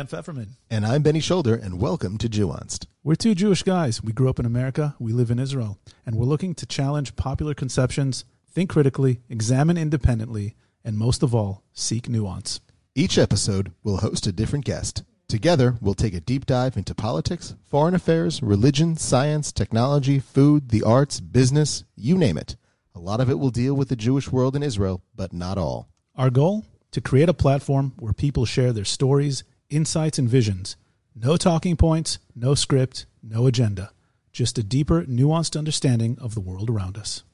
Dan Feferman. And I'm Benny Shoulder, and welcome to Jewonst. We're two Jewish guys. We grew up in America, we live in Israel, and we're looking to challenge popular conceptions, think critically, examine independently, and most of all, seek nuance. Each episode we'll host a different guest. Together, we'll take a deep dive into politics, foreign affairs, religion, science, technology, food, the arts, business, you name it. A lot of it will deal with the Jewish world in Israel, but not all. Our goal? To create a platform where people share their stories, insights, and visions. No talking points, no script, no agenda. Just a deeper, nuanced understanding of the world around us.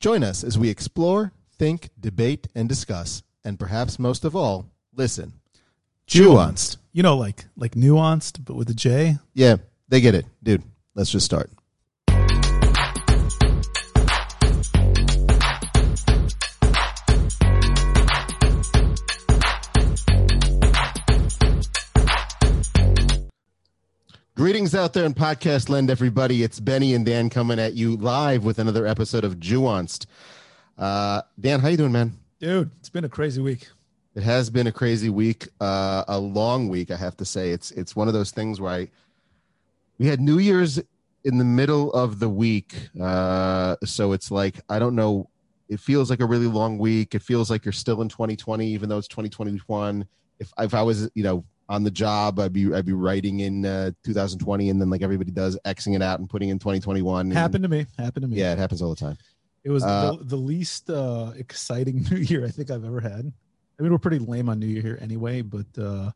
Join us as we explore, think, debate, and discuss, and perhaps most of all, listen. Jewonst. You know, like like nuanced, but with a J. Yeah, they get it. Dude, let's just start. Greetings out there in podcast land, everybody. It's Benny and Dan coming at you live with another episode of Jewonst. Uh, Dan, how you doing, man? Dude, it's been a crazy week. It has been a crazy week, uh, a long week, I have to say. It's it's one of those things where I we had New Year's in the middle of the week, uh, so it's like I don't know. It feels like a really long week. It feels like you're still in 2020, even though it's 2021. If if I was, you know, on the job, I'd be I'd be writing in uh, 2020, and then like everybody does, xing it out and putting in 2021. and- Happened to me. Happened to me. Yeah, it happens all the time. It was Uh, the, the least uh, exciting New Year I think I've ever had. I mean, we're pretty lame on New Year here anyway, but uh,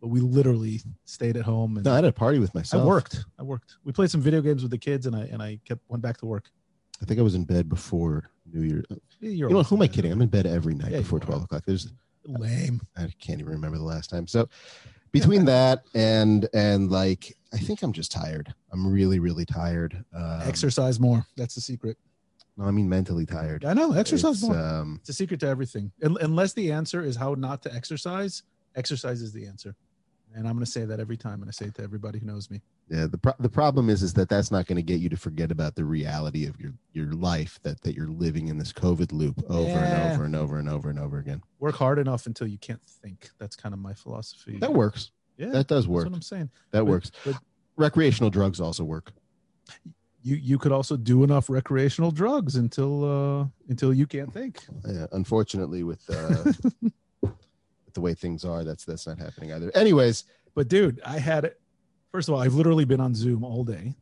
but we literally stayed at home and No, I had a party with myself. I worked. I worked. We played some video games with the kids, and I and I kept went back to work. I think I was in bed before New Year. You're You know, who am I kidding? I'm in bed every night Yeah, before 12 o'clock. There's lame. I can't even remember the last time. So between that and and like I think I'm just tired. I'm really really tired. Um, exercise more. That's the secret. No, I mean mentally tired. I know. Exercise It's, more. Um, it's a secret to everything. Un- unless the answer is how not to exercise, exercise is the answer. And I'm going to say that every time, and I say it to everybody who knows me. Yeah. The pro- the problem is is that that's not going to get you to forget about the reality of your your life that that you're living in this COVID loop over Yeah. and over and over and over and over again. Work hard enough until you can't think. That's kind of my philosophy. That works. Yeah, That does that's work. what I'm saying. That But- works. But Recreational drugs also work. you you could also do enough recreational drugs until uh until you can't think. Yeah, unfortunately, with uh, with the way things are, that's that's not happening either. Anyways, But dude, I had first of all, I've literally been on Zoom all day.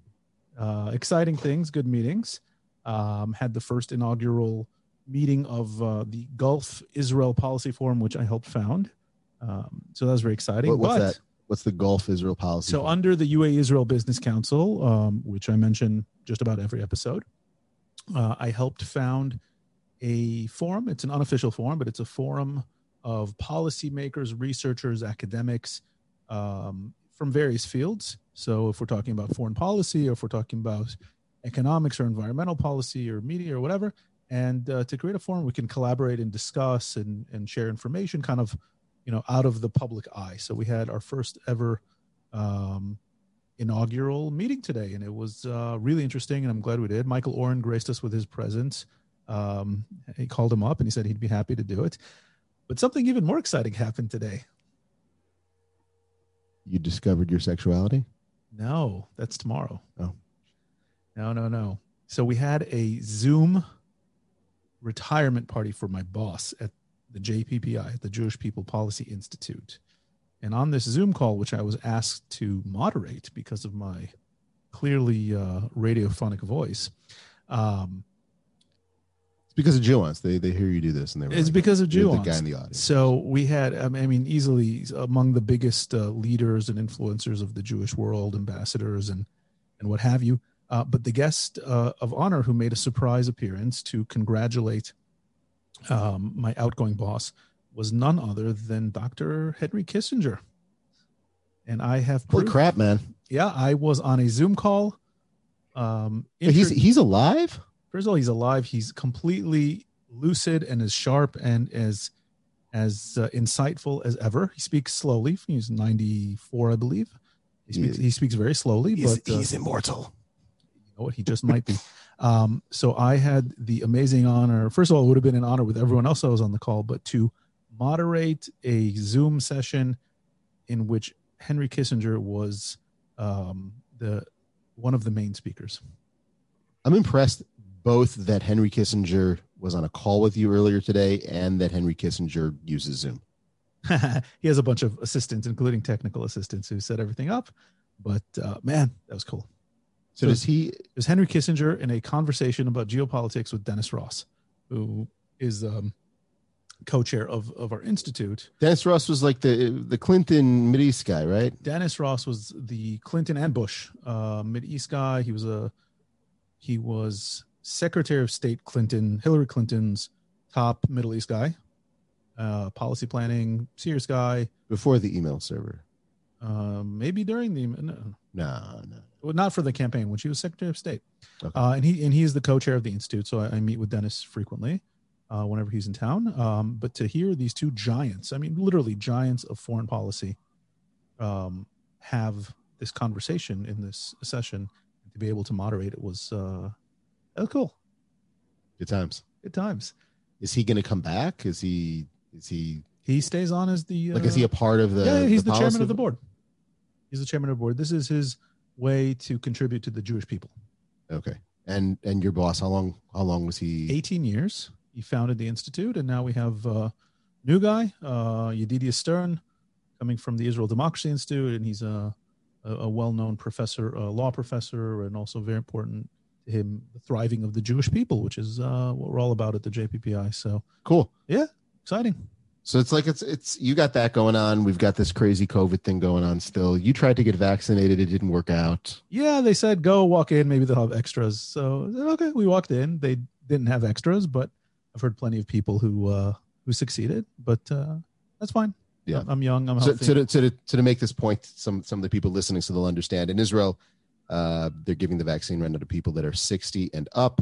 Uh, exciting things, good meetings. Um, had the first inaugural meeting of uh, the Gulf Israel Policy Forum, which I helped found. Um, so that was very exciting. What- what's but, that? what's the Gulf Israel policy? So under the UAE Israel Business Council, um, which I mention just about every episode, uh, I helped found a forum. It's an unofficial forum, but it's a forum of policymakers, researchers, academics um, from various fields. So if we're talking about foreign policy, or if we're talking about economics or environmental policy or media or whatever, and uh, to create a forum we can collaborate and discuss and, and share information kind of you know out of the public eye. So we had our first ever um, inaugural meeting today and it was uh, really interesting and i'm glad we did. Michael oren graced us with his presence. Um, he called him up and he said he'd be happy to do it. But something even more exciting happened today you discovered your sexuality. no that's tomorrow Oh. no no no so we had a zoom retirement party for my boss at the jppi the jewish people policy institute and on this zoom call which i was asked to moderate because of my clearly uh, radiophonic voice um, It's because of Jewons. They they hear you do this, and they It's like, because of "You're the guy in the audience. So we had, I mean, easily among the biggest uh, leaders and influencers of the Jewish world, ambassadors and and what have you. Uh, but the guest uh, of honor who made a surprise appearance to congratulate um, my outgoing boss was none other than Dr. Henry Kissinger. And I have Holy crap, man! Yeah, I was on a Zoom call. Um, He's he's alive. First of all, he's alive. He's completely lucid and as sharp and as as uh, insightful as ever. He speaks slowly. He's 94, I believe. He speaks, he speaks very slowly, He's, but uh, he's immortal. you know what? He just might be. Um, so I had the amazing honor. First of all, it would have been an honor with everyone else that was on the call, but to moderate a Zoom session in which Henry Kissinger was um, the one of the main speakers. I'm impressed both that Henry Kissinger was on a call with you earlier today and that Henry Kissinger uses Zoom. he has a bunch of assistants, including technical assistants, who set everything up. But uh, man, that was cool. So, so does he? There's Henry Kissinger in a conversation about geopolitics with Dennis Ross, who is um, co-chair of, of our institute. Dennis Ross was like the the Clinton Mid East guy, right? Dennis Ross was the Clinton and Bush uh, Mid East guy. He was a he was Secretary of State Clinton, Hillary Clinton's top Middle East guy, uh, policy planning, serious guy. Before the email server. Uh, maybe during the no, no, no. Well, not for the campaign when she was Secretary of State. Okay. Uh, and he and he is the co-chair of the institute, so I, I meet with Dennis frequently uh, whenever he's in town. Um, but to hear these two giants, I mean, literally giants of foreign policy, um, have this conversation in this session, to be able to moderate it was, uh, was cool. Good times. Good times. Is he going to come back? Is he? Is he? He stays on as the like. Is he a uh, part of the? Yeah, he's the, the chairman of the board. He's the chairman of the board. This is his way to contribute to the Jewish people. Okay. And and your boss, how long? How long was he? Eighteen years he founded the institute, and now we have a new guy, uh, Yedidia Stern, coming from the Israel Democracy Institute, and he's a, a, a well-known professor, a law professor, and also very important him the thriving of the Jewish people, which is uh, what we're all about at the JPPI. So cool, yeah, exciting. So it's like it's it's you got that going on. We've got this crazy COVID thing going on still. You tried to get vaccinated, it didn't work out. Yeah, they said go walk in, maybe they'll have extras. So okay, we walked in. They didn't have extras, but I've heard plenty of people who uh, who succeeded, but uh, that's fine. Yeah, I'm, I'm young. I'm healthy. So, to, to, to, to make this point, some some of the people listening, so they'll understand. In Israel, uh, they're giving the vaccine right now to people that are 60 and up.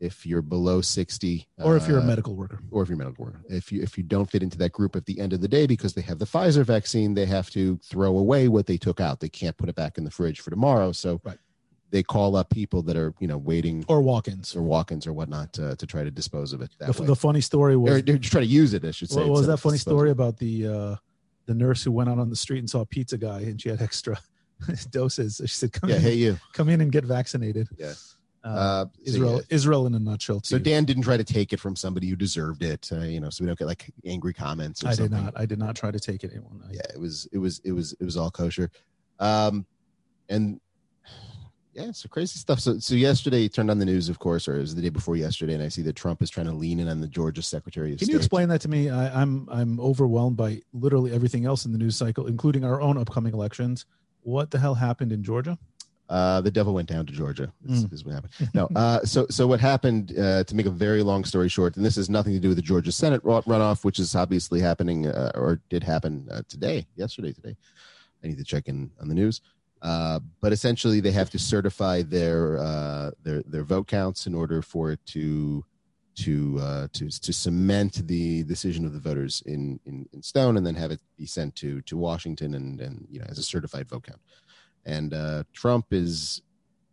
If you're below 60, or if you're a uh, medical worker, or if you're a medical worker, if you if you don't fit into that group at the end of the day because they have the Pfizer vaccine, they have to throw away what they took out. They can't put it back in the fridge for tomorrow. So right they call up people that are you know waiting or walk-ins or walk-ins or whatnot to, to try to dispose of it. The, the, funny story was just trying to use it. I should say. What was that funny story about the uh, the nurse who went out on the street and saw a pizza guy and she had extra doses? She said, "Come yeah, in, hey you, come in and get vaccinated." Yeah. Uh, uh, Israel, so yeah. Israel in a nutshell. So you. Dan didn't try to take it from somebody who deserved it, uh, you know, so we don't get like angry comments. I something. did not. I did not try to take it. Anyone. Yeah, it was, it was, it was, it was all kosher. Um, and yeah, so crazy stuff. So, so yesterday, you turned on the news, of course, or it was the day before yesterday, and I see that Trump is trying to lean in on the Georgia Secretary of Can State. you explain that to me? I, I'm I'm overwhelmed by literally everything else in the news cycle, including our own upcoming elections. What the hell happened in Georgia? Uh, the devil went down to Georgia. This mm. is what happened. No, uh, so so what happened? Uh, to make a very long story short, and this has nothing to do with the Georgia Senate runoff, which is obviously happening uh, or did happen uh, today, yesterday, today. I need to check in on the news. Uh, but essentially, they have to certify their uh, their their vote counts in order for it to to uh, to to cement the decision of the voters in, in in stone, and then have it be sent to to Washington and and you know as a certified vote count. And uh, Trump is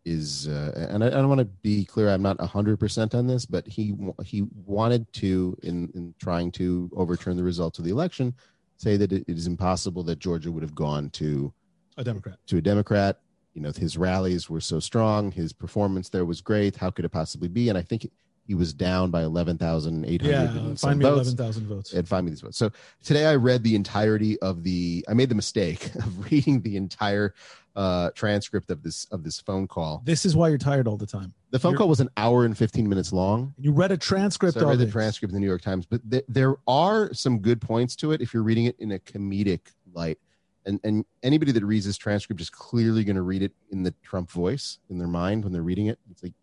is uh, and I, I don't want to be clear. I'm not hundred percent on this, but he he wanted to in in trying to overturn the results of the election, say that it is impossible that Georgia would have gone to a Democrat. To a Democrat. You know, his rallies were so strong. His performance there was great. How could it possibly be? And I think he was down by 11,800 yeah, find me 11,000 votes. And find me these votes. So today I read the entirety of the, I made the mistake of reading the entire uh, transcript of this, of this phone call. This is why you're tired all the time. The phone you're, call was an hour and 15 minutes long. You read a transcript so I read the transcript in the New York Times, but th- there are some good points to it if you're reading it in a comedic light and and anybody that reads this transcript is clearly going to read it in the Trump voice in their mind when they're reading it. It's like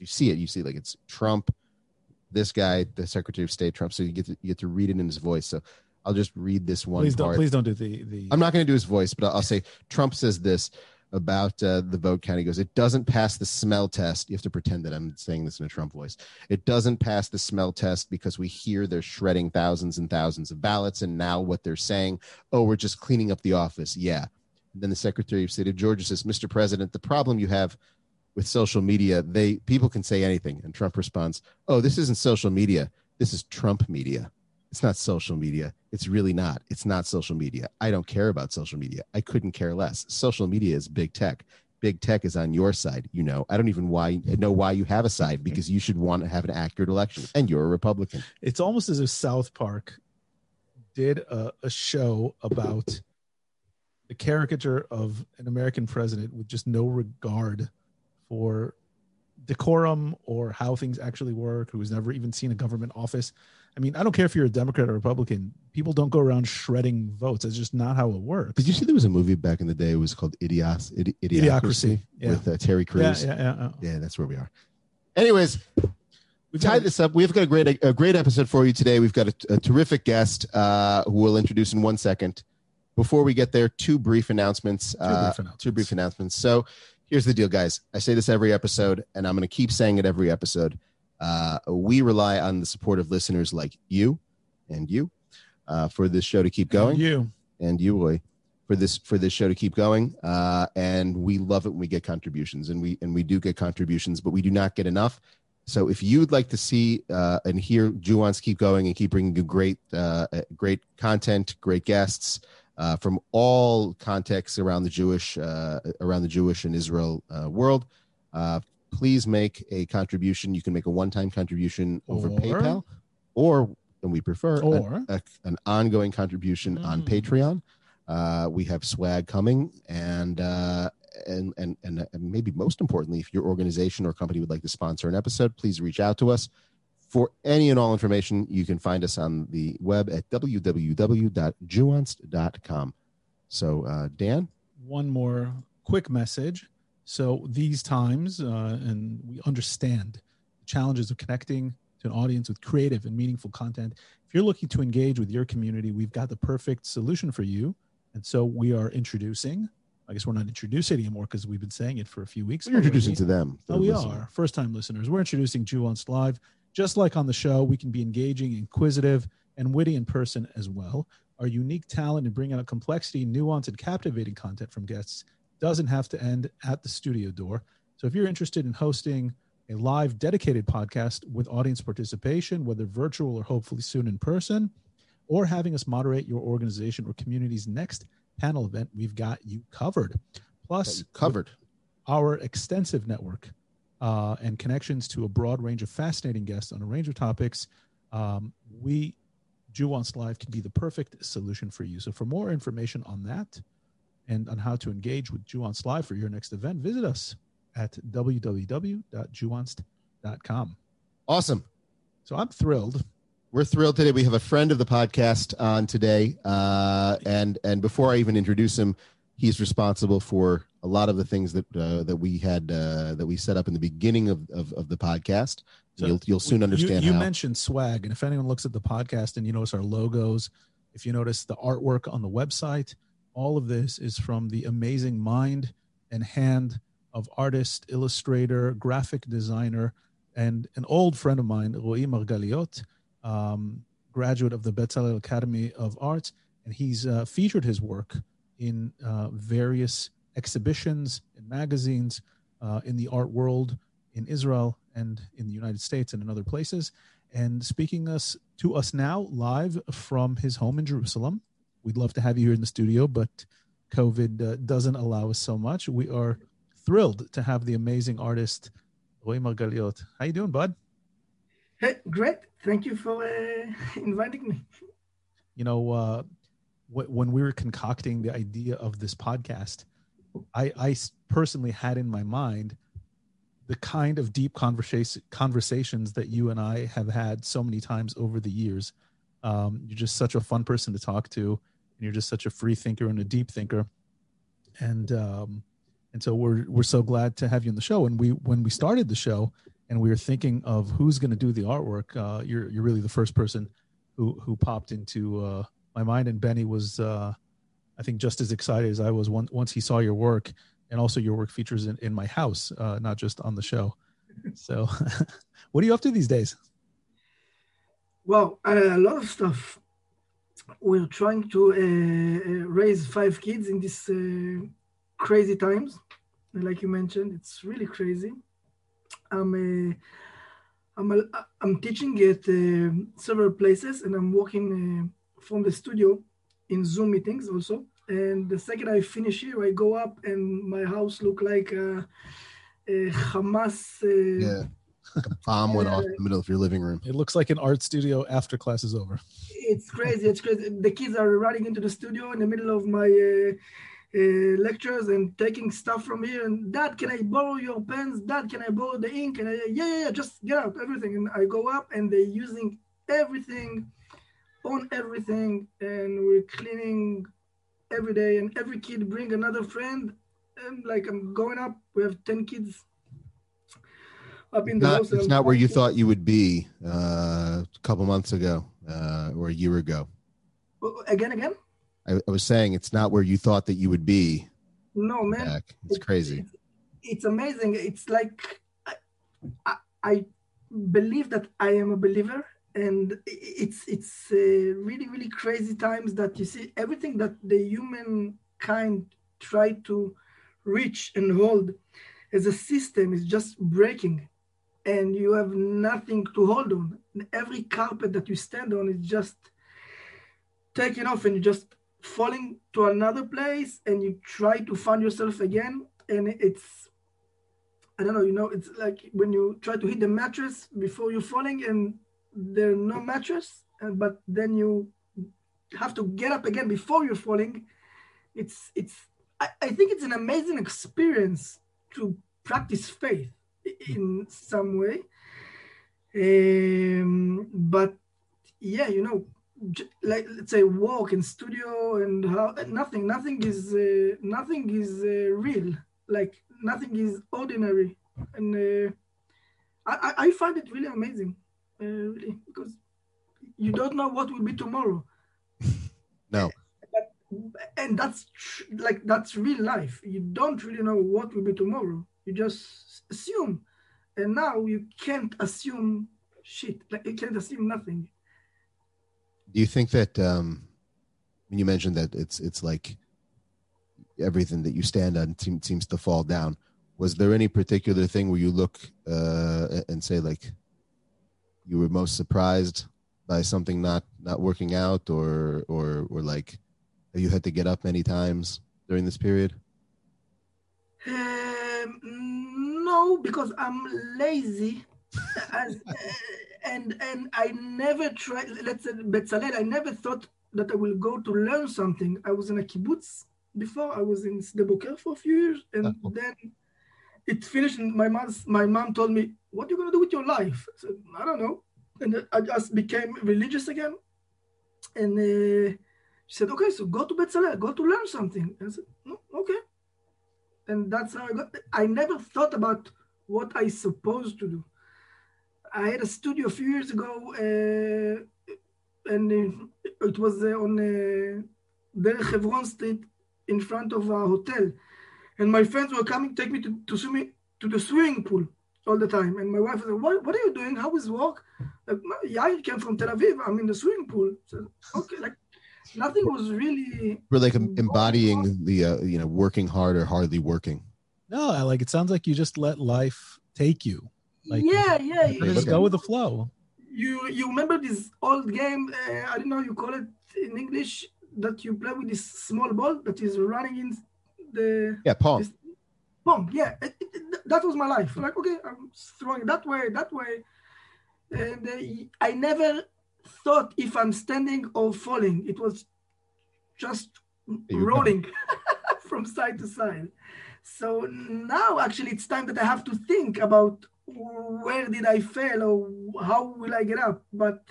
you see it, you see like it's Trump, this guy, the Secretary of State Trump. So you get to you get to read it in his voice. So I'll just read this one. Please don't please don't do the the. I'm not going to do his voice, but I'll, I'll say Trump says this about uh, the vote count. He goes, It doesn't pass the smell test. You have to pretend that I'm saying this in a Trump voice. It doesn't pass the smell test because we hear they're shredding thousands and thousands of ballots. And now what they're saying, oh, we're just cleaning up the office. Yeah. And then the Secretary of State of Georgia says, Mr. President, the problem you have with social media, they people can say anything. And Trump responds, Oh, this isn't social media. This is Trump media. It's not social media. It's really not. It's not social media. I don't care about social media. I couldn't care less. Social media is big tech. Big tech is on your side. You know, I don't even why know why you have a side because you should want to have an accurate election, and you're a Republican. It's almost as if South Park did a, a show about the caricature of an American president with just no regard for decorum or how things actually work, who has never even seen a government office. I mean, I don't care if you're a Democrat or Republican. People don't go around shredding votes. It's just not how it works. Did you see there was a movie back in the day? It was called Idios, Idi- Idiocracy, Idiocracy, yeah. with uh, Terry Crews. yeah, yeah. yeah. Yeah, that's where we are. Anyways, We've tie got- this up. We've got a great a great episode for you today. We've got a, a terrific guest uh, who we'll introduce in one second. Before we get there, two brief announcements. uh, brief announcements. Two brief announcements. So here's the deal, guys. I say this every episode, and I'm going to keep saying it every episode. Uh, we rely on the support of listeners like you and you uh, for this show to keep going You. and you Roy, for this for this show to keep going uh, and we love it when we get contributions and we and we do get contributions but we do not get enough so if you'd like to see uh, and hear Juwans keep going and keep bringing you great uh, great content great guests uh, from all contexts around the Jewish uh, around the Jewish and Israel uh, world uh, please make a contribution you can make a one-time contribution over Or- PayPal or and we prefer Or a, an ongoing contribution on Mm. Patreon. Uh, we have swag coming, and uh, and and and uh, maybe most importantly, if your organization or company would like to sponsor an episode, please reach out to us. For any and all information, you can find us on the web at www.juanced.com. So, uh, Dan, one more quick message. So these times, uh, and we understand the challenges of connecting to an audience with creative and meaningful content. If you're looking to engage with your community, we've got the perfect solution for you. And so we are introducing. I guess we're not introducing anymore because we've been saying it for a few weeks. you're introducing to them. Oh, we are first time listeners. We're introducing Jew Live. Just like on the show, we can be engaging, inquisitive, and witty in person as well. Our unique talent in bringing out complexity, nuance, and captivating content from guests doesn't have to end at the studio door. So if you're interested in hosting a live dedicated podcast with audience participation, whether virtual or hopefully soon in person, or having us moderate your organization or community's next panel event, we've got you covered. Plus, covered. our extensive network uh, and connections to a broad range of fascinating guests on a range of topics, um, we, Jew Live, can be the perfect solution for you. So, for more information on that and on how to engage with Jew Live for your next event, visit us at www.jewonst.com. Awesome. So, I'm thrilled. We're thrilled today. We have a friend of the podcast on today, uh, and and before I even introduce him, he's responsible for a lot of the things that uh, that we had uh, that we set up in the beginning of of, of the podcast. So you'll you'll soon understand You, how. mentioned swag, and if anyone looks at the podcast and you notice our logos, if you notice the artwork on the website, all of this is from the amazing mind and hand of artist, illustrator, graphic designer, and an old friend of mine, Roi Margaliot, um, graduate of the Bezalel Academy of Arts, and he's uh, featured his work in uh, various exhibitions and magazines uh, in the art world in Israel and in the United States and in other places. And speaking us to us now live from his home in Jerusalem. We'd love to have you here in the studio, but COVID uh, doesn't allow us so much. We are thrilled to have the amazing artist Roy Margaliot. How you doing, bud? Hey, great. Thank you for uh, inviting me. You know, uh, when we were concocting the idea of this podcast, I personally had in my mind the kind of deep conversation conversations that you and I have had so many times over the years. Um, you're just such a fun person to talk to, and you're just such a free thinker and a deep thinker, and um, and so we're we're so glad to have you on the show. And we when we started the show and we were thinking of who's going to do the artwork, uh, you're you're really the first person who who popped into uh, my mind. And Benny was, uh, I think, just as excited as I was once once he saw your work, and also your work features in, in my house, uh, not just on the show. So, what are you up to these days? Well, a lot of stuff. We're trying to uh, uh, raise five kids in these uh, crazy times. Like you mentioned, it's really crazy. I'm uh, I'm a, I'm teaching at uh, several places, and I'm working uh, from the studio in Zoom meetings also. And the second I finish here, I go up, and my house look like a, a Hamas. Uh, yeah, like a bomb went off in the middle of your living room. It looks like an art studio after class is over. It's crazy. It's crazy. The kids are running into the studio in the middle of my uh, uh, lectures and taking stuff from here. And Dad, can I borrow your pens? Dad, can I borrow the ink? And I, yeah, yeah, yeah, just get out everything. And I go up, and they're using everything on everything, and we're cleaning every day. And every kid bring another friend. And like I'm going up, we have ten kids up in the Not, house. it's not where you thought you would be uh, a couple months ago uh, or a year ago. Again, again. I, I was saying it's not where you thought that you would be. No, man. Back. It's crazy. It's, it's amazing. It's like I, I, I believe that I am a believer, and it's it's uh, really really crazy times that you see everything that the human kind try to reach and hold as a system is just breaking. And you have nothing to hold on. Every carpet that you stand on is just taking off and you just falling to another place and you try to find yourself again. And it's i don't know you know it's like when you try to hit the mattress before you're falling and there's no mattress but then you have to get up again before you're falling. It's it's I, I think it's an amazing experience to practice faith in some way. Um, but yeah you know like let's say walk in studio and how nothing nothing is uh, nothing is uh, real. Like nothing is ordinary. And uh, I, I find it really amazing uh, really because you don't know what will be tomorrow. No. But, and that's tr- like that's real life. You don't really know what will be tomorrow. You just assume. And now you can't assume shit. Like you can't assume nothing. Do you think that um when you mentioned that it's it's like everything that you stand on seems, seems to fall down was there any particular thing where you look uh and say like you were most surprised by something not not working out or or or like you had to get up many times during this period um, no because i'm lazy As, and and I never tried. Let's say Betzalel. I never thought that I will go to learn something. I was in a kibbutz before. I was in Sde Boker for a few years, and oh. then it finished. And my mom, my mom told me, "What are you gonna do with your life?" I said, "I don't know." And I just became religious again. And uh, she said, "Okay, so go to Betzalel. Go to learn something." And I said, "No, okay." And that's how I got. I never thought about what I supposed to do. I had a studio a few years ago, uh, and it was uh, on uh, Derech Hebron Street in front of a hotel. And my friends were coming, take me to, to swim to the swimming pool all the time. And my wife said, what, what are you doing? How is work? Like, yeah, I came from Tel Aviv. I'm in the swimming pool. So, okay, like nothing was really. We're like embodying the, uh, you know, working hard or hardly working. No, I like it sounds like you just let life take you. Like, yeah, yeah. Just go with the flow. You you remember this old game? Uh, I don't know you call it in English that you play with this small ball that is running in the yeah pong. Pong, yeah. It, it, that was my life. Like okay, I'm throwing that way, that way, and uh, I never thought if I'm standing or falling. It was just rolling from side to side. So now actually it's time that I have to think about where did I fail or how will I get up? But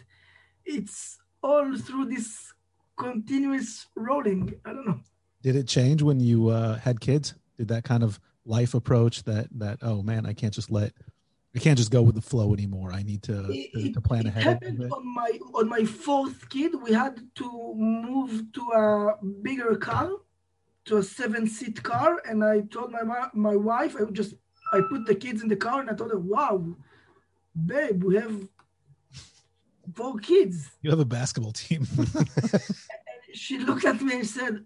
it's all through this continuous rolling. I don't know. Did it change when you uh, had kids? Did that kind of life approach that that oh man, I can't just let I can't just go with the flow anymore. I need to, it, to plan it ahead. Happened on my on my fourth kid, we had to move to a bigger car, to a seven seat car, and I told my my wife I would just I put the kids in the car and I told her, wow, babe, we have four kids. You have a basketball team. she looked at me and said,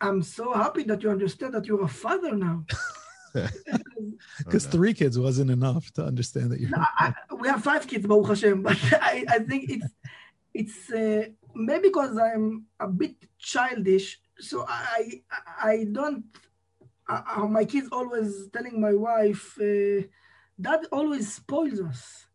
I'm so happy that you understand that you're a father now. Because Oh, three kids wasn't enough to understand that you're. No, I, I- we have five kids, Baruch Hashem, but I, I think it's it's uh, maybe because I'm a bit childish, so I I, I don't. Uh, uh, my kids always telling my wife, uh, "Dad always spoils us,"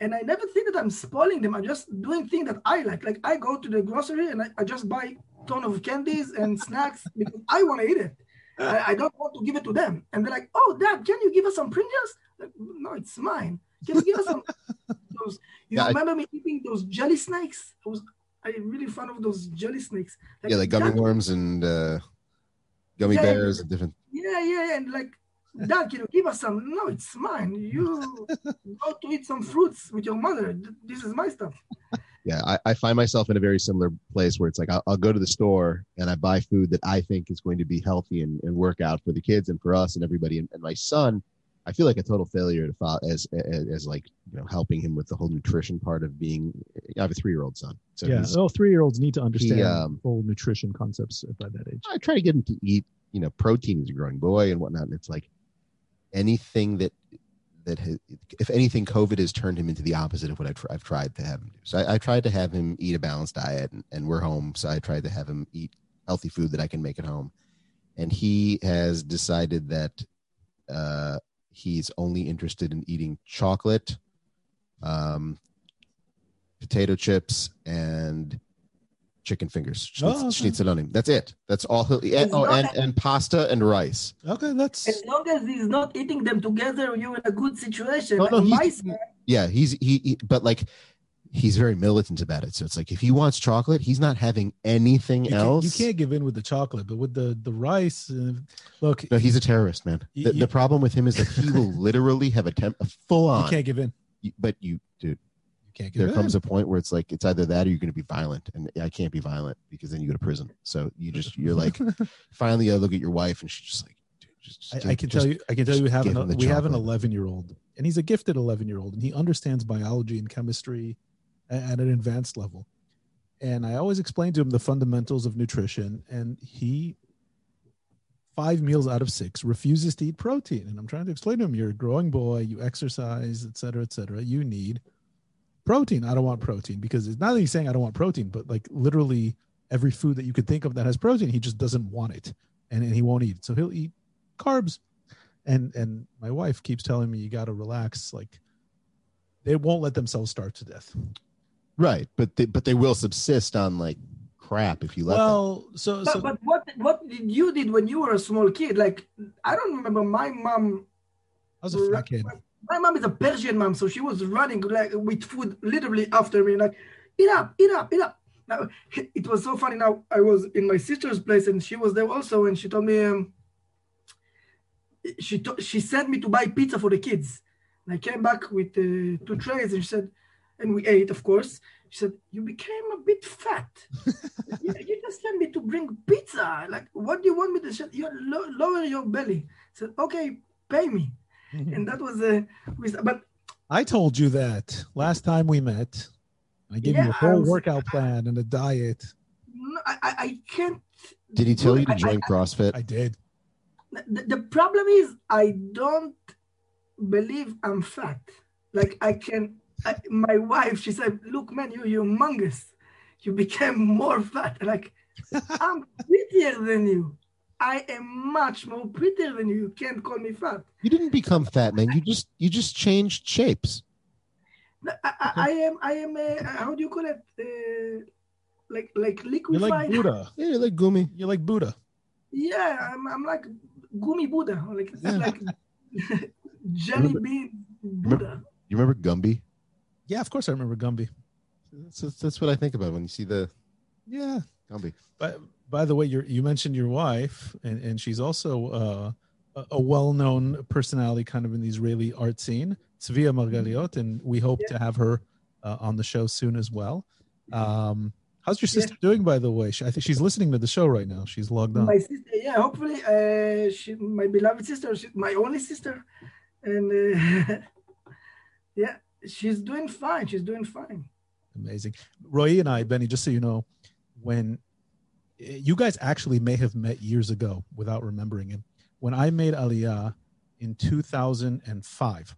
and I never think that I'm spoiling them. I'm just doing things that I like. Like I go to the grocery and I, I just buy ton of candies and snacks because I want to eat it. I, I don't want to give it to them. And they're like, "Oh, Dad, can you give us some Pringles?" Like, no, it's mine. Can you give us some? those, you Yeah, I- remember me eating those jelly snakes? I was I really fond of those jelly snakes. yeah, like gummy "Dad, worms and uh, gummy Yeah, bears and different. Yeah, yeah, yeah, and like, Dad, can you give us some? No, it's mine. You go to eat some fruits with your mother. This is my stuff. Yeah, I, I find myself in a very similar place where it's like I'll, I'll go to the store and I buy food that I think is going to be healthy and, and work out for the kids and for us and everybody. And, and my son, I feel like a total failure to follow as, as as like you know helping him with the whole nutrition part of being. I have a three year old son, so yeah. he's- Oh, three year olds need to understand um, full nutrition concepts by that age. I try to get him to eat, you know, protein as a growing boy and whatnot. And it's like anything that that has, if anything, COVID has turned him into the opposite of what I've, I've tried to have him do. So I, I tried to have him eat a balanced diet, and, and we're home, so I tried to have him eat healthy food that I can make at home. And he has decided that uh, he's only interested in eating chocolate, um, potato chips, and chicken fingers. Oh, okay. schnitzel on him. That's it. That's all he'll eat. Oh, not and, and pasta and rice. Okay, that's As long as he's not eating them together, you're in a good situation. No, no, Like, he's- son, Yeah, he's he, he but like he's very militant about it. So it's like if he wants chocolate, he's not having anything you can't, else. you can't give in with the chocolate, but with the the rice. Uh, look, No, he's a terrorist, man. You- The, you- the problem with him is that he will literally have a, temp, a full you on. can't give in. But you, dude, You can't give there comes a point where it's like it's either that or you're going to be violent, and I can't be violent because then you go to prison. So you just you're like finally I look at your wife and she's just like, dude, just, I, I can just- tell you, I can tell you, we have an, we have an 11 year old, and he's a gifted 11 year old, and he understands biology and chemistry at an advanced level. And I always explain to him the fundamentals of nutrition, and he five meals out of six refuses to eat protein. And I'm trying to explain to him, you're a growing boy, you exercise, et cetera, et cetera. You need protein. I don't want protein because it's not that he's saying I don't want protein, but like literally every food that you could think of that has protein, he just doesn't want it, and, and he won't eat it. So he'll eat carbs, and and my wife keeps telling me you got to relax. Like they won't let themselves starve to death. right, but they, but they will subsist on like crap if you let them. Well, so but, so but what what did you did when you were a small kid? Like I don't remember my mom. I was a fat kid. My mom is a Persian mom, so she was running like with food literally after me, like eat up, eat up, eat up. Now it was so funny. Now I was in my sister's place and she was there also, and she told me um, she to, she sent me to buy pizza for the kids. And I came back with uh, two trays, and she said, and we ate, of course. She said, "You became a bit fat. you, you just sent me to bring pizza. Like, what do you want me to say? You lo- lower your belly." I said, "Okay, pay me." And that was a, uh, but I told you that last time we met. I gave you a whole was- workout plan and a diet. no, I, I, I can't. Did he tell you it. to I- join CrossFit? I did. the, the problem is I don't believe I'm fat. Like I can, I, my wife, she said, "Look, man, you you're humongous. You became more fat." Like I'm prettier than you. I am much more prettier than you. You can't call me fat. You didn't become fat, man. You just you just changed shapes. I, I, I am. I am. A, how do you call it? Uh, like like You're like Buddha. Yeah, you're like Gumi. You're like Buddha. Yeah, I'm. I'm like gummy Buddha. Like Yeah. like jelly Remember- bean Buddha. You remember Gumby? Yeah, of course I remember Gumby. That's, that's, that's what I think about when you see the Yeah. Gumby. By, by the way, you you mentioned your wife, and, and she's also uh, a, a well-known personality, kind of in the Israeli art scene, Svia Margaliot, and we hope to have her uh, on the show soon as well. Um, how's your Yeah. sister doing, by the way? She, I think she's listening to the show right now. She's logged on. My sister, yeah, hopefully, uh, she, my beloved sister, she, my only sister, and uh, yeah, she's doing fine. She's doing fine. Amazing. Roy and I, Benny, just so you know, when you guys actually may have met years ago without remembering it. When I made Aliyah, in 2005.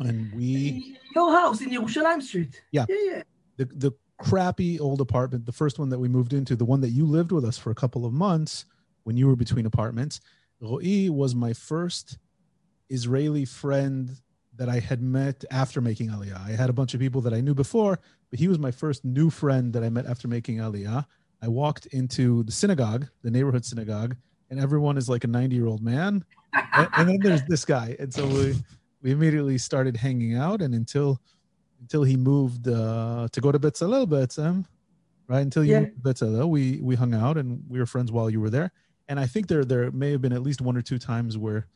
And we Your house in Yerushalayim Street. Yeah. Yeah, yeah. the the crappy old apartment, the first one that we moved into, the one that you lived with us for a couple of months when you were between apartments. Ro'i was my first Israeli friend that I had met after making Aliyah. I had a bunch of people that I knew before, but he was my first new friend that I met after making Aliyah. I walked into the synagogue, the neighborhood synagogue, and everyone is like a 90 year old man. and, then there's this guy. And so we, we immediately started hanging out. And until until he moved uh, to go to Betzalel Betzem, right? Until you Yeah. moved to Betzalel, we we hung out and we were friends while you were there. And I think there there may have been at least one or two times where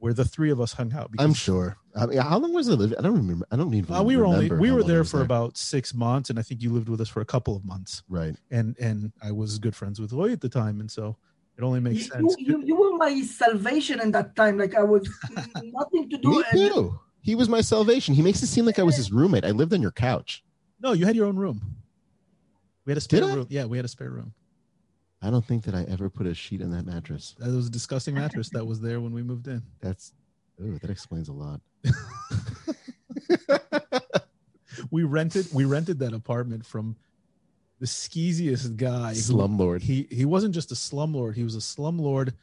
where the three of us hung out. I'm sure. I mean, how long was it? I don't remember. I don't even. Uh, we were only we were long I there for about six months, and I think you lived with us for a couple of months. right. And and I was good friends with Roy at the time, and so it only makes You, sense. you, you were my salvation in that time. Like I was nothing to do. Me and- too. He was my salvation. He makes it seem like I was his roommate. I lived on your couch. No, you had your own room. We had a spare room. Yeah, we had a spare room. I don't think that I ever put a sheet on that mattress. That was a disgusting mattress that was there when we moved in. That's oh, that explains a lot. We rented we rented that apartment from the skeeziest guy. Slumlord. He he wasn't just a slumlord. He was a slumlord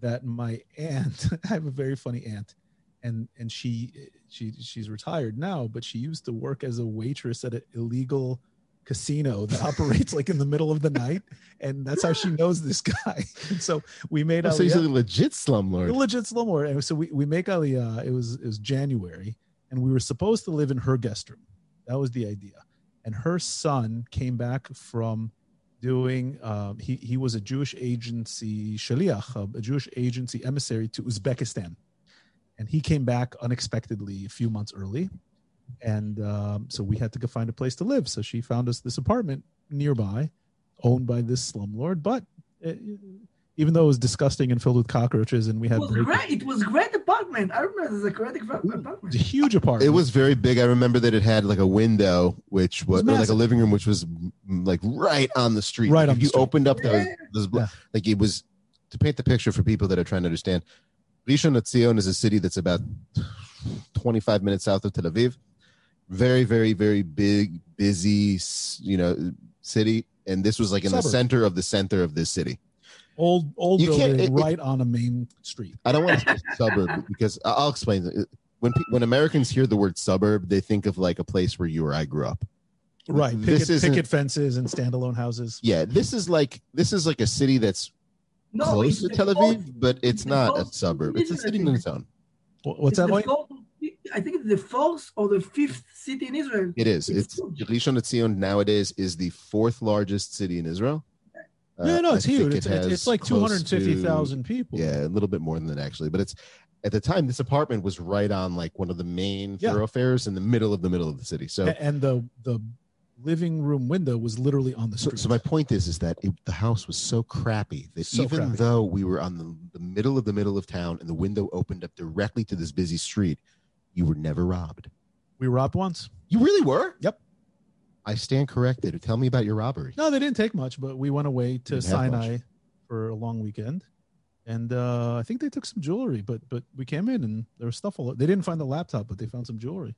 that my aunt. I have a very funny aunt, and and she she she's retired now, but she used to work as a waitress at an illegal casino that operates like in the middle of the night, and that's how she knows this guy. And so we made Oh, so he's a legit slumlord. the legit slumlord. And so we, we make Aliyah. It was it was January, and we were supposed to live in her guest room. That was the idea. And her son came back from doing. Um, he he was a Jewish agency shaliach, a- a Jewish agency emissary to Uzbekistan, and he came back unexpectedly a few months early, and um, so we had to go find a place to live. So she found us this apartment nearby, owned by this slumlord, but. uh even though it was disgusting and filled with cockroaches, and we It had was break- great. It was great apartment. I remember it was a great ap- It apartment. was a huge apartment. It was very big. I remember that it had like a window, which was, was like a living room, which was mm, like right on the street. Right Like, on if the you street. opened up the, Yeah. those Yeah. like it was to paint the picture for people that are trying to understand. Rishon LeZion is a city that's about 25 minutes south of Tel Aviv. Very, very, very big, busy, you know, city. And this was like in the center of the center of this city. old old You can't- building it- it- right on a main street. I don't want to say suburb because I- I'll explain. When when Americans hear the word suburb, they think of like a place where you or I grew up. Right. This Picket, isn't- picket fences and standalone houses. Yeah, this is like this is like a city that's No, close to Tel fourth- Aviv, but it's the not a suburb. It's a city city in its own. What's it's that the like? Fourth- I think it's the fourth or the fifth city in Israel. It is. It's It's. Rishon LeZion nowadays is the fourth largest city in Israel. Uh, No, no, it's think huge. it It's, it's, like two hundred fifty thousand people. Yeah, a little bit more than that actually, but it's at the time this apartment was right on like one of the main Yeah. thoroughfares in the middle of the middle of the city. So and the the living room window was literally on the So, street. so my point is, is that it, the house was so crappy that So even crappy. though we were on the, the middle of the middle of town and the window opened up directly to this busy street, you were never robbed. we were robbed once. You really were? Yep. I stand corrected. Tell me about your robbery. No, they didn't take much, but we went away to Didn't much. Sinai for a long weekend, and uh, I think they took some jewelry. But but we came in and there was stuff all. They didn't find the laptop, but they found some jewelry.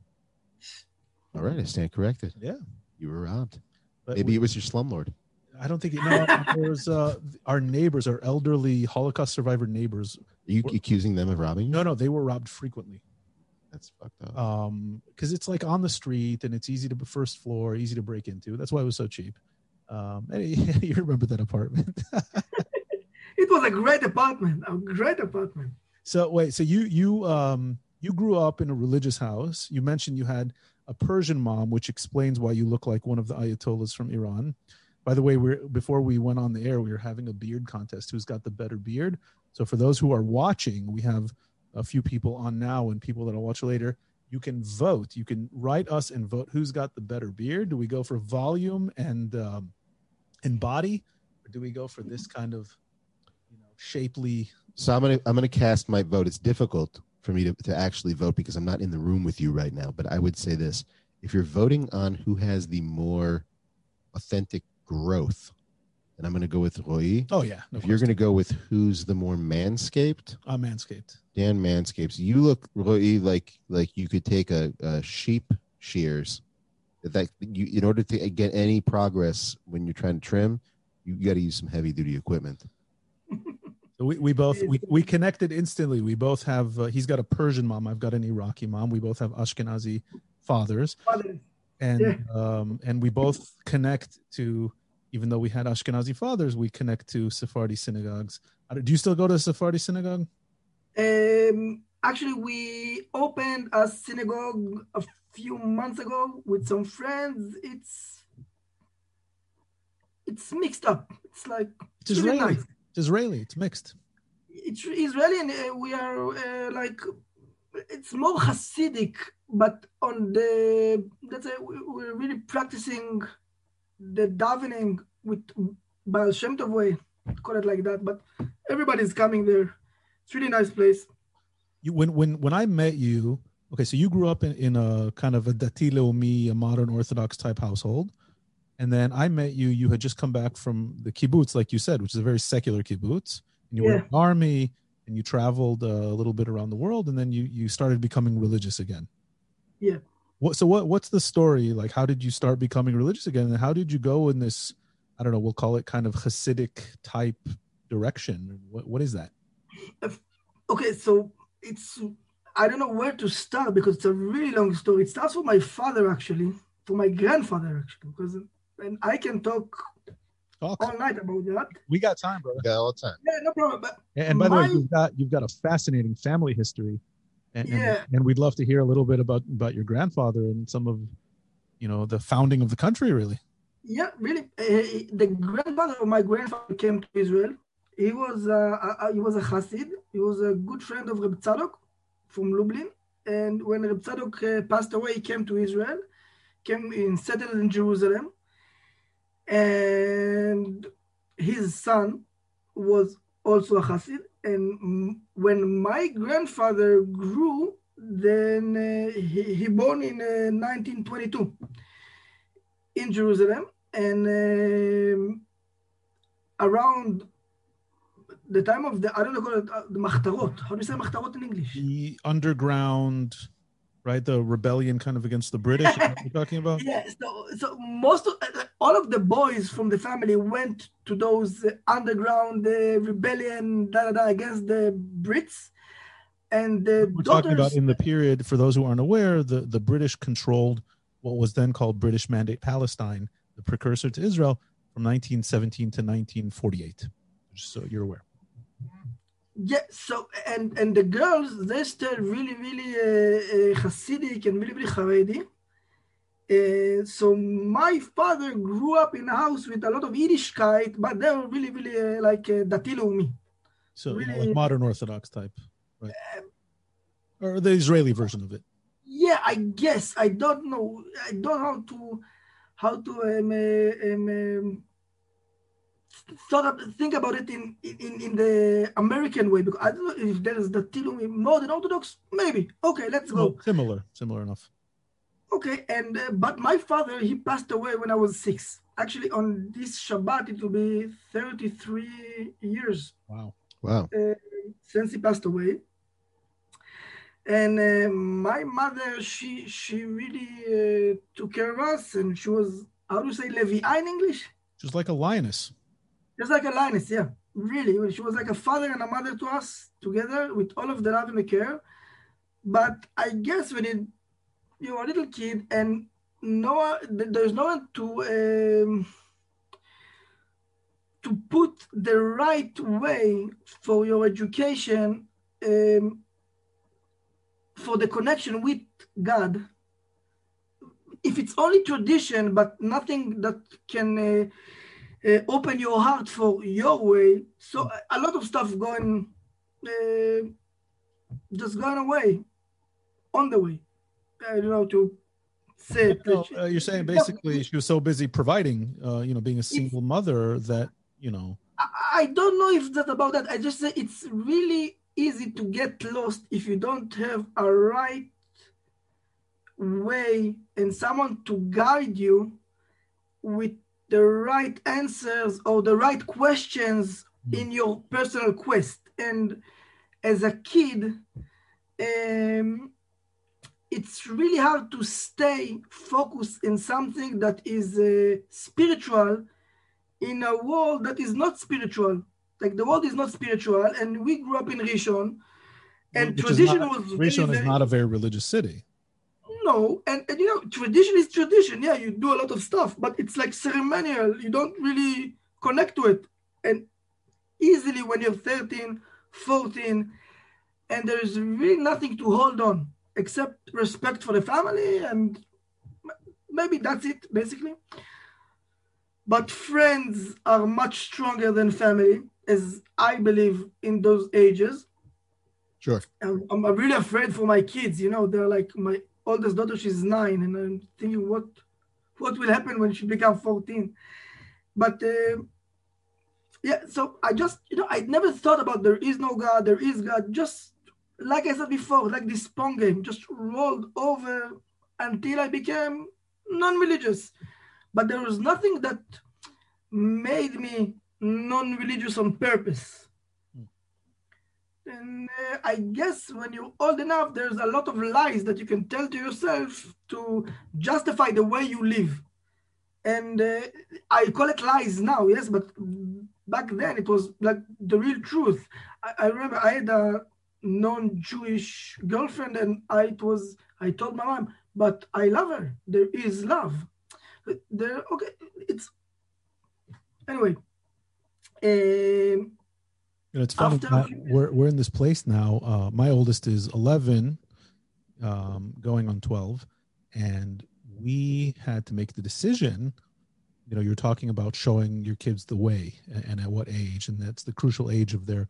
All right, I stand corrected. Yeah, You were robbed. but Maybe we- it was your slumlord. I don't think it, no. there was uh, our neighbors, our elderly Holocaust survivor neighbors. Are you We're- accusing them of robbing you? No, no, they were robbed frequently. That's fucked up. Um, because it's like on the street and it's easy to first floor, easy to break into. That's why it was so cheap. Um, and you remember that apartment. It was a great apartment. A great apartment. so wait, so you you um you grew up in a religious house. You mentioned you had a Persian mom, which explains why you look like one of the Ayatollahs from Iran. By the way, we're before we went on the air, we were having a beard contest. Who's got the better beard? So for those who are watching, we have a few people on now and people that I'll watch later. You can vote. You can write us and vote who's got the better beard. Do we go for volume and um, and body, or do we go for this kind of you know shapely? So I'm gonna I'm gonna cast my vote. It's difficult for me to, to actually vote because I'm not in the room with you right now. But I would say this: if you're voting on who has the more authentic growth, and I'm going to go with Roy. Oh yeah, no if you're going to go with who's the more manscaped, uh, Manscaped. Dan Manscapes. You look Roy like like you could take a, a sheep shears. That you in order to get any progress when you're trying to trim, you got to use some heavy duty equipment. So we, we both we, we connected instantly. We both have. Uh, he's got a Persian mom. I've got an Iraqi mom. We both have Ashkenazi fathers, Father, and Yeah. um, and we both connect to. Even though we had Ashkenazi fathers, we connect to Sephardi synagogues. Don't- you still go to a Sephardi synagogue? Um, actually, we opened a synagogue a few months ago with some friends. It's it's mixed up. It's like It's really Israeli. nice. It's Israeli. It's mixed. It's Israeli, and uh, we are uh, like it's more Hasidic, but on the let's say we're really practicing the davening with Baal Shem Tov way, call it like that. But everybody's coming there. It's really nice place. You when when when I met you, okay, so you grew up in, in a kind of a dati leumi, a modern Orthodox type household, and then I met you. You had just come back from the kibbutz, like you said, which is a very secular kibbutz, and you were in the army, and you traveled uh, a little bit around the world, and then you you started becoming religious again. Yeah. What so what what's the story like? How did you start becoming religious again, and how did you go in this? I don't know. We'll call it kind of Hasidic type direction. What what is that? Okay, so it's I don't know where to start because it's a really long story. It starts with my father actually, for my grandfather actually, because and I can talk Oh, all night about that. we got time, brother. Yeah, all the time. Yeah, no problem. But And, and by the way, you've got you've got a fascinating family history, and, and- Yeah. and we'd love to hear a little bit about about your grandfather and some of, you know, the founding of the country. Really, yeah, really, uh, the grandfather of my grandfather came to Israel. He was uh, uh, he was a Hasid. He was a good friend of Reb Tzadok from Lublin. And when Reb Tzadok uh, passed away, he came to Israel, came in settled in Jerusalem, and his son was also a Hasid. And when my grandfather grew, then uh, he, he born in uh, 1922 in Jerusalem, and um, around the time of the I don't know it uh, the Machtarot. How do you say Machtarot in English? the underground, right? The rebellion kind of against the British. is that what you're talking about? Yeah, so so most of uh, all of the boys from the family went to those uh, underground uh, rebellion da, da, da, against the Brits, and the We're daughters. talking about in the period. For those who aren't aware, the the British controlled what was then called British Mandate Palestine, the precursor to Israel, from 1917 to 1948. Just so you're aware. Yeah, so and and the girls they still really really uh, uh, Hasidic and really really Haredi. Uh, so my father grew up in a house with a lot of Yiddishkeit, but they were really really uh, like uh, Dati Leumi. So you know, Really- like modern Orthodox type, right? Or the Israeli version of it. Yeah, I guess I don't know. I don't know how to how to um, uh, um, um, thought of, think about it in, in in the American way because I don't know if there is Dati Leumi more than Orthodox. Maybe okay, let's go. Well, similar, similar enough. Okay, and uh, but my father he passed away when I was six. Actually, on this Shabbat it will be thirty-three years Wow. Wow. since he passed away. And uh, my mother, she she really uh, took care of us, and she was how do you say Levi'a in English? Just like a lioness. Just like a lioness, yeah. Really, she was like a father and a mother to us together with all of the love and the care. But I guess when it, you're a little kid and no there's no one to um, to put the right way for your education, um, for the connection with God. If it's only tradition, but nothing that can. Uh, uh, open your heart for your way. So a- lot of stuff going, uh, just going away, on the way. I don't know to say uh, you're saying basically she was so busy providing, uh, you know, being a single mother that you know. I, I don't know if that's about that. I just say it's really easy to get lost if you don't have a right way and someone to guide you with the right answers or the right questions Mm. in your personal quest. And as a kid, um, it's really hard to stay focused in something that is uh, spiritual in a world that is not spiritual. Like the world is not spiritual, and we grew up in Rishon, and Which tradition not- was Rishon really is not a very religious city. No, and, and you know, tradition is tradition. Yeah, you do a lot of stuff, but it's like ceremonial. You don't really connect to it. And easily when you're 13, 14, and there is really nothing to hold on except respect for the family, and maybe that's it, basically. But friends are much stronger than family, as I believe in those ages. Sure. I'm, I'm I'm really afraid for my kids. You know, they're like my oldest daughter. She's nine, and I'm thinking what what will happen when she becomes fourteen. But uh, yeah, so I just you know I never thought about there is no God, there is God. Just like I said before, like this Pong game, just rolled over until I became non-religious. But there was nothing that made me non-religious on purpose. And uh, I guess when you're old enough, there's a lot of lies that you can tell to yourself to justify the way you live. And uh, I call it lies now, yes, but back then it was like the real truth. I, I remember I had a non-Jewish girlfriend, and I it was I told my mom, but I love her. There is love. There, okay, it's anyway. Um, You know, it's funny. We're we're in this place now. Uh, my oldest is 11, um, going on 12, and we had to make the decision. You know, you're talking about showing your kids the way and, and at what age, and that's the crucial age of their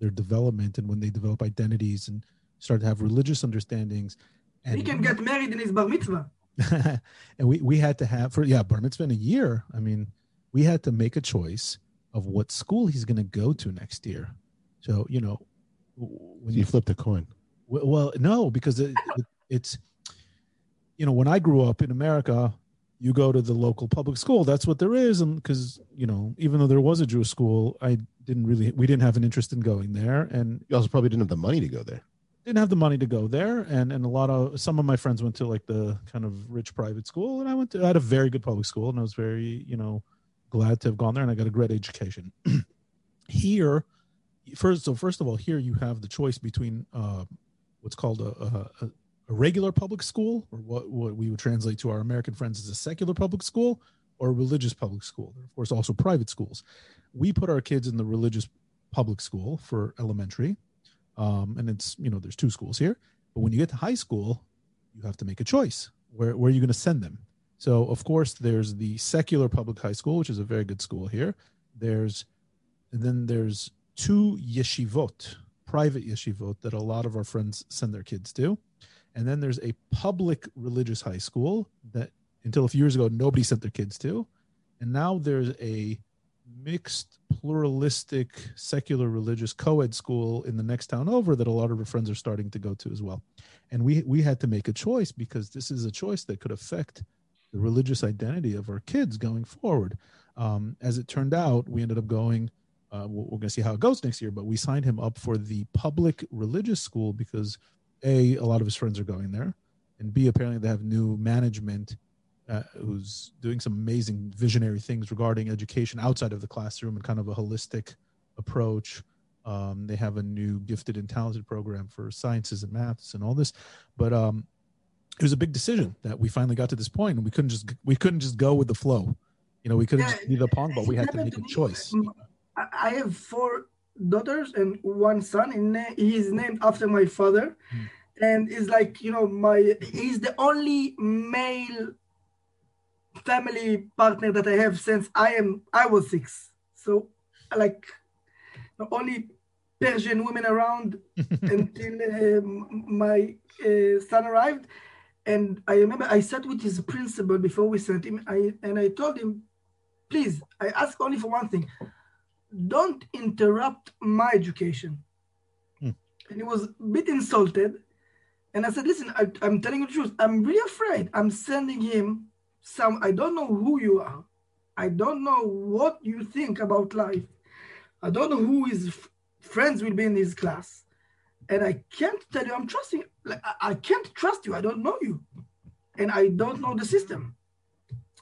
their development and when they develop identities and start to have religious understandings. And he can get married in his bar mitzvah. and we we had to have for yeah bar mitzvah in a year. I mean, we had to make a choice of what school he's going to go to next year. So you know, when You you flipped a coin. w- well, no, because it, it, it's you know when I grew up in America, you go to the local public school. That's what there is, and because you know even though there was a Jewish school, I didn't really we didn't have an interest in going there, and You also probably didn't have the money to go there. didn't have the money to go there and and a lot of some of my friends went to like the kind of rich private school and i went to i had a very good public school and i was very you know glad to have gone there and i got a great education. Here first so first of all here you have the choice between uh, what's called a, a, a regular public school or what, what we would translate to our american friends as a secular public school or a religious public school. There are, of course also private schools. We put our kids in the religious public school for elementary um, and it's you know there's two schools here but when you get to high school you have to make a choice. Where, where are you going to send them so of course there's the secular public high school which is a very good school here. There's and then there's two yeshivot private yeshivot that a lot of our friends send their kids to. And then there's a public religious high school that until a few years ago nobody sent their kids to. And now there's a mixed pluralistic secular religious co-ed school in the next town over that a lot of our friends are starting to go to as well. And we we had to make a choice because this is a choice that could affect the religious identity of our kids going forward um, as it turned out we ended up going uh, we're going to see how it goes next year but we signed him up for the public religious school because a a lot of his friends are going there and b apparently they have new management uh, who's doing some amazing visionary things regarding education outside of the classroom and kind of a holistic approach. Um, they have a new gifted and talented program for sciences and maths and all this, but um, it was a big decision that we finally got to this point, and we couldn't just we couldn't just go with the flow. You know, we couldn't just be the pong, but we had to make a choice. I have four daughters and one son, and he is named after my father, Hmm. and is like you know my he's the only male family partner that I have since I am I was six. So like the only Persian women around until um, my uh, son arrived. And I remember I sat with his principal before we sent him. I and I told him, please, I ask only for one thing: don't interrupt my education. Hmm. And he was a bit insulted. And I said, listen, I, I'm telling you the truth. I'm really afraid. I'm sending him some. I don't know who you are. I don't know what you think about life. I don't know who his f- friends will be in his class. And I can't tell you I'm trusting. Like, I, can't trust you. I don't know you. And I don't know the system.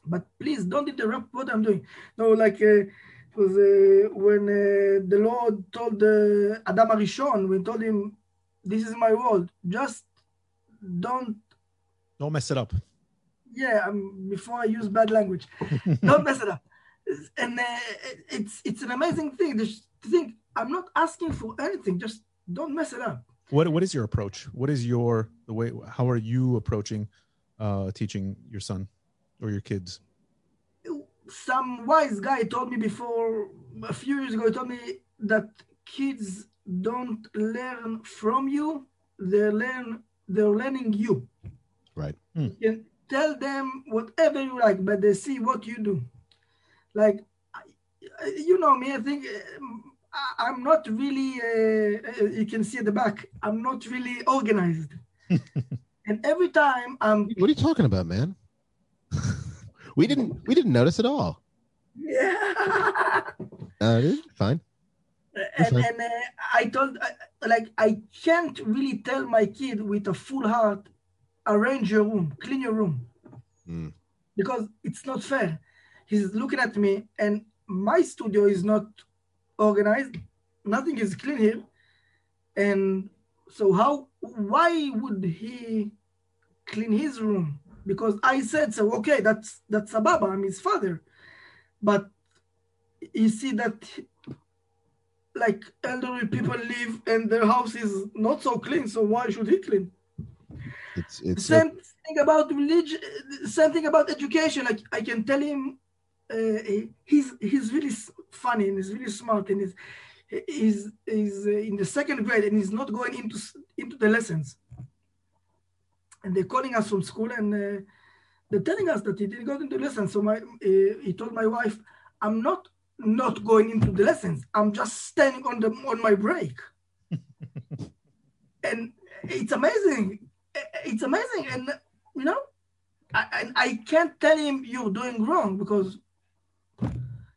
But please don't interrupt what I'm doing. No, like uh, it was uh, when uh, the Lord told uh, Adam Arishon, we told him, "This is my world. Just don't Don't mess it up. yeah um, before i use bad language don't mess it up and uh, it's it's an amazing thing to think i'm not asking for anything just don't mess it up What what is your approach? What is your the way? How are you approaching uh, teaching your son or your kids? some wise guy told me before a few years ago he told me that kids don't learn from you they learn they're learning you Right. Hmm. you can tell them whatever you like but they see what you do like you know me i think I- i'm not really uh, uh, you can see at the back i'm not really organized and every time i'm What are you talking about, man? we didn't we didn't notice at all. yeah Uh, fine. and, Okay. and uh, I told uh, like I can't really tell my kid with a full heart, arrange your room, clean your room, Mm. because it's not fair. He's looking at me, and my studio is not organized. Nothing is clean here, and so how? Why would he clean his room? Because I said so. Okay, that's that's Sababa. I'm his father, but you see that like elderly people live and their house is not so clean so why should he clean It's it's same thing about religion same thing about education like i can tell him uh, he- he's he's really funny and he's really smart and he's he's, he's uh, in the second grade and he's not going into into the lessons. And they're calling us from school and uh, they're telling us that he didn't go into lessons. So my uh, he told my wife i'm not not going into the lessons. I'm just standing on the on my break. And it's amazing. It's amazing. And you know I, and I can't tell him you're doing wrong because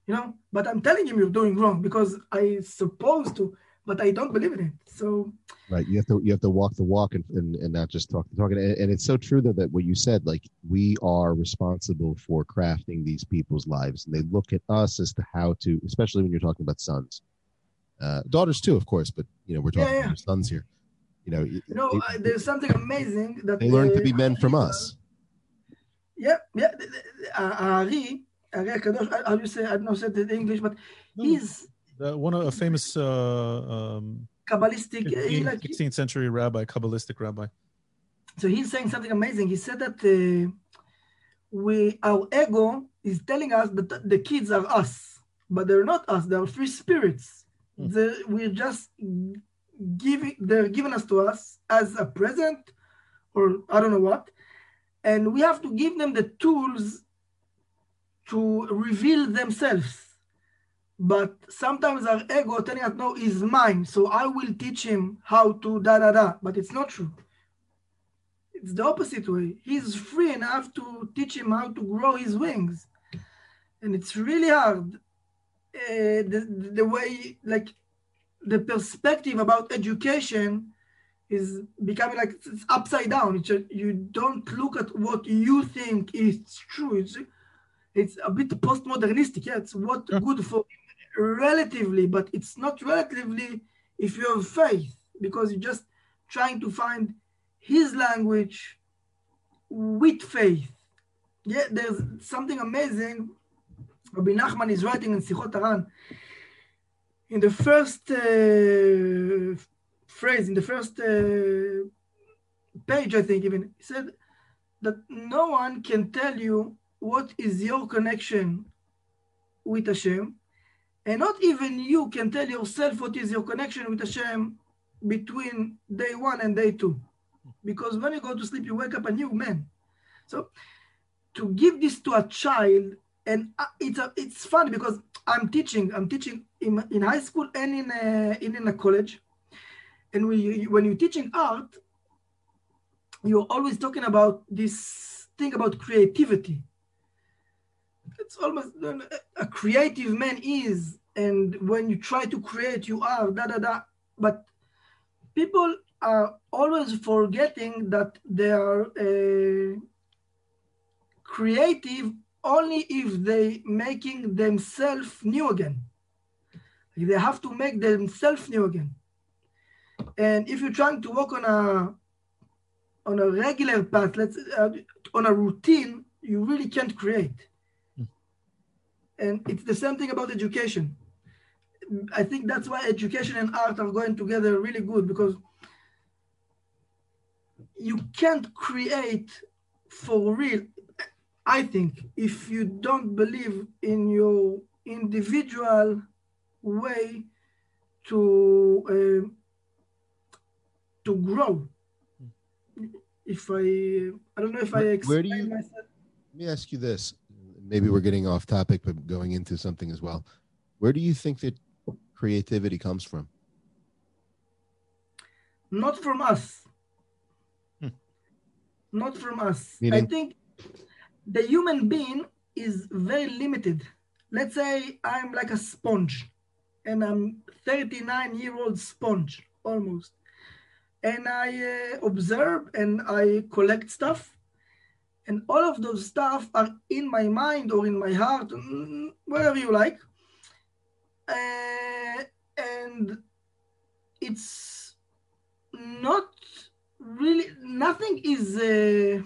you know but i'm telling him you're doing wrong because i supposed to but i don't believe in it so right. You have to you have to walk the walk and and, and not just talk the talk. And, and it's so true though that what you said, like we are responsible for crafting these people's lives, and they look at us as to how to, especially when you're talking about sons, uh, daughters too, of course, but you know we're talking Yeah, yeah. about sons here. You know, you know uh, there's something amazing that they learn to uh, be men from us. yeah yeah uh, Ari Ari Akadosh, I- how do you say I don't know say it in English but he's The, one of a famous uh, um, Kabbalistic uh, 15th, like 16th century rabbi, Kabbalistic rabbi. So he's saying something amazing. He said that uh, we our ego is telling us that the kids are us, but they're not us. They are free spirits. Hmm. The- we're just giving. They're given us to us as a present, or I don't know what, and we have to give them the tools to reveal themselves. But sometimes our ego telling us, no, is mine. So I will teach him how to da da da. But it's not true it's the opposite way. He's free have to teach him how to grow his wings. And it's really hard. Uh, the, the way, like, the perspective about education is becoming like it's upside down. It's you don't look at what you think is true. It's, it's a bit postmodernistic. Yeah, it's what good for relatively, but it's not relatively if you have faith because you're just trying to find his language with faith. Yeah, there's something amazing. Rabbi Nachman is writing in Sichot Haran. In the first uh, phrase, in the first uh, page, I think even, he said that no one can tell you what is your connection with Hashem, and not even you can tell yourself what is your connection with Hashem between day one and day two because when you go to sleep, you wake up a new man. So to give this to a child, and uh, it's a, it's fun because I'm teaching, I'm teaching in, in high school and in a, in, in a college, and we when you're teaching art, you're always talking about this thing about creativity. It's almost a creative man is, and when you try to create, you are da da da. But people are always forgetting that they are uh, creative only if they making themselves new again. They have to make themselves new again. And if you're trying to walk on a on a regular path, let's uh, on a routine, you really can't create. And it's the same thing about education. I think that's why education and art are going together really good because you can't create for real. I think if you don't believe in your individual way to uh, to grow. If I, I don't know if I explain where do you, myself. Let me ask you this. Maybe we're getting off topic, but going into something as well. Where do you think that creativity comes from? Not from us. Hmm. Not from us. Meaning? I think the human being is very limited. Let's say I'm like a sponge and I'm 39 year old sponge almost and I uh, observe and I collect stuff. And all of those stuff are in my mind or in my heart, mm, wherever you like. Uh, and it's not really, nothing is. Uh,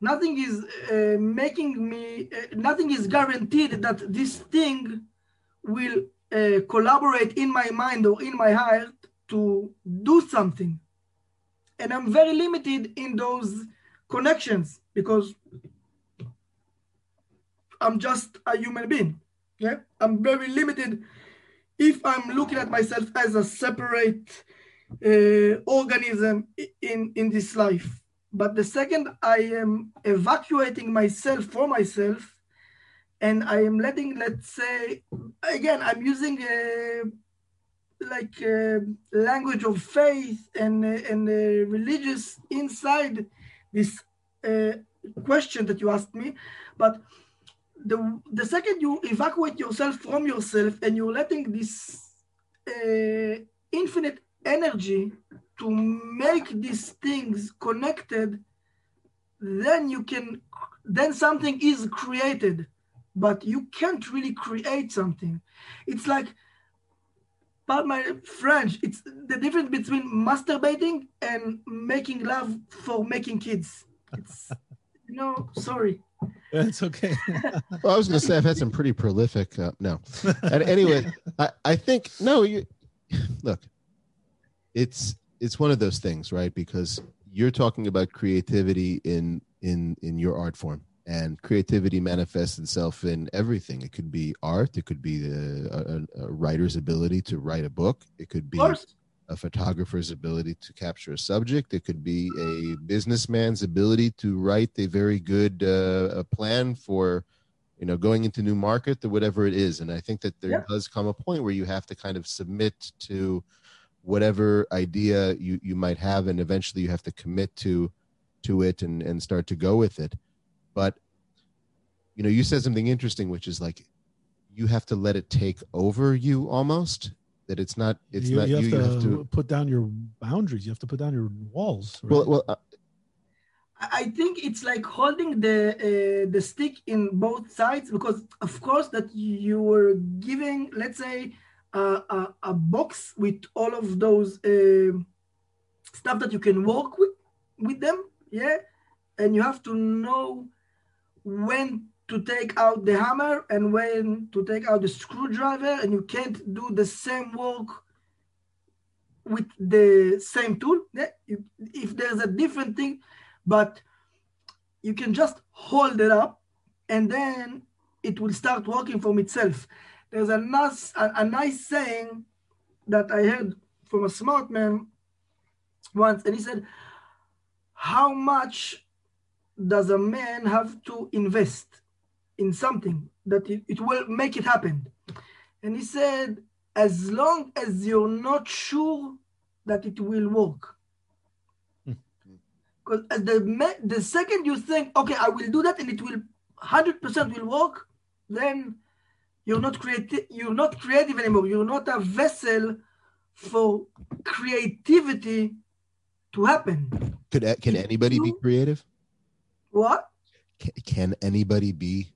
nothing is uh, making me nothing is guaranteed that this thing will collaborate in my mind or in my heart to do something. And I'm very limited in those connections because I'm just a human being. Yeah, I'm very limited if I'm looking at myself as a separate uh, organism in in this life. But the second I am evacuating myself for myself, and I am letting, let's say, again, I'm using a like uh, language of faith and uh, and uh, religious inside this uh, question that you asked me but the the second you evacuate yourself from yourself and you're letting this uh, infinite energy to make these things connected then you can then something is created but you can't really create something. It's like but my French, it's the difference between masturbating and making love for making kids. It's, you know, sorry. That's okay. well, I was going to say I've had some pretty prolific. Uh, no, and anyway, I, I think no. You look, it's it's one of those things, right? Because you're talking about creativity in in in your art form, and creativity manifests itself in everything. It could be art. It could be a, a, a writer's ability to write a book. It could be a photographer's ability to capture a subject. It could be a businessman's ability to write a very good uh, a plan for, you know, going into new market or whatever it is. And I think that there yeah. does come a point where you have to kind of submit to whatever idea you, you might have, and eventually you have to commit to to it and and start to go with it but you know, you said something interesting, which is like you have to let it take over you almost. That it's not. It's you, not you. Have, you, to, you have to put down your boundaries. You have to put down your walls. Right? Well, well. Uh, I think it's like holding the uh, the stick in both sides because, of course, that you were giving, let's say, uh, a, a, box with all of those uh, stuff that you can work with with them, yeah, and you have to know when to take out the hammer and when to take out the screwdriver and you can't do the same work with the same tool. If there's a different thing but you can just hold it up and then it will start working from itself. There's a nice a, a nice saying that i heard from a smart man once and he said how much does a man have to invest in something that it, it will make it happen? And he said, as long as you're not sure that it will work. Because hmm. the, the second you think, okay, I will do that and it will 100% will work, then you're not creative. You're not creative anymore. You're not a vessel for creativity to happen. Could can anybody be creative? What? Can, can anybody be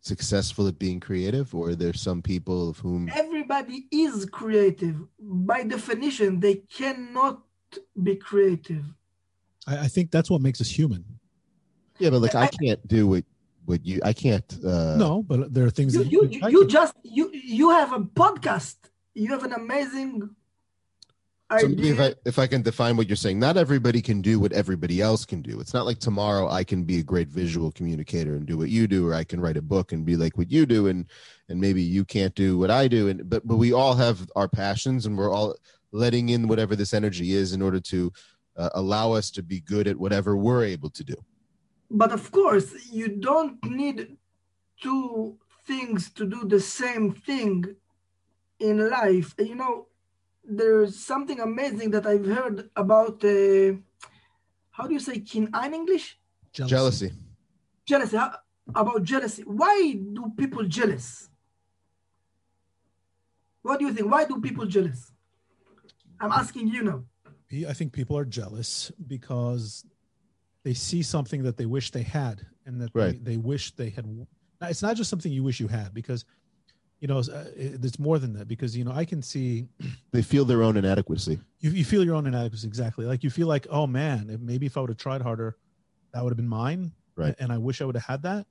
successful at being creative, or are there some people of whom everybody is creative by definition? They cannot be creative. I, I think that's what makes us human. Yeah, but like I, I can't do what what you I can't. Uh, no, but there are things you that you, you, you just you you have a podcast. You have an amazing. So maybe if I if I can define what you're saying, not everybody can do what everybody else can do. It's not like tomorrow I can be a great visual communicator and do what you do, or I can write a book and be like what you do, and and maybe you can't do what I do, and but but we all have our passions, and we're all letting in whatever this energy is in order to uh, allow us to be good at whatever we're able to do. But of course you don't need two things to do the same thing in life. You know there's something amazing that i've heard about uh, how do you say kin in english? Jealousy. Jealousy, jealousy. How, about jealousy. Why do people jealous? What do you think? Why do people jealous? I'm asking you now. I think people are jealous because they see something that they wish they had and that right. they, they wish they had it's not just something you wish you had because you know uh, it's more than that because you know i can see they feel their own inadequacy. You, you feel your own inadequacy exactly. Like you feel like oh man maybe if i would have tried harder that would have been mine right. and i wish i would have had that.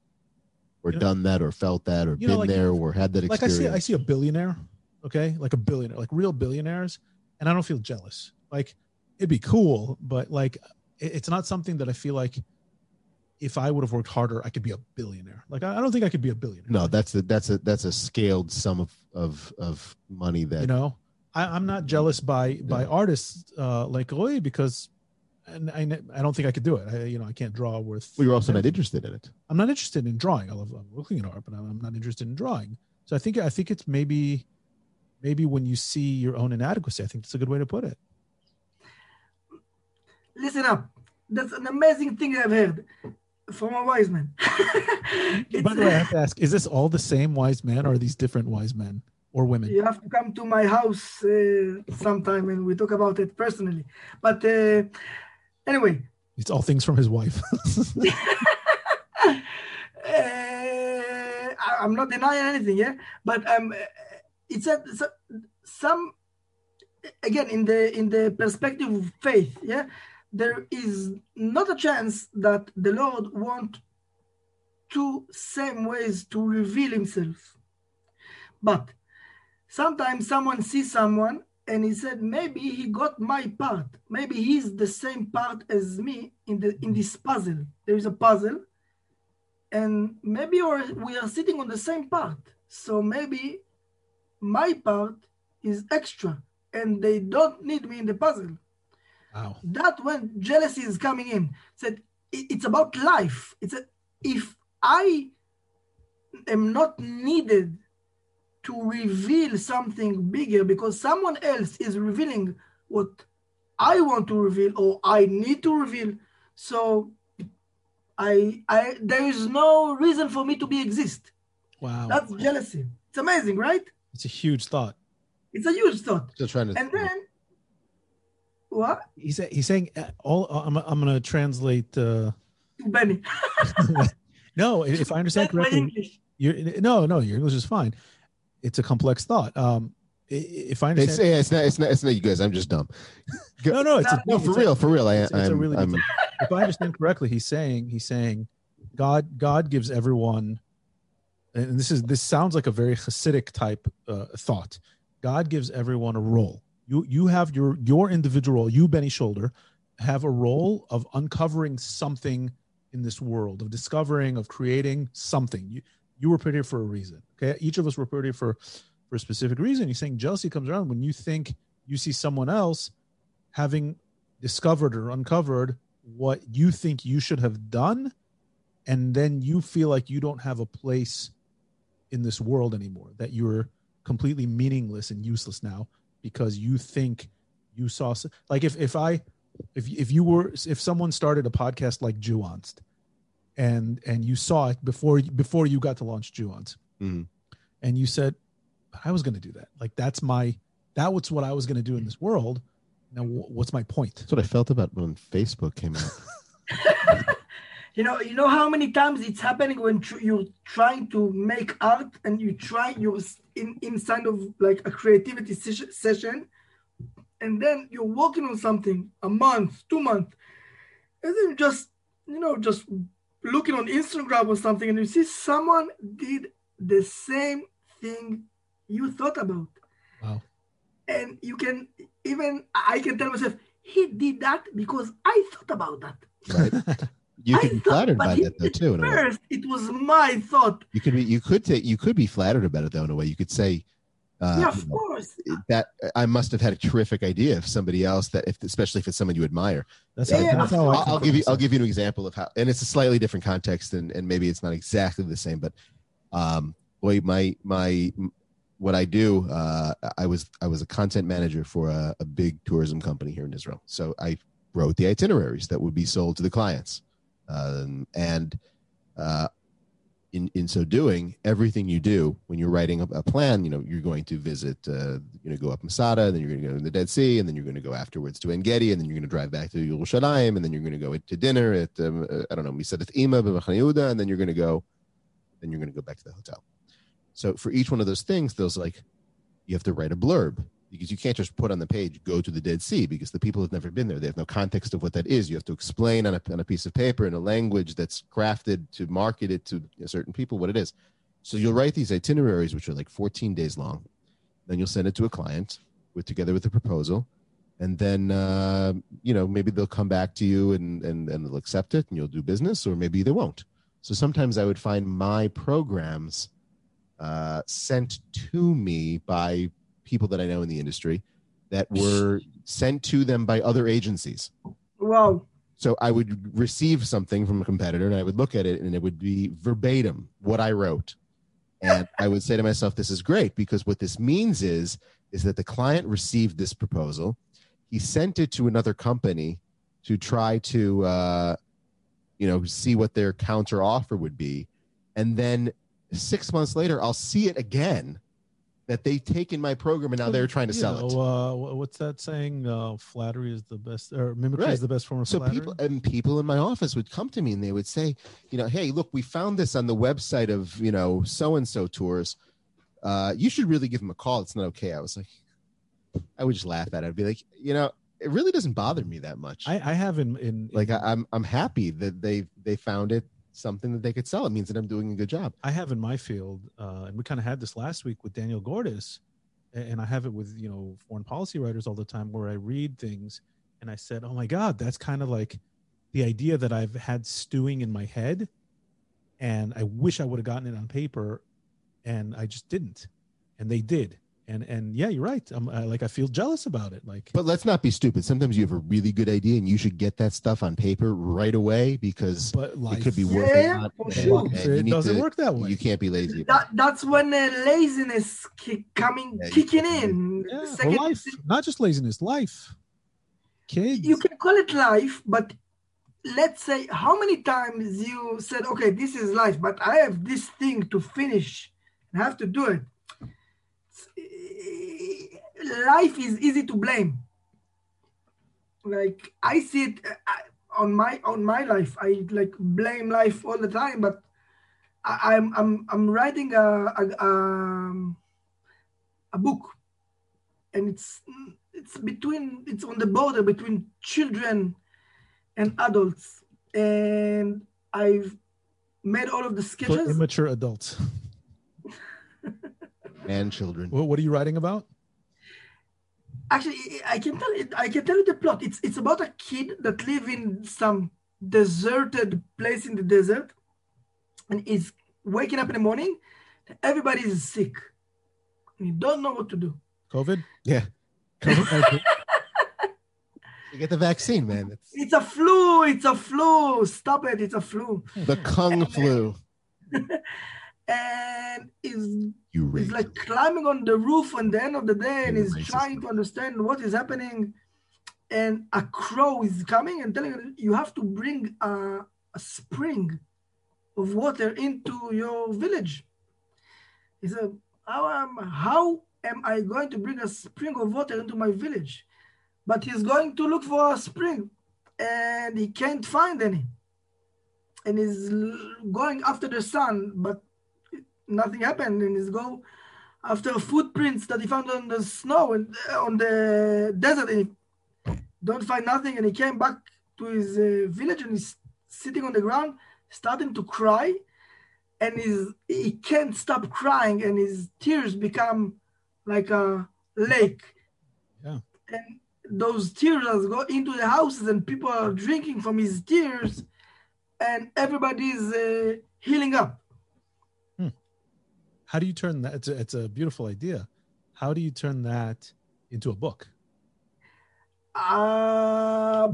Or you done know? that or felt that or been know, like, there or had that experience like i see i see a billionaire okay? Like a billionaire like real billionaires and i don't feel jealous. Like it'd be cool but like it's not something that I feel like if I would have worked harder, I could be a billionaire. Like I don't think I could be a billionaire. No, that's a that's a that's a scaled sum of of of money that you know. I, am not jealous by by artists uh, like Roy because, and I, I don't think I could do it. I you know I can't draw worth. Well, you're also not interested in it. I'm not interested in drawing. I love I'm looking at art, but I'm not interested in drawing. So I think I think it's maybe maybe when you see your own inadequacy, I think it's a good way to put it listen up. That's an amazing thing I've heard from a wise man. By the way, I have to ask: Is this all the same wise man, or are these different wise men or women? You have to come to my house uh, sometime, and we talk about it personally. But uh, anyway, it's all things from his wife. uh, I'm not denying anything, yeah. But um, it's a, it's a some again in the in the perspective of faith, yeah there is not a chance that the Lord want two same ways to reveal himself. But sometimes someone sees someone and he said, maybe he got my part. Maybe he's the same part as me in the in this puzzle. There is a puzzle, and maybe we are sitting on the same part. So maybe my part is extra, and they don't need me in the puzzle. Wow. That when jealousy is coming in, said it's about life. It's a, if I am not needed to reveal something bigger because someone else is revealing what I want to reveal or I need to reveal. So I I there is no reason for me to be exist. Wow. That's jealousy. It's amazing, right? It's a huge thought. It's a huge thought. Still trying to and then what? He's he's saying uh, all. Uh, I'm I'm going to translate. Uh, Benny. no, if I understand correctly, you're no no your English is fine. It's a complex thought. Um, if I understand, it's, yeah, it's not it's not it's not you guys. I'm just dumb. no, no, it's a, no for it's real, a, for real. I, it's, it's a really. I'm, if I understand correctly, he's saying he's saying God God gives everyone, and this is this sounds like a very Hasidic type uh, thought. God gives everyone a role you you have your your individual you benny shoulder have a role of uncovering something in this world of discovering of creating something. You you were put here for a reason okay? Each of us were put here for for a specific reason. You're saying jealousy comes around when you think you see someone else having discovered or uncovered what you think you should have done and then you feel like you don't have a place in this world anymore that you're completely meaningless and useless now because you think you saw like if if I if if you were if someone started a podcast like Nuanced and and you saw it before before you got to launch Juons, Mhm. and you said, "I was going to do that. Like that's my that was what I was going to do in this world. Now, what's my point?" That's what I felt about when Facebook came out. You know, you know how many times it's happening when tr- you're trying to make art and you try you're in inside of like a creativity ses- session, and then you're working on something a month, two months, and then just you know just looking on Instagram or something, and you see someone did the same thing you thought about, Wow. and you can even I can tell myself he did that because I thought about that. Right? You I could be thought- flattered by that though too. In a way. First, it was my thought. You could be you could take you could be flattered about it though in a way. You could say uh, yeah, of course. that I must have had a terrific idea if somebody else that if especially if it's someone you admire. That's Yeah, how, yeah, that's how I I'll, I'll give you I'll give you an example of how and it's a slightly different context and and maybe it's not exactly the same, but um boy my my what I do uh I was I was a content manager for a, a big tourism company here in Israel. So I wrote the itineraries that would be sold to the clients. Um, and uh in in so doing, everything you do when you're writing a, a plan, you know, you're going to visit, uh, going to go up Masada, then you're going to go to the Dead Sea, and then you're going to go afterwards to En Gedi, and then you're going to drive back to Yerushalayim, and then you're going to go to dinner at, um, uh, I don't know, Misadat Ima, Yehuda, and then you're going to go, then you're going to go back to the hotel. So for each one of those things, those like, you have to write a blurb because you can't just put on the page, go to the Dead Sea, because the people have never been there. They have no context of what that is. You have to explain on a, on a piece of paper in a language that's crafted to market it to certain people what it is. So you'll write these itineraries, which are like 14 days long. Then you'll send it to a client with together with a proposal. And then, uh, you know, maybe they'll come back to you and, and, and they'll accept it and you'll do business, or maybe they won't. So sometimes I would find my programs uh, sent to me by people that I know in the industry that were sent to them by other agencies. Wow. So I would receive something from a competitor and I would look at it and it would be verbatim what I wrote. And I would say to myself, this is great because what this means is, is that the client received this proposal. He sent it to another company to try to, uh, you know, see what their counter offer would be. And then six months later, I'll see it again that they've taken my program and now they're trying to You sell it. know, Uh, what's that saying? Uh, flattery is the best, or mimicry Right. is the best form of so flattery. people and people in my office would come to me and they would say you know hey look we found this on the website of you know so and so tours uh you should really give them a call it's not okay i was like i would just laugh at it i'd be like you know it really doesn't bother me that much I, I have in in like I, i'm i'm happy that they they found it something that they could sell. It means that i'm doing a good job. I have in my field, uh, and we kind of had this last week with Daniel Gordis, and I have it with you know foreign policy writers all the time, where I read things and I said, "Oh my God, that's kind of like the idea that I've had stewing in my head, and I wish I would have gotten it on paper, and I just didn't, and they did, and and yeah, you're right. I'm I, like I feel jealous about it, like but let's not be stupid sometimes you have a really good idea and you should get that stuff on paper right away because but life, it could be worth yeah, a lot for sure. it doesn't to- work that way. you can't be lazy That, that's when uh, laziness ki- coming Yeah, kicking in. yeah, Second, life, not just laziness, life. Kids, you can call it life, but let's say how many times you said, okay, this is life, but I have this thing to finish and have to do it. Life is easy to blame. Like I see it uh, on my on my life. I like blame life all the time, but I, I'm I'm I'm writing a a, um, a book, and it's it's between it's on the border between children and adults, and I've made all of the for sketches. immature adults. and children What, what are you writing about? Actually, I can tell it. I can tell you the plot. It's it's about a kid that live in some deserted place in the desert, and is waking up in the morning. Everybody is sick. And you don't know what to do. COVID? Yeah. COVID? You get the vaccine, man. It's It's a flu. It's a flu. Stop it. It's a flu. the kung flu. And is You racist. like climbing on the roof on the end of the day and You he's racist. trying to understand what is happening. And a crow is coming and telling him, You have to bring a, a spring of water into your village. He said, how am, how am I going to bring a spring of water into my village? But he's going to look for a spring and he can't find any. And he's going after the sun, but nothing happened. And he's go after footprints that he found on the snow and on the desert. And he don't find nothing. And he came back to his uh, village and he's sitting on the ground, starting to cry. And he's, he can't stop crying, and his tears become like a lake. Yeah. And those tears go into the houses and people are drinking from his tears and everybody's uh, healing up. How do you turn that it's a, it's a beautiful idea how do you turn that into a book uh,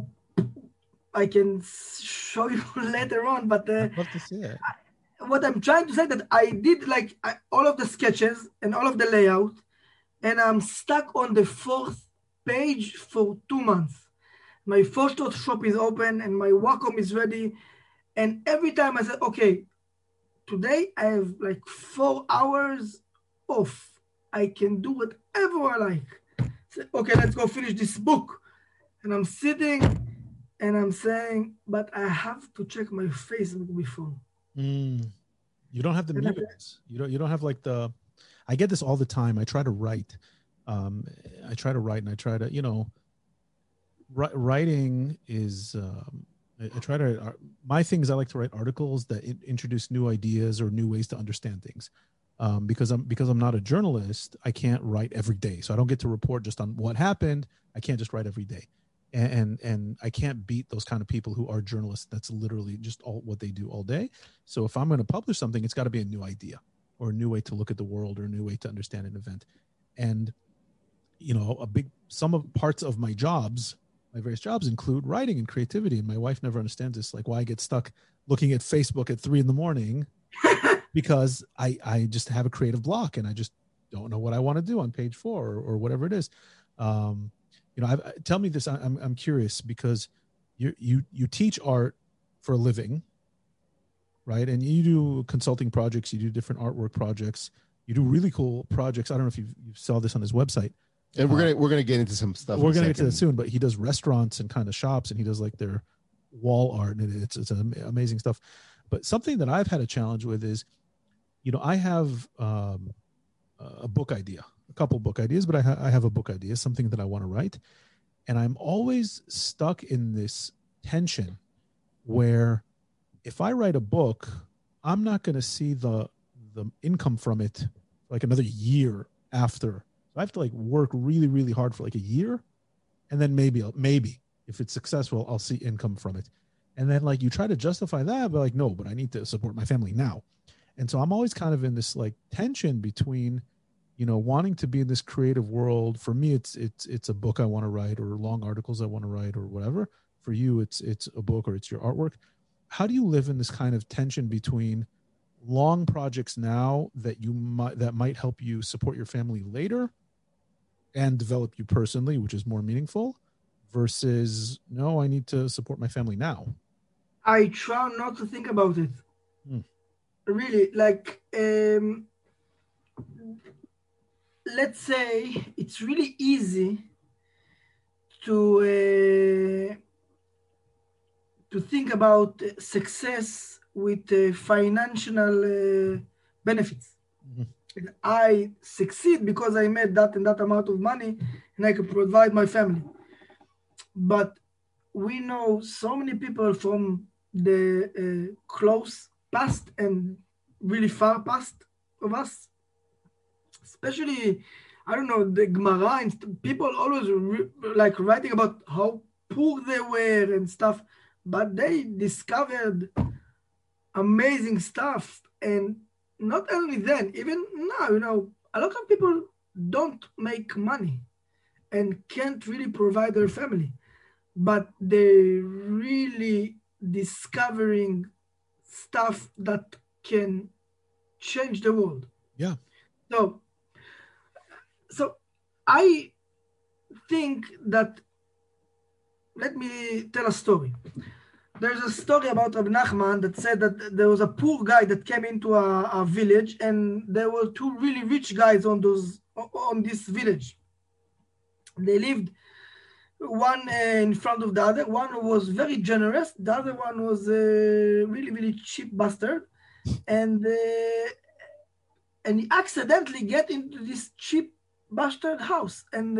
i can show you later on but uh, I'd love to see it. what i'm trying to say that i did like I, all of the sketches and all of the layout and i'm stuck on the fourth page for two months. My Photoshop is open and my Wacom is ready. And every time I said, okay, today I have like four hours off. I can do whatever I like. Say, okay, let's go finish this book. And I'm sitting and I'm saying, but I have to check my Facebook before. Mm. You don't have the. You don't. You don't have like the. I get this all the time. I try to write, um, I try to write and I try to, you know, writing is, um, I, I, try to, uh, my thing is I like to write articles that introduce new ideas or new ways to understand things. Um, because I'm because I'm not a journalist, I can't write every day. So I don't get to report just on what happened. I can't just write every day, and and, and I can't beat those kind of people who are journalists. That's literally just all what they do all day. So if I'm going to publish something, it's got to be a new idea or a new way to look at the world or a new way to understand an event. And you know a big some of parts of my jobs my various jobs include writing and creativity and my wife never understands this like why i get stuck looking at facebook at three in the morning because i i just have a creative block and i just don't know what i want to do on page four or, or whatever it is. Um you know I've, tell me this i'm i'm curious because you you you teach art for a living right? And you do consulting projects you do different artwork projects you do really cool projects. I don't know if you saw this on his website and we're gonna we're gonna get into some stuff. We're gonna get to that soon, but he does restaurants and kind of shops, and he does like their wall art, and it's it's amazing stuff. But something that I've had a challenge with is, you know, I have um, a book idea, a couple book ideas, but I, ha- I have a book idea, something that I want to write, and I'm always stuck in this tension where if I write a book, I'm not going to see the the income from it like another year after I have to like work really, really hard for like a year, and then maybe, maybe if it's successful, I'll see income from it. And then like you try to justify that, but like no, but I need to support my family now. And so I'm always kind of in this like tension between, you know, wanting to be in this creative world. For me, it's it's it's a book I want to write or long articles I want to write or whatever. For you, it's it's a book or it's your artwork. How do you live in this kind of tension between long projects now that you might that might help you support your family later and develop you personally which is more meaningful versus no i need to support my family now i try not to think about it hmm. really like um let's say it's really easy to uh, to think about success with uh, financial uh, benefits. I succeed because I made that and that amount of money and I can provide my family. But we know so many people from the uh, close past and really far past of us, especially, I don't know, the Gemara and people always re- like writing about how poor they were and stuff, but they discovered amazing stuff. And not only then, even now, you know, a lot of people don't make money and can't really provide their family, but they're really discovering stuff that can change the world. Yeah. So, so I think that let me tell a story there's a story about Rabbi Nachman that said that there was a poor guy that came into a, a, village, and there were two really rich guys on those on this village. They lived one uh, in front of the other. One was very generous. The other one was a really really cheap bastard, and uh, and he accidentally get into this cheap bastard house and.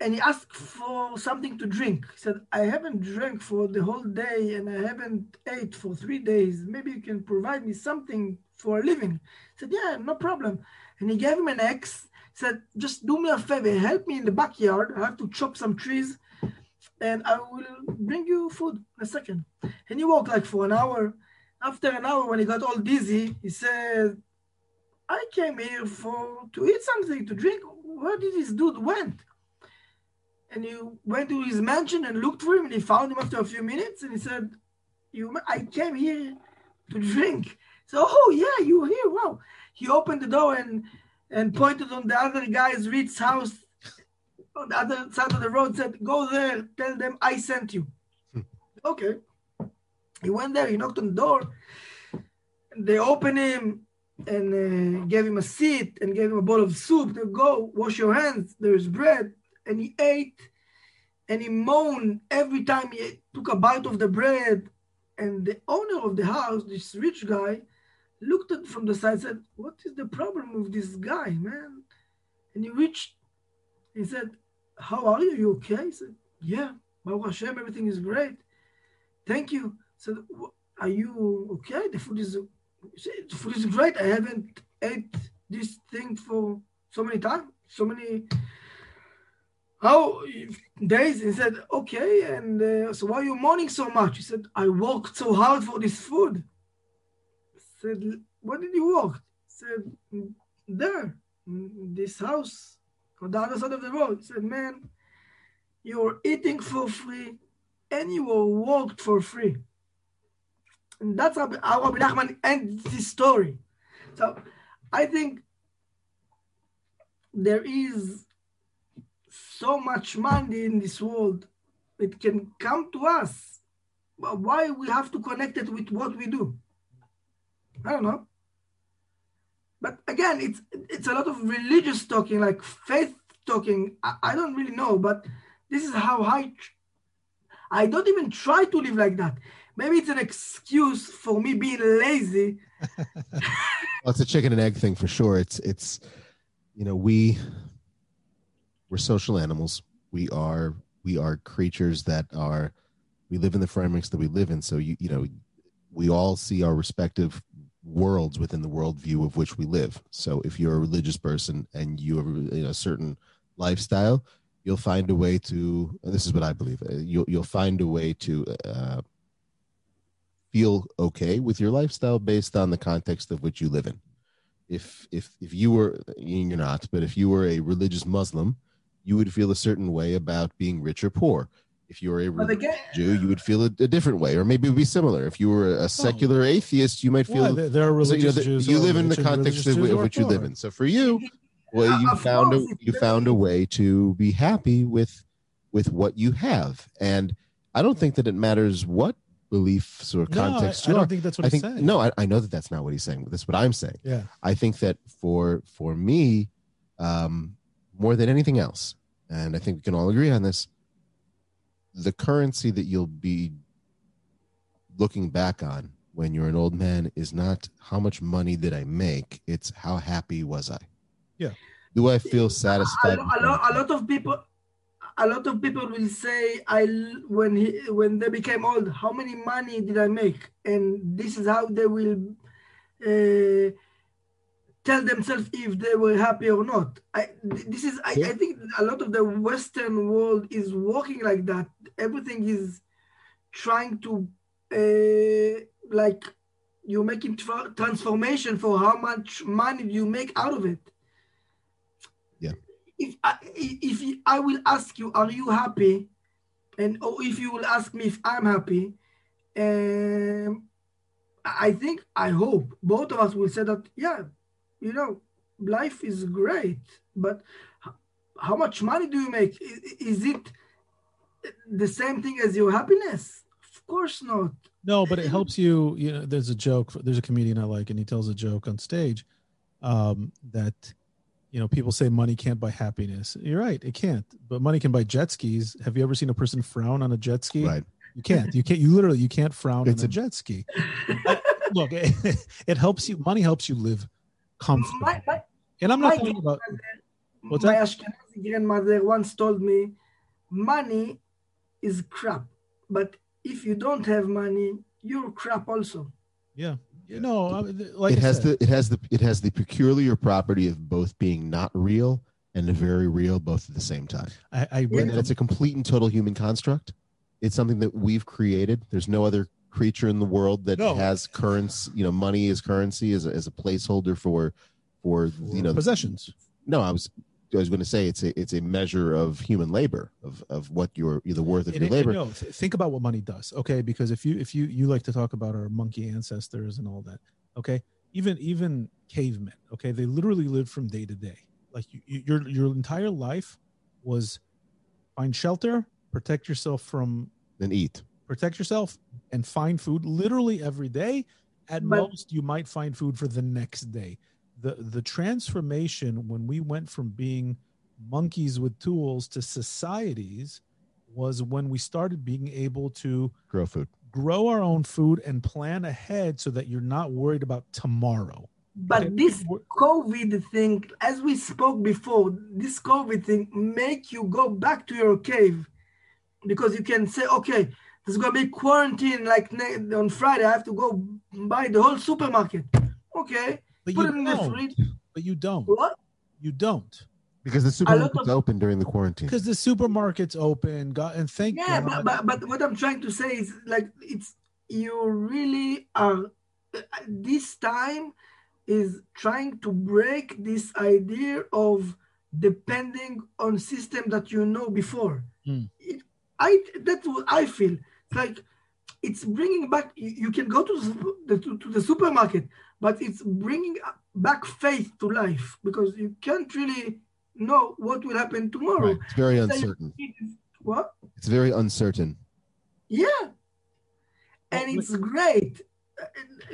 And he asked for something to drink. He said, I haven't drank for the whole day and I haven't ate for three days. Maybe you can provide me something for a living. He said, Yeah, no problem. And he gave him an axe. Said, Just do me a favor, help me in the backyard. I have to chop some trees and I will bring you food in a second. And he walked like for an hour. After an hour, when he got all dizzy, he said, I came here for to eat something, to drink. Where did this dude went? And he went to his mansion and looked for him and he found him after a few minutes and he said you i came here to drink so oh yeah you're here wow he opened the door and and pointed on the other guy's rich house on the other side of the road said go there tell them i sent you hmm. okay he went there he knocked on the door they opened him and uh, gave him a seat and gave him a bowl of soup. They go wash your hands. There's bread and he ate and he moaned every time he took a bite of the bread. And the owner of the house, this rich guy, looked at from the side and said, What is the problem with this guy, man? And he reached, he said, How are you? You okay? He said, Yeah, Baruch Hashem, everything is great. Thank you. He said, Are you okay? The food is the food is great. I haven't ate this thing for so many times, so many how days he said okay and uh, so why are you mourning so much? He said i worked so hard for this food. I said where did you work? He said there in this house on the other side of the road. He said man you're eating for free and you were worked for free. And that's how, Rabbi Nachman ends this story. So i think there is so much money in this world. It can come to us. But Why we have to connect it with what we do? I don't know. But again, it's it's a lot of religious talking, like faith talking. I, I don't really know, but this is how I I don't even try to live like that. Maybe it's an excuse for me being lazy. well, it's a chicken and egg thing for sure. It's it's you know we we're social animals. We are we are creatures that are we live in the frameworks that we live in. So you you know we all see our respective worlds within the worldview of which we live. So if you're a religious person and you have a, certain lifestyle, you'll find a way to. this is what I believe. Uh, you'll you'll find a way to uh, feel okay with your lifestyle based on the context of which you live in. If if if you were you're not, but if you were a religious Muslim you would feel a certain way about being rich or poor. If you were a religious Jew, you would feel a, a, different way, or maybe it would be similar. If you were a secular oh. atheist, you might feel. Well, there, there are religious so, you, know, Jews you live in the context of, of which you live in. So for you, well, you found a, you found a way to be happy with with what you have, and I don't think that it matters what beliefs or context no, I, you I don't think that's what I he's think, saying. No, I, I know that that's not what he's saying. But that's what I'm saying. Yeah, I think that for for me, um, more than anything else, and I think we can all agree on this, the currency that you'll be looking back on when you're an old man is not how much money did I make, it's how happy was I. Yeah. Do I feel satisfied? A, a, lot, a lot of people a lot of people will say i when he when they became old how many money did i make and this is how they will uh, tell themselves if they were happy or not. I, this is, I, I, think a lot of the Western world is working like that. Everything is trying to, uh, like, you're making tra- transformation for how much money you make out of it. Yeah. If I, if I will ask you, are you happy? And or if you will ask me if I'm happy, um, I think, I hope both of us will say that, yeah, you know, life is great, but how much money do you make? Is it the same thing as your happiness? Of course not. No, but it helps you. You know, there's a joke. There's a comedian I like, and he tells a joke on stage um, that you know people say money can't buy happiness. You're right, it can't. But money can buy jet skis. Have you ever seen a person frown on a jet ski? Right. You can't. You can't. You literally you can't frown It's on a, a- jet ski. Look, it, it helps you. Money helps you live comfortably. My, my, and I'm not my talking about. What's my that? Ashkenazi grandmother once told me, money is crap, but if you don't have money, you're crap also. Yeah. You know, I mean, like it I has said, the it has the it has the peculiar property of both being not real and very real both at the same time. I, I read And it's a complete and total human construct. It's something that we've created. There's no other creature in the world that No. has currency. You know, money as currency as a, as a placeholder for for you know possessions. No, I was I was going to say it's a it's a measure of human labor of of what your the worth of It- your it- labor. no, th- think about what money does. Okay, because if you if you you like to talk about our monkey ancestors and all that. Okay, even even cavemen. Okay, they literally lived from day to day. Like you, you, your your entire life was find shelter, protect yourself from and eat. Protect yourself, and find food literally every day. At But- most, you might find food for the next day. The the transformation when we went from being monkeys with tools to societies was when we started being able to Grow food. grow our own food and plan ahead so that you're not worried about tomorrow. But Okay. this COVID thing, as we spoke before, this COVID thing make you go back to your cave because you can say, okay, there's gonna be quarantine like ne- on Friday. I have to go buy the whole supermarket. Okay, But put you it in the don't. fridge. But you don't. What? You don't. Because the lot of- supermarket's open during the quarantine. Because the supermarket's open. God, and thank you. Yeah, God. but, but but what I'm trying to say is like it's you really are. This time is trying to break this idea of depending on system that you know before. Hmm. It, I that's what I feel. It's like it's bringing back. You, you can go to the, to, to the supermarket, but it's bringing back faith to life because you can't really know what will happen tomorrow. Right. It's very Say- uncertain. What? It's very uncertain. Yeah. And it's great.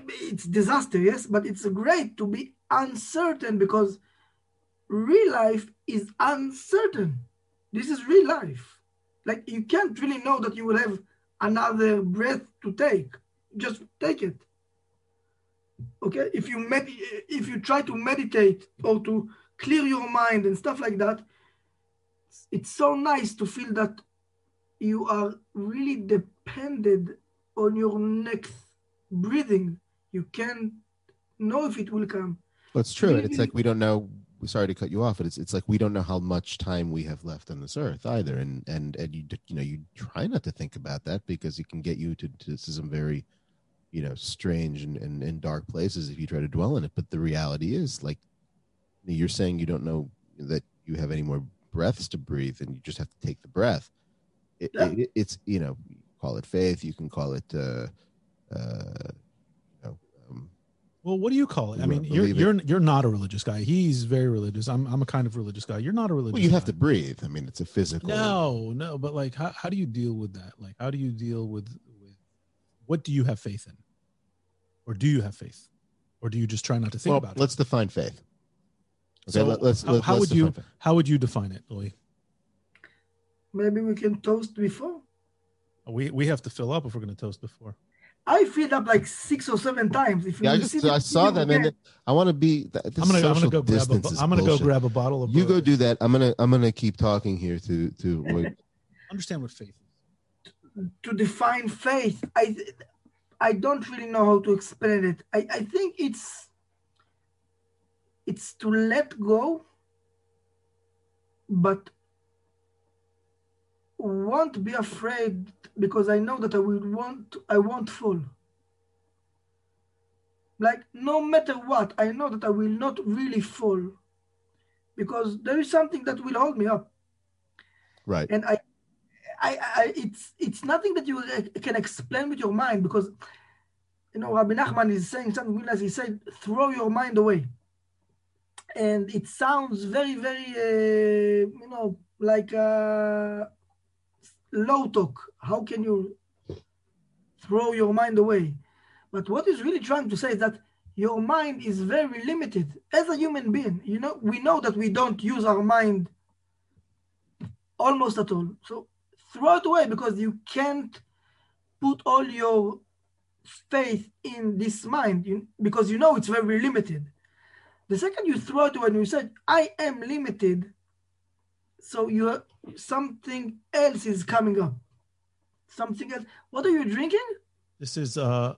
It's disaster, yes, but it's great to be uncertain because real life is uncertain. This is real life. Like you can't really know that you will have another breath to take. Just take it. Okay? If you med- if you try to meditate or to clear your mind and stuff like that, it's so nice to feel that you are really dependent on your next breathing. You can't know if it will come. That's true. And it's like we don't know. Sorry to cut you off, but it's it's like we don't know how much time we have left on this earth either. And and and you you know you try not to think about that because it can get you to, to some very you know strange and, and, and dark places if you try to dwell in it. But the reality is, like you're saying, you don't know that you have any more breaths to breathe, and you just have to take the breath. It, Yeah. it, it's you know you call it faith, you can call it uh, uh, Well, what do you call it? I mean, you're it. you're you're not a religious guy. He's very religious. I'm I'm a kind of religious guy. You're not a religious. Well, you have guy. to breathe. I mean, it's a physical. No, no, but like, how how do you deal with that? Like, how do you deal with with what do you have faith in, or do you have faith, or do you just try not to think well, about it? let's define faith. Okay, So let, us how- let, how would you- faith. How would you define it, Louis? Maybe we can toast before. We we have to fill up if we're going to toast before. I filled up like six or seven times. If you Yeah, I just see I saw that, and again. I want to be. I'm gonna I'm gonna go grab a bottle. I'm gonna go grab a bottle of. You go do that. I'm gonna I'm gonna keep talking here to to Roy. Understand what faith is. to define faith i i don't really know how to explain it i i think it's it's to let go but won't be afraid because i know that i will want i won't fall like no matter what i know that i will not really fall because there is something that will hold me up right. and I, I, I, it's it's nothing that you can explain with your mind because, you know, Rabbi Nachman is saying something nice. He said, "Throw your mind away," and it sounds very, very, uh, you know, like uh, low talk. How can you throw your mind away? But what he's really trying to say is that your mind is very limited as a human being. You know, we know that we don't use our mind almost at all. So throw it away because you can't put all your faith in this mind because you know it's very limited. The second you throw it away and you said, I am limited, so you something else is coming up. Something else. What are you drinking? This is uh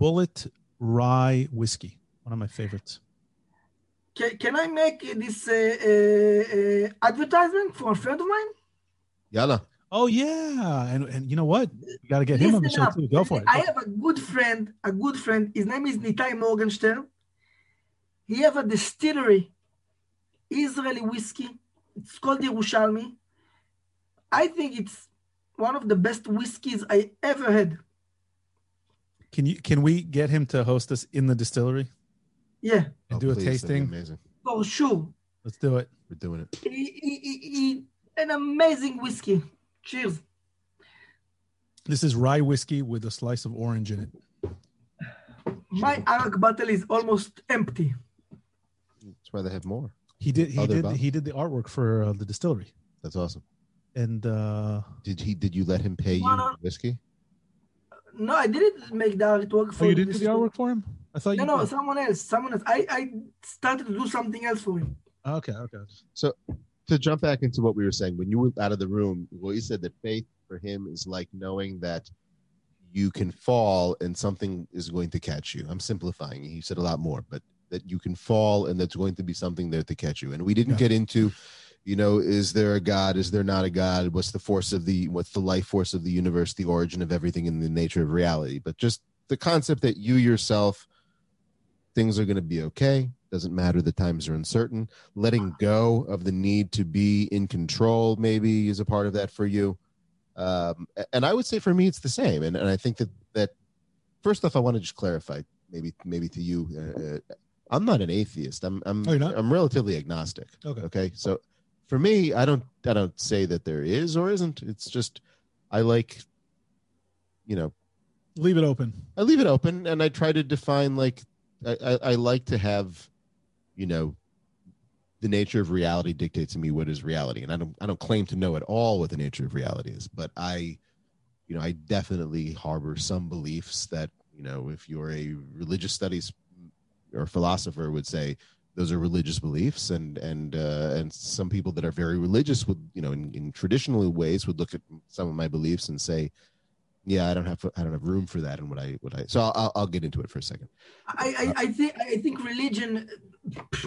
Bulleit rye whiskey, one of my favorites. Can, can I make this uh, uh, uh, advertisement for a friend of mine? Yalla. Oh yeah, and and you know what? You got to get him on the show up. too. Go for it. I have a good friend, a good friend. His name is Nitai Morgenstern. He have a distillery, Israeli whiskey. It's called Yerushalmi. I think it's one of the best whiskeys I ever had. Can you can we get him to host us in the distillery Yeah, and Oh, do a please, tasting? Amazing. for sure. Let's do it. We're doing it. He, he, he, he- an amazing whiskey. Cheers. This is rye whiskey with a slice of orange in it. My Arak bottle is almost empty. That's why they have more. He did he Other did bottles? he did the artwork for uh, the distillery, That's awesome. And uh, Did he? Did you let him pay you No, no. whiskey? No, I didn't make the artwork for oh, you didn't do the artwork for him. I thought No, you no, did. someone else. Someone else. I, I started to do something else for him. Okay, okay. So to jump back into what we were saying, when you were out of the room, well, you said that faith for him is like knowing that you can fall and something is going to catch you. I'm simplifying. He said a lot more, but that you can fall and there's going to be something there to catch you. And we didn't Yeah. get into, you know, is there a God? Is there not a God? What's the force of the what's the life force of the universe, the origin of everything and the nature of reality? But just the concept that you yourself things are going to be okay. Doesn't matter. The times are uncertain. Letting go of the need to be in control maybe is a part of that for you. Um, and I would say for me, it's the same. And, and I think that, that first off, I want to just clarify maybe, maybe to you, uh, uh, I'm not an atheist. I'm, I'm, Oh? I'm relatively agnostic. Okay. Okay. So for me, I don't, I don't say that there is or isn't. It's just, I like, you know, Leave it open. I leave it open and I try to define like I, I, I like to have, you know, the nature of reality dictates to me what is reality. And I don't I don't claim to know at all what the nature of reality is, but I, you know, I definitely harbor some beliefs that, you know, if you're a religious studies or philosopher would say those are religious beliefs and and uh, and some people that are very religious would you know in, in traditional ways would look at some of my beliefs and say yeah i don't have i don't have room for that and what i what i so i'll, I'll get into it for a second I, I, I think I think religion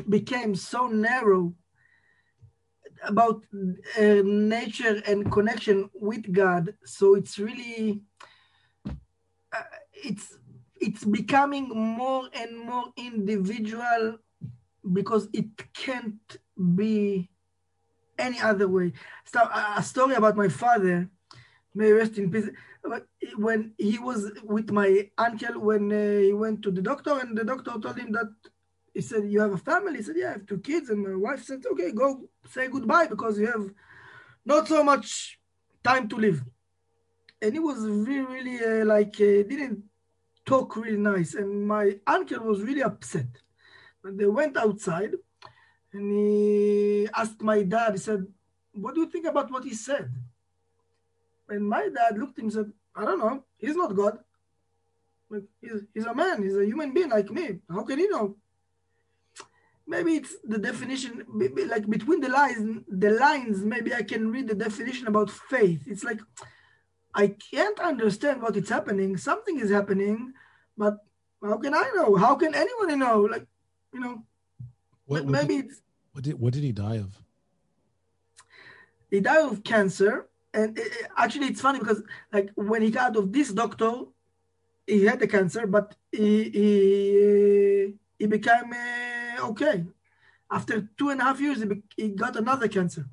became so narrow about uh, nature and connection with God. So it's really uh, it's it's becoming more and more individual because it can't be any other way. So a story about my father, may rest in peace. When he was with my uncle, when uh, he went to the doctor, and the doctor told him that he said, "You have a family." He said, "Yeah, I have two kids." And my wife said, "Okay, go say goodbye because you have not so much time to live." And he was really, really uh, like uh, didn't talk really nice, and my uncle was really upset. But they went outside, and he asked my dad. He said, "What do you think about what he said?" And my dad looked at him and said, "I don't know. He's not God. Like he's, he's a man. He's a human being like me. How can he know?" maybe it's the definition like between the lines the lines maybe i can read the definition about faith it's like i can't understand what is happening something is happening but how can i know how can anyone know like you know What, what, maybe did, what did what did he die of? he died of cancer and it- actually it's funny because like when he got out of this doctor he had the cancer but he he, he became uh, okay. After two and a half years he, be- he got another cancer.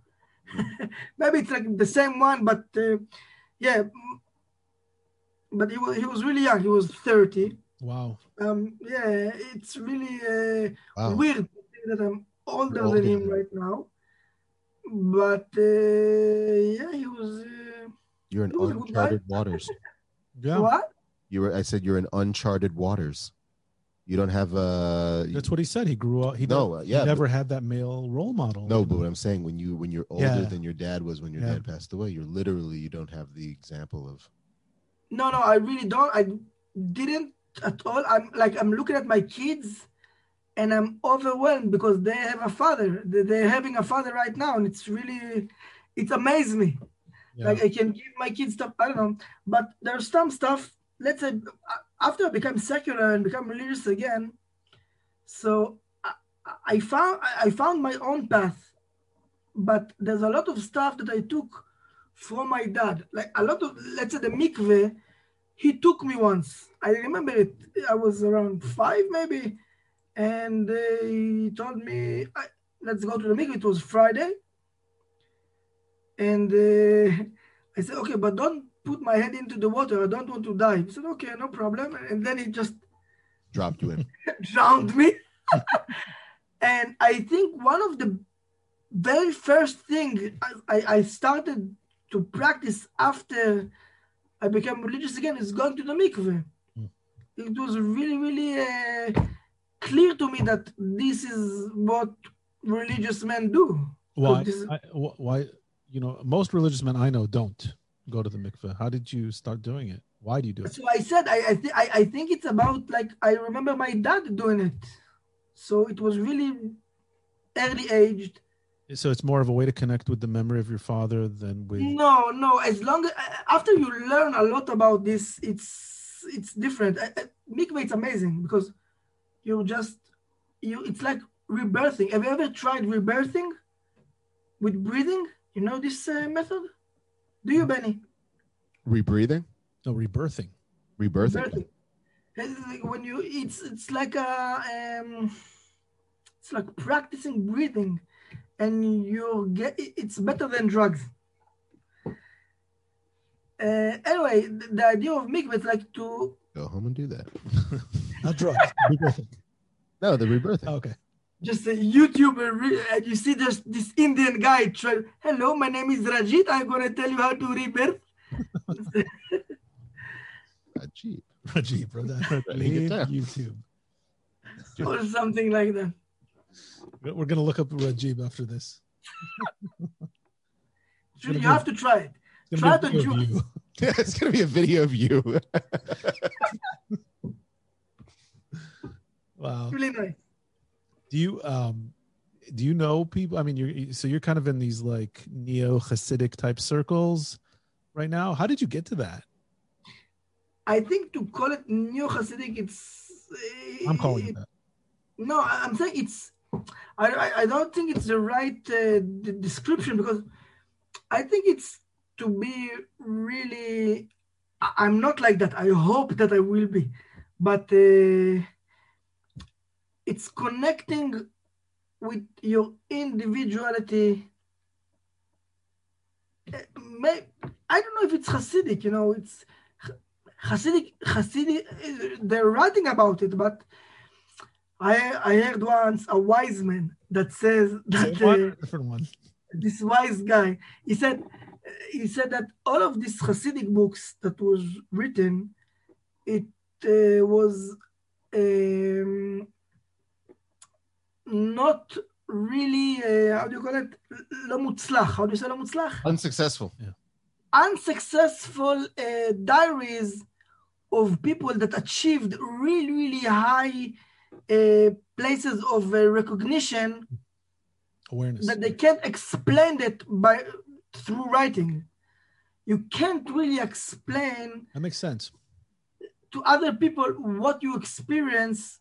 Maybe it's like the same one but uh, yeah but he was, he was really young he was 30 Wow. um yeah it's really uh, wow weird to think that I'm older older than him right now. But uh, yeah, he was. Uh, You're in was uncharted waters. Yeah, What? You were. I said you're in uncharted waters. You don't have a. that's what he said. He grew up. He no, no, uh, he yeah, never had that male role model. No, but what I'm saying when you when you're older Yeah. than your dad was when your Yeah. dad passed away, you're literally you don't have the example of No, no, I really don't. I didn't at all. I'm like I'm looking at my kids, and I'm overwhelmed because they have a father. They- They're having a father right now, and it's really, it amazes me. Yeah. Like I can give my kids stuff. I don't know, but there's some stuff. Let's say after I become secular and become religious again, so I, I found I found my own path, but there's a lot of stuff that I took from my dad. Like a lot of let's say the mikveh, he took me once. I remember it. I was around five maybe, and uh, he told me, "Let's go to the mikveh." It was Friday, and uh, I said, "Okay, but don't put my head into the water. I don't want to die." He said, "Okay, no problem." And then he just dropped you in. drowned me. and I think one of the very first thing I, I, I started to practice after I became religious again is going to the mikveh. Hmm. It was really, really uh, clear to me that this is what religious men do. why? is- I, why? You know, most religious men I know don't go to the mikveh. How did you start doing it? Why do you do it? So I said I I, th- I I think it's about like I remember my dad doing it, so it was really early aged. So it's more of a way to connect with the memory of your father than with. No, no. As long as after you learn a lot about this, it's it's different. I- I- Mikveh it's amazing because you just you. It's like rebirthing. Have you ever tried rebirthing with breathing? You know this uh, method? Do you, Benny? Rebreathing, No, rebirthing. rebirthing. It's like When you, it's it's like a um, it's like practicing breathing, and you get. It's better than drugs. Uh, anyway, the, the idea of mikveh is like to Go home and do that. Not drugs. rebirthing. No, the rebirthing. Okay. just a YouTuber, re- and you see this this Indian guy. Try, Hello, my name is Rajit. I'm gonna tell you how to rebirth. Ah, cheap. Rajiv, bro. That, Writing leave. YouTube. or something like that. We're gonna look up Rajib after this. You have to try it. Try gonna be a to video of ju- you. Yeah, it's gonna be a video of you. Wow. Really nice. Do you um do you know people? I mean, you're so you're kind of in these like neo Hasidic type circles right now. How did you get to that? I think to call it Neo Hasidic, it's. I'm calling it that. No, I'm saying it's. I, I, don't think it's the right uh, description because I think it's to be really. I'm not like that. I hope that I will be, but uh, it's connecting with your individuality. Uh, I don't know if it's Hasidic. You know, it's Hasidic. Hasidic. uh, They're writing about it, but I I heard once a wise man that says that Same one or uh, a different one. this wise guy he said he said that all of these Hasidic books that was written it uh, was um, not really uh, how do you call it לא מוצלח how do you say לא מוצלח Unsuccessful. unsuccessful uh, diaries of people that achieved really, really high uh, places of uh, recognition Awareness. that they can't explain it by through writing. You can't really explain That makes sense. to other people what you experience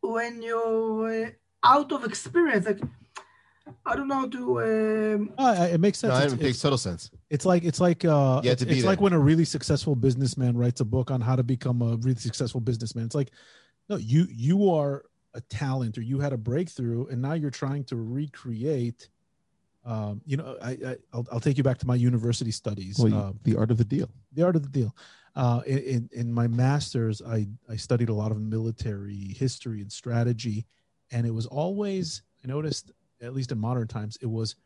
when you're uh, out of experience. Like I don't know how to. Um, I- it makes sense. No, it makes total sense. it's like it's like uh it's, it's like when a really successful businessman writes a book on how to become a really successful businessman it's like no you you are a talent or you had a breakthrough and now you're trying to recreate um you know i, I I'll, I'll take you back to my university studies Well, um, the art of the deal. the art of the deal uh in, in in my masters i i studied a lot of military history and strategy and it was always i noticed at least in modern times it was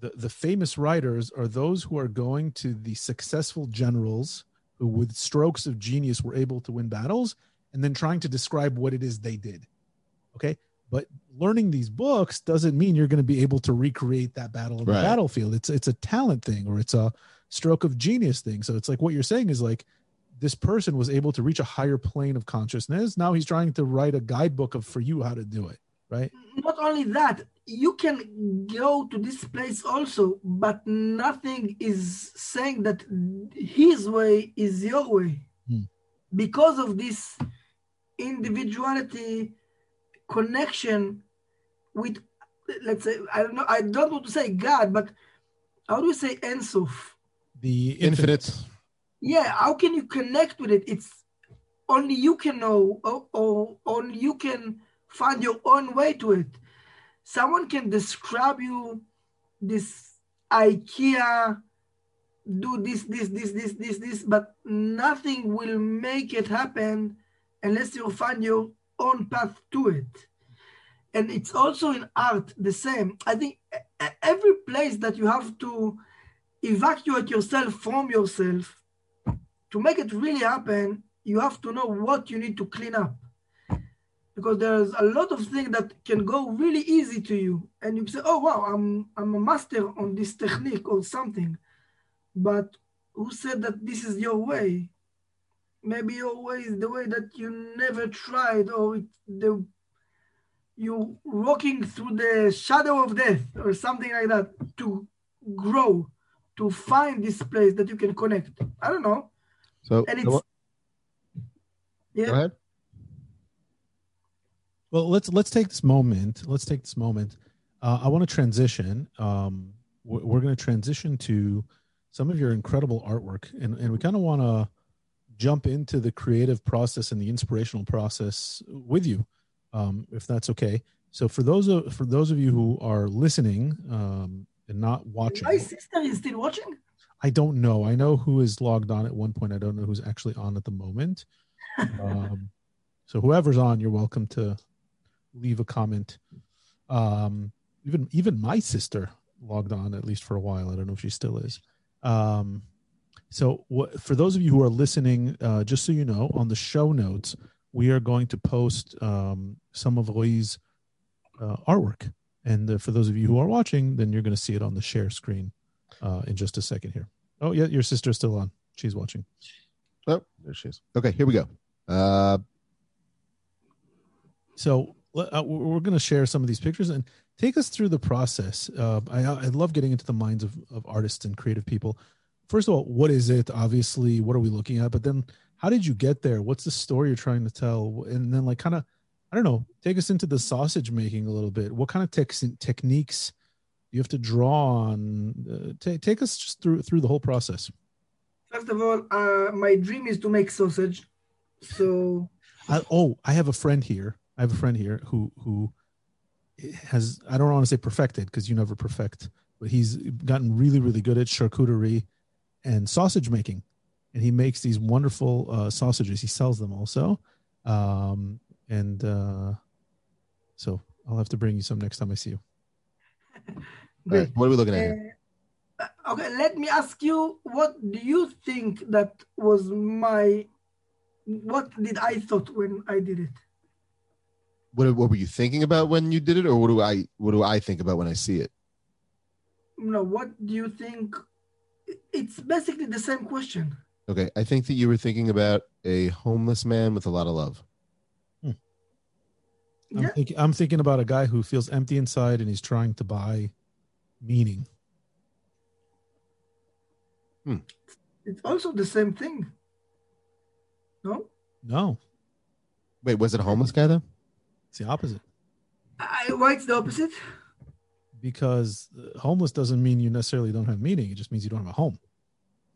the, the famous writers are those who are going to the successful generals who with strokes of genius were able to win battles and then trying to describe what it is they did okay but learning these books doesn't mean you're going to be able to recreate that battle on Right. the battlefield it's it's a talent thing or it's a stroke of genius thing so it's like what you're saying is like this person was able to reach a higher plane of consciousness now he's trying to write a guidebook of for you how to do it right Not only that, you can go to this place also, but nothing is saying that his way is your way. Hmm. Because of this individuality connection with let's say I don't know I don't want to say God, but how do we say Ein Sof? the Infinite. yeah how can you connect with it it's only you can know or, or only you can find your own way to it someone can describe you this ikea do this this this this this this but nothing will make it happen unless you find your own path to it and it's also in art the same i think every place that you have to evacuate yourself from yourself to make it really happen, you have to know what you need to clean up. Because there's a lot of things that can go really easy to you. And you say, oh wow, I'm I'm a master on this technique or something. But who said that this is your way? Maybe your way is the way that you never tried, or it's the you walking through the shadow of death or something like that to grow, to find this place that you can connect. I don't know. So And go it's yeah. ahead. Well, let's let's take this moment. Let's take this moment. Uh, I want to transition. Um, we're we're going to transition to some of your incredible artwork, and and we kind of want to jump into the creative process and the inspirational process with you, um, if that's okay. So for those of for those of you who are listening um, and not watching, My sister is still watching. I don't know. I know who is logged on at one point. I don't know who's actually on at the moment. Um, so whoever's on, you're welcome to leave a comment. Um, even even my sister logged on at least for a while. I don't know if she still is. Um, so what, for those of you who are listening, uh, just so you know, on the show notes, we are going to post um, some of Roy's uh, artwork. And uh, for those of you who are watching, then you're going to see it on the share screen uh, in just a second here. Oh, yeah, your sister's still on. She's watching. Oh, there she is. Okay, here we go. Uh, So uh, we're going to share some of these pictures and take us through the process. Uh, I, I love getting into the minds of, of artists and creative people. First of all, what is it? Obviously, what are we looking at? But then, how did you get there? What's the story you're trying to tell? And then, like, kind of, I don't know, take us into the sausage making a little bit. What kind of tex- techniques you have to draw on? Uh, ta- take us just through through the whole process. First of all, uh, my dream is to make sausage. So I, oh, I have a friend here. I have a friend here who who has I don't want to say perfected because you never perfect, but he's gotten really really good at charcuterie and sausage making, and he makes these wonderful uh, sausages. He sells them also, um, and uh, so I'll have to bring you some next time I see you. right, what are we looking at here? Uh, okay, let me ask you, what do you think that was my, what did I thought when I did it? What, what were you thinking about when you did it, or what do I what do I think about when I see it? No, what do you think? It's basically the same question. Okay, I think that you were thinking about a homeless man with a lot of love. Hmm. I'm, Yeah, thinking, I'm thinking about a guy who feels empty inside and he's trying to buy meaning. Hmm. it's also the same thing. No, No, Wait, was it a homeless guy though? it's the opposite. I, why it's the opposite? Because homeless doesn't mean you necessarily don't have meaning. It just means you don't have a home.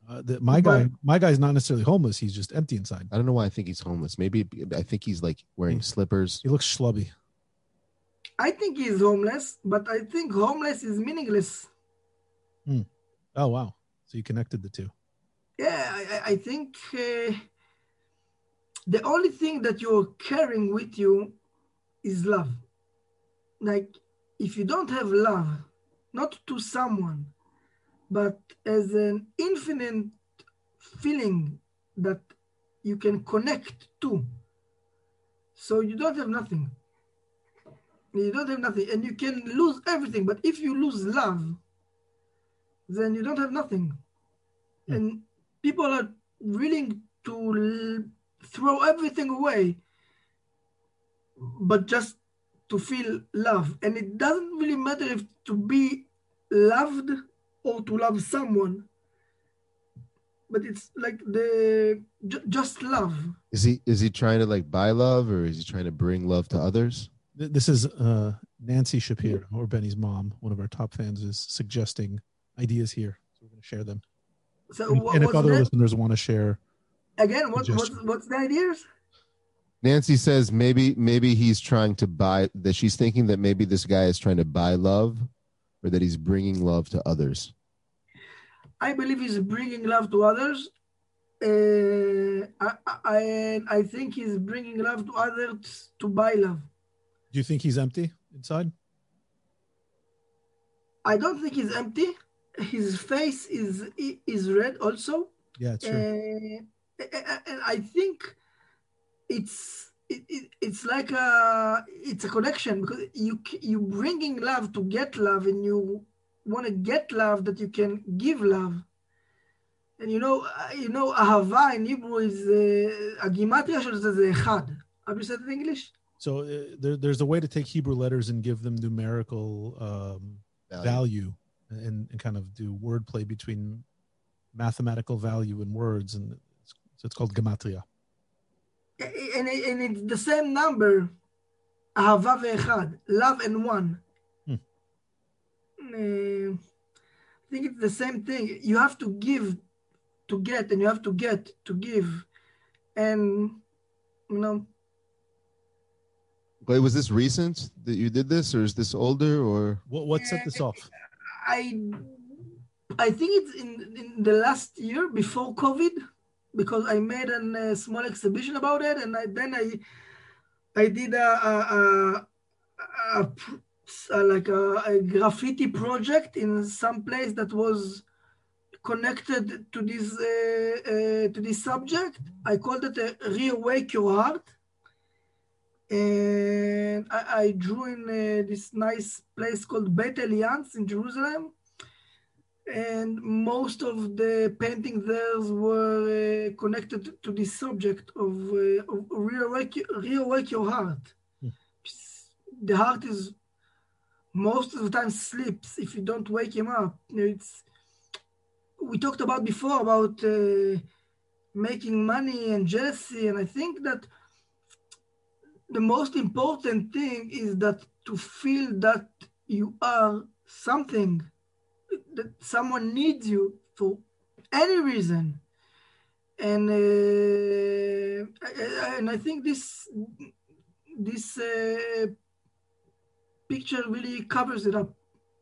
Uh, the, my guy, my guy's not necessarily homeless. He's just empty inside. I don't know why I think he's homeless. Maybe I think he's like wearing Hmm. slippers. He looks schlubby. I think he's homeless, but I think homeless is meaningless. Oh wow! So you connected the two. Yeah, I, I- I think uh, the only thing that you're carrying with you is love. Like, if you don't have love, not to someone, but as an infinite feeling that you can connect to. So you don't have nothing. You don't have nothing, and you can lose everything. But if you lose love, then you don't have nothing. Hmm. And people are willing to l- throw everything away, but just to feel love. And it doesn't really matter if to be loved or to love someone, but it's like the ju- just love. Is he is he trying to like buy love or is he trying to bring love to others? This is uh, Nancy Shapiro, or Benny's mom, one of our top fans, is suggesting ideas here. So we're going to share them. So And, what, and if other that? listeners want to share, again? What, what's what's the ideas? Nancy says maybe maybe he's trying to buy that she's thinking that maybe this guy is trying to buy love or that he's bringing love to others. I believe he's bringing love to others. Uh, I, I and I think he's bringing love to others to buy love. do you think he's empty inside? I don't think he's empty. His face is is red also, Yeah, true. uh, and I think it's it, it, it's like a it's a connection because you c- you bringing love to get love, and you want to get love that you can give love. And you know, uh, you know, ahava in Hebrew is uh, הגימטריה של זה זה אחד. Have you said it in English? So uh, there, there's a way to take Hebrew letters and give them numerical um, value and, and kind of do wordplay between mathematical value and words. And it's, so it's called gematria. and, it- and it's the same number, אהבה ואחד, love and one. Hmm. Uh, I think it's the same thing. You have to give to get, and you have to get to give. And, you know, Wait, was this recent that you did this or is this older or What, what set this off? I I think it's in, in the last year before COVID because I made a uh, small exhibition about it, and I, then I I did a, a, a, a, like a, graffiti project in some place that was connected to this uh, uh, to this subject. I called it a reawake your heart. And I, I drew in uh, this nice place called Beit Alliance in Jerusalem. And most of the paintings there were uh, connected to this subject of, uh, of reawake, reawake your heart. Hmm. The heart is most of the time sleeps if you don't wake him up. It's we talked about before about uh, making money and jealousy, and I think that the most important thing is that to feel that you are something that someone needs you for any reason. And uh, and i think this this uh, picture really covers it up.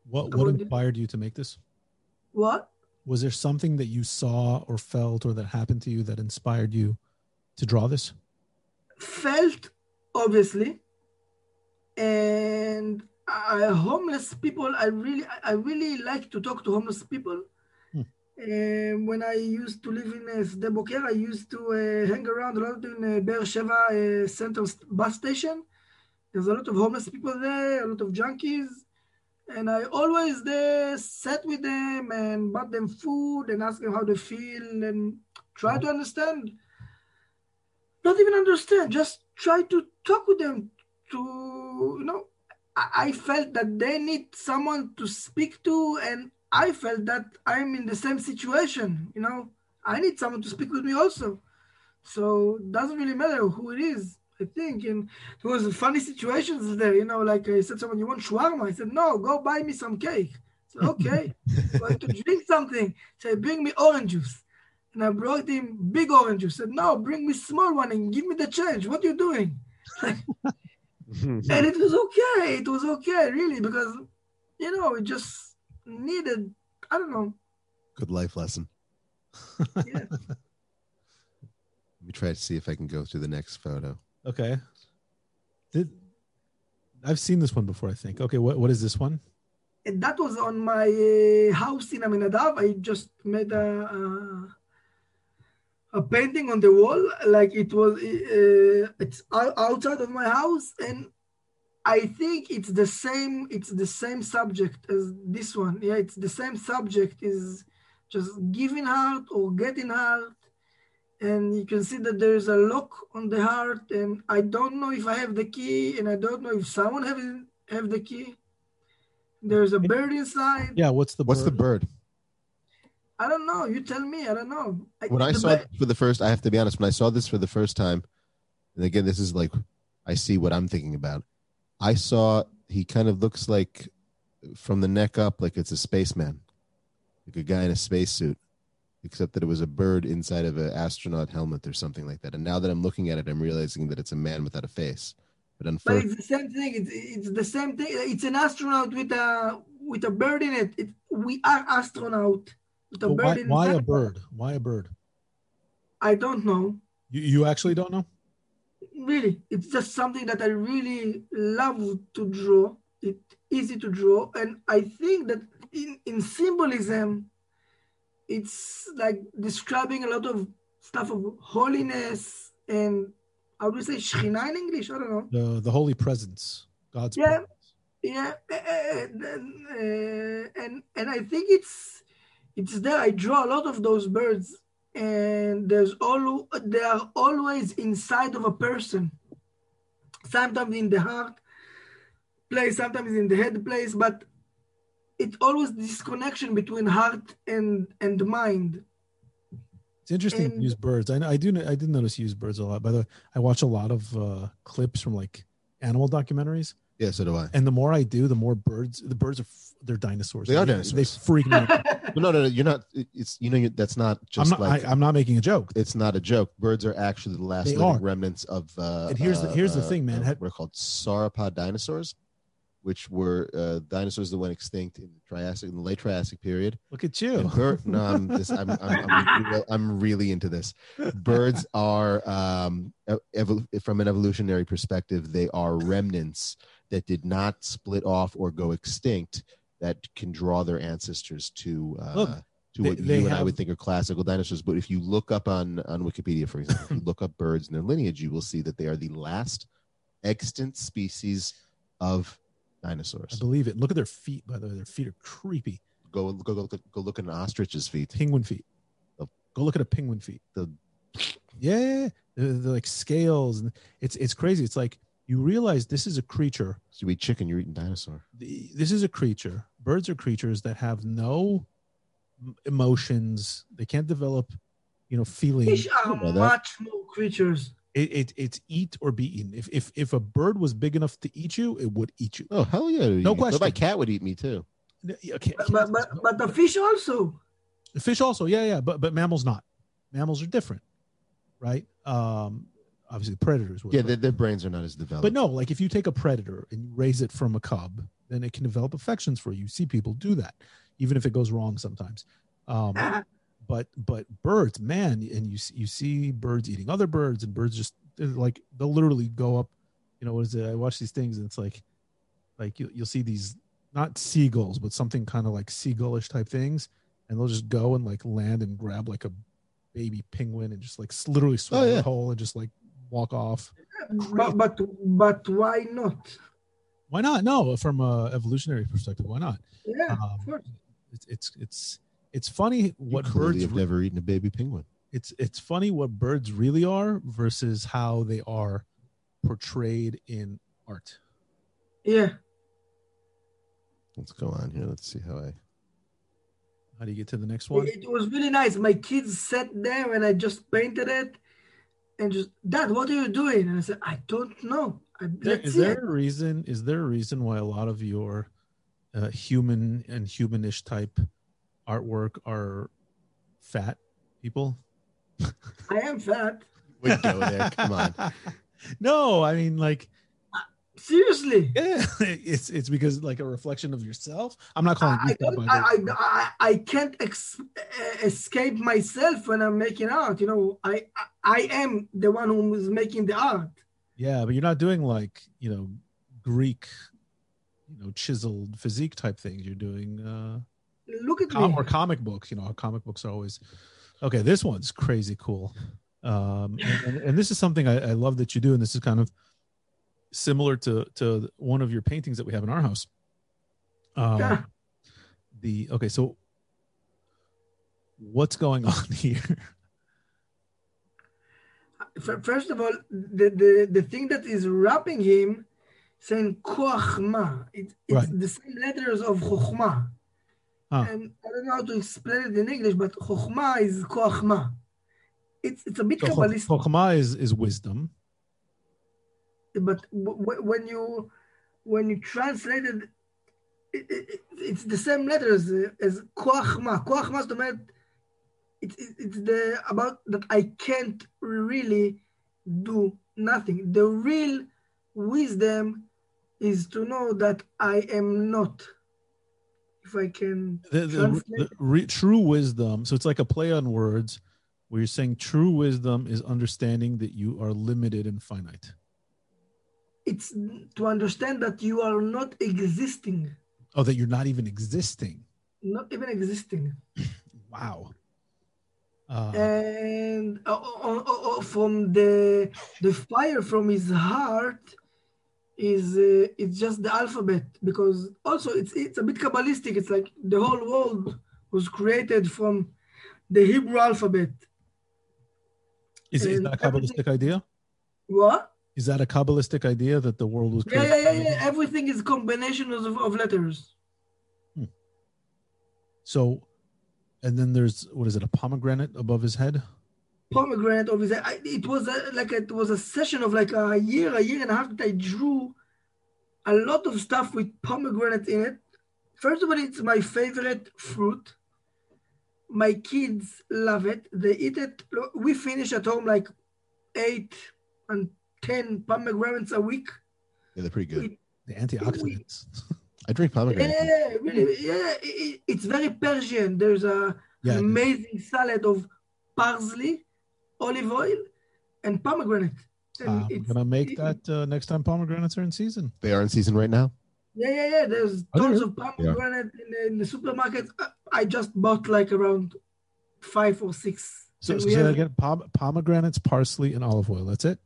What, what inspired you to make this? what? Was there something that you saw or felt or that happened to you that inspired you to draw this? felt obviously. And uh, homeless people i really i really like to talk to homeless people. Hmm. and when i used to live in uh, Sde Boker, i used to uh, hang around a lot in uh, Be'er Sheva uh, central bus station. There's a lot of homeless people there a lot of junkies. And i always there sat with them and bought them food and asked them how they feel and try to understand. Not even understand just try to talk with them to you know I, felt that they need someone to speak to and i felt that i'm in the same situation you know? I need someone to speak with me also. So it doesn't really matter who it is i think. And there was funny situations there you know? Like i said someone you want shawarma? I said no go buy me some cake. I said, okay. Going to drink something. Say bring me orange juice. And I brought him big orange juice. Said, no, bring me small one and give me the change. What are you doing? and it was okay. It was okay, really, because you know, it just needed. I don't know. good life lesson? Yeah. Let me try to see if I can go through the next photo. Okay. Did, I've seen this one before, I think. Okay, what, what is this one? and that was on my uh, house in Aminadav. I just made a, a, a painting on the wall, like it was. Uh, it's outside of my house, and I think it's the same. It's the same subject as this one. Yeah, it's the same subject. Is just giving heart or getting heart, and you can see that there is a lock on the heart. And I don't know if I have the key, and I don't know if someone have have the key. There's a bird inside. Yeah, what's the what's bird? the bird? I don't know. You tell me. I don't know. When I, saw it for the first, I have to be honest. When I saw this for the first time, and again, this is like I see what I'm thinking about. I saw he kind of looks like from the neck up, like it's a spaceman, like a guy in a spacesuit, except that it was a bird inside of an astronaut helmet or something like that. And now that I'm looking at it, I'm realizing that it's a man without a face. But, unfor- but it's the same thing. It's, it's the same thing. It's an astronaut with a with a bird in it. it we are astronaut with a bird. Why, why a bird? Why a bird? I don't know. You you actually don't know? Really, it's just something that I really love to draw. It's easy to draw, and I think that in in symbolism, it's like describing a lot of stuff of holiness and how do you say Shekhinah in English? I don't know. The the holy presence, God's yeah, presence. yeah, eh, eh, eh, and, and and I think it's it's there. I draw a lot of those birds, and there's all they are always inside of a person. Sometimes in the heart place, sometimes in the head place, but it's always this connection between heart and and mind it's interesting and, to use birds. I, I do. I did notice use birds a lot. By the way, I watch a lot of uh, clips from like animal documentaries. Yeah, so do I. And the more I do, the more birds. The birds are they're dinosaurs. They are dinosaurs. They, freak me out. no, no, no. You're not. It's you know that's not just I'm not, like. I, am not making a joke. It's not a joke. Birds are actually the last living remnants of. Uh, and here's the here's uh, the thing, man. Uh, what are called sauropod dinosaurs which were uh, dinosaurs that went extinct in the Triassic in the late Triassic period. Look at you. Bird, no, I'm, this, I'm, I'm, I'm, I'm, really into this. Birds are, um, evol- from an evolutionary perspective, they are remnants that did not split off or go extinct that can draw their ancestors to. Uh, Look, to what they, you and have... I would think are classical dinosaurs, but if you look up on on Wikipedia, for example, if you look up birds and their lineage, you will see that they are the last extant species of dinosaurs. I believe it. Look at their feet, by the way. Their feet are creepy. Go go go go look at an ostrich's feet. Penguin feet. The, go look at a penguin feet. The yeah, they're, they're, like scales, and it's it's crazy. It's like you realize this is a creature. So you eat chicken, you're eating dinosaur. The, this is a creature. Birds are creatures that have no emotions. They can't develop, you know, feelings. Fish are much more creatures it, it, it's eat or be eaten. If if if a bird was big enough to eat you, it would eat you. Oh hell yeah! No question. My cat would eat me too. Okay, but, but but the fish also. The fish also, yeah, yeah. But but mammals not. Mammals are different, right? Um, obviously predators. Would, yeah, their, their brains are not as developed. But no, like if you take a predator and you raise it from a cub, then it can develop affections for you. You see people do that, even if it goes wrong sometimes. Um, but but birds, man, and you you see birds eating other birds, and birds just like they'll literally go up. You know what is it? I watch these things, and it's like like you, you'll see these not seagulls, but something kind of like seagullish type things, and they'll just go and like land and grab like a baby penguin and just like literally swallow oh, yeah. the hole and just like walk off. But but but why not? Why not? No, from a evolutionary perspective, why not? Yeah, um, of course. It's it's it's it's funny what you birds have never eaten a baby penguin. It's it's funny what birds really are versus how they are portrayed in art. Yeah. Let's go on here. Let's see how I. How do you get to the next one? It was really nice. My kids sat there and I just painted it, and just Dad, what are you doing? And I said, I don't know. I, is there it. a reason? Is there a reason why a lot of your uh, human and humanish type artwork are fat people? I am fat. We go there. Come on. no, I mean like seriously. Yeah, it's it's because like a reflection of yourself. I'm not calling I, you I, I, I, I, can't ex- escape myself when I'm making art. You know, I I am the one who is making the art. Yeah, but you're not doing like you know Greek you know chiseled physique type things. You're doing uh, Look at com- me. or comic books. You know, comic books are always okay. This one's crazy cool, um, and, and, and this is something I, I love that you do, and this is kind of similar to to one of your paintings that we have in our house. Um, Yeah. The okay, so what's going on here? First of all, the, the, the thing that is wrapping him saying koachma. It, it's Right. the same letters of chokhmah. Huh. And I don't know how to explain it in English, but chokhmah is koachma. It's, it's a bit So Kabbalistic, Chokhmah is is wisdom but w- w- when you when you translate it, it, it, it's the same letters uh, as koachma. Koachma, זאת אומרת, it's it, it's the about that I can't really do nothing. The real wisdom is to know that I am not. If I can the, the, translate the re, true wisdom so it's like a play on words where you're saying true wisdom is understanding that you are limited and finite it's to understand that you are not existing, oh that you're not even existing. Not even existing. wow. Uh, and uh, from the the fire from his heart is uh, it's just the alphabet because also it's it's a bit kabbalistic it's like the whole world was created from the hebrew alphabet. Is, is and that a kabbalistic idea? what is that a kabbalistic idea that the world was created yeah yeah, yeah. everything is combination of, of letters. Hmm. So and then there's what is it a pomegranate above his head? Pomegranate of his I, it was a, like a, it was a session of like a year a year and a half that i drew a lot of stuff with pomegranate in it. First of all it's my favorite fruit. My kids love it. They eat it. We finish at home like eight and ten pomegranates a week Yeah, they're pretty good. the antioxidants I drink pomegranate. yeah really yeah it, it's very persian there's a yeah an amazing salad of parsley olive oil and pomegranate and uh, i'm gonna make it- that uh, next time pomegranates are in season They are in season right now. Yeah, yeah, yeah. There's Are tons there? of pomegranate in, the, in the supermarket. I- I just bought like around five or six. so, And so we say that have- again pom- pomegranates parsley and olive oil that's it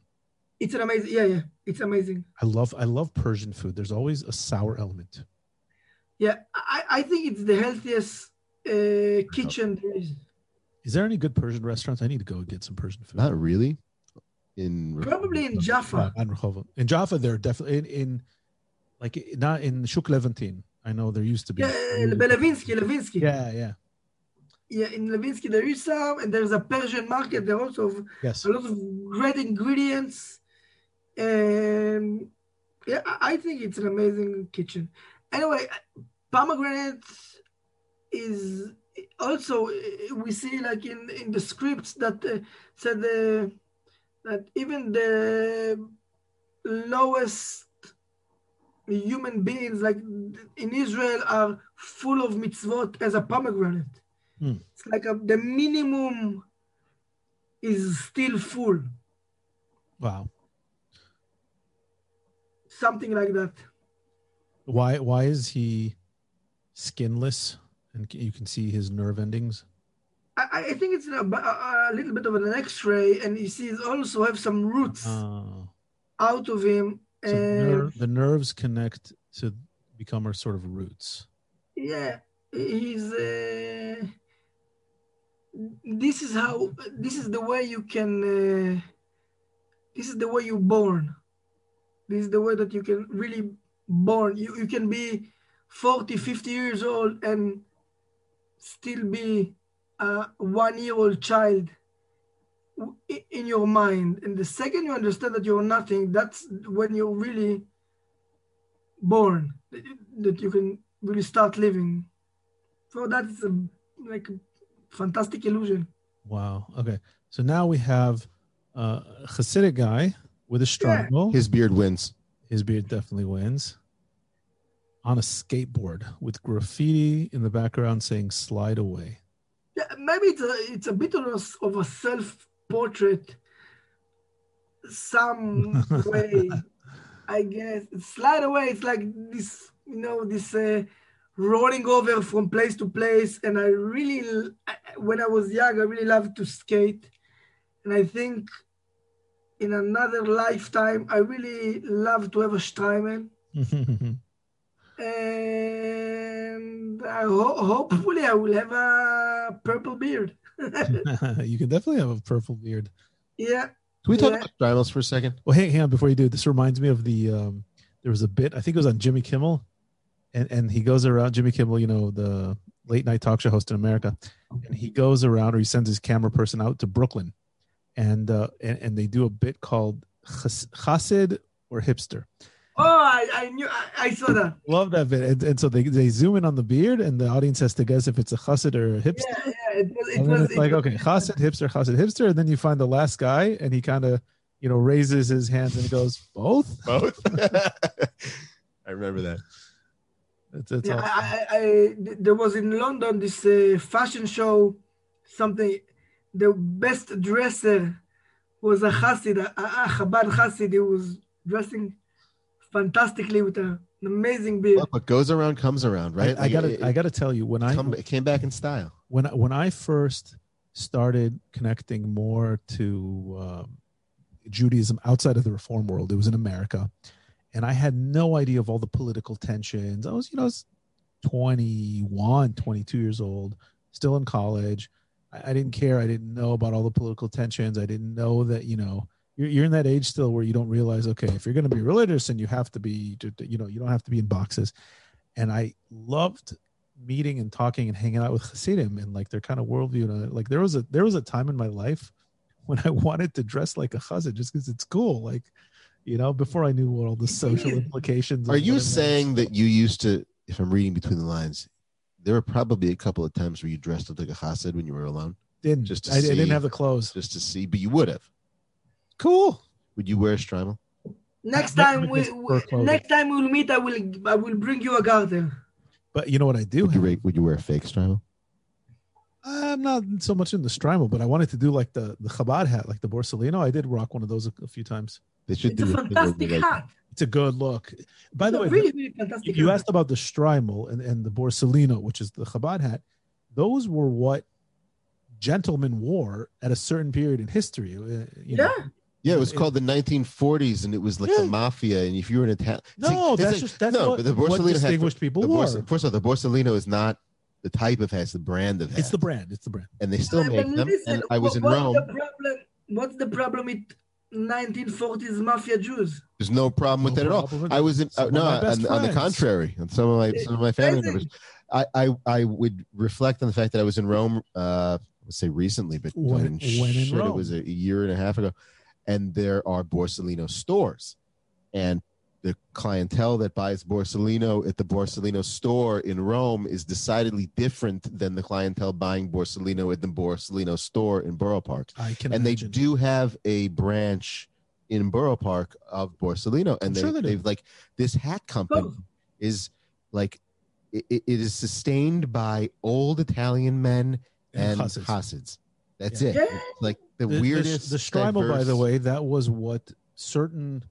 It's an amazing. Yeah, yeah. It's amazing. I love I love Persian food. There's always a sour element. Yeah, I, I think it's the healthiest uh, kitchen there is. Is there any good Persian restaurants? I need to go get some Persian food. Not really. In Probably in Jaffa. in Jaffa, there are definitely in, in like not in Shuk Levantine. I know there used to be. Yeah, Belevinsky, Levinsky. yeah, yeah. Yeah, in Levinsky there is some, and there's a Persian market. There also Yes. a lot of great ingredients, and yeah, I think it's an amazing kitchen. Anyway, pomegranate is also we see like in in the scripts that uh, said the that even the lowest human beings like in Israel are full of mitzvot as a pomegranate. Hmm. It's like a, the minimum is still full, Wow. Something like that. Why why is he skinless and you can see his nerve endings? I, I think it's a, a, little bit of an X-ray, and you see, also have some roots Uh, out of him. so ner- the nerves connect to become our sort of roots. yeah, he's. Uh, this is how. This is the way you can. Uh, this is the way you're born. This is the way that you can really born. You you can be 40, 50 years old and still be a one-year-old child in your mind. And the second you understand that you're nothing, that's when you're really born. That you- can really start living. So that's a, like a fantastic illusion. Wow. Okay. So now we have a Hasidic guy with a struggle. his beard wins. His beard definitely wins. On a skateboard with graffiti in the background saying "slide away." Yeah, maybe it's a it's a bit of a, of a self portrait. Some way, I guess. Slide away. It's like this you know, this uh, rolling over from place to place. And I really, when I was young, I really loved to skate. And I think in another lifetime, I really love to have a shtreimel. and I ho- hopefully I will have a purple beard. you can definitely have a purple beard. Yeah. Can we talk Yeah. about Strimos for a second? Well, hang, hang on before you do. This reminds me of the um, there was a bit I think it was on Jimmy Kimmel, and and he goes around Jimmy Kimmel, you know the late night talk show host in America, and he goes around or he sends his camera person out to Brooklyn, and uh, and, and they do a bit called Chas- Chassid or hipster. Oh, I, I knew, I, I saw that. Love that bit, and, and so they they zoom in on the beard, and the audience has to guess if it's a Chassid or a hipster. Yeah, yeah. It was, it and then was it's like it, okay, Chassid, hipster, Chassid, hipster, and then you find the last guy, and he kind of you know raises his hands and goes both. Both. I remember that. It's, it's Yeah, all- I, I, I, there was in London this uh, fashion show, something. The best dresser was a Hasid, a, a Chabad Hasid. He was dressing fantastically with a, an amazing beard. Well, what goes around comes around, right? I, I gotta, it, I gotta tell you, when I come, it came back in style. when I- when I first started connecting more to um, Judaism outside of the Reform world, it was in America, and I had no idea of all the political tensions. I was, you know, I was 21, 22 years old, still in college. I, I didn't care. I didn't know about all the political tensions. I didn't know that, you know, you're, you're in that age still where you don't realize, okay, if you're going to be religious and you have to be, you know, you don't have to be in boxes. And I loved meeting and talking and hanging out with Hasidim and like their kind of worldview. And like there was a there was a time in my life when I wanted to dress like a chassid just because it's cool. Like, you know, before I knew what all the social implications. Are you what it meant. saying that you used to, if I'm reading between the lines, there were probably a couple of times where you dressed up like a chassid when you were alone, didn't just to I, I didn't have the clothes? just to see, but you would have. Cool. Would you wear a shtreimel? Next time we, we next time we'll meet, I will I will bring you a garter. But you know what I do? Would you, have? ra- would you wear a fake shtreimel? I'm not so much in the shtreimel, but I wanted to do like the the Chabad hat, like the Borsalino. I did rock one of those a, a few times. They should It's a do thing where fantastic you, like, hat. It's a good look. By the way, really, really fantastic. you hat. asked about the shtreimel and, and the Borsalino, which is the Chabad hat. Those were what gentlemen wore at a certain period in history. uh, You know. yeah, Yeah, it was called the 1940s, and it was like Yeah. the mafia. And if you were in Italian, town, No, that's just that's no, what, but the what Borsalino hat- distinguished people the wore. Bors- first of all, the Borsalino is not the type of hat; it's the brand of hat. it's the brand. It's the brand. and they still make them. listen, And I was what- in what's Rome. The problem, what's the problem with 1940s mafia Jews? There's no problem with No that at all. I was in uh, no, on, on the contrary, and some of my some of my family Amazing. members. I, I I would reflect on the fact that I was in Rome. Uh, let's say recently, but When- I mean, when in shit, it was a year and a half ago, and there are Borsalino stores, and the clientele that buys Borsalino at the Borsalino store in Rome is decidedly different than the clientele buying Borsalino at the Borsalino store in Borough Park I can and they do have a branch in Borough Park of Borsalino, and I'm they, sure they've like this hat company Both. is like it, it is sustained by old Italian men and Chassids. Hasids. That's Yeah. it. It's like the, the, the, weirdest. the shtreimel, by the way, that was what certain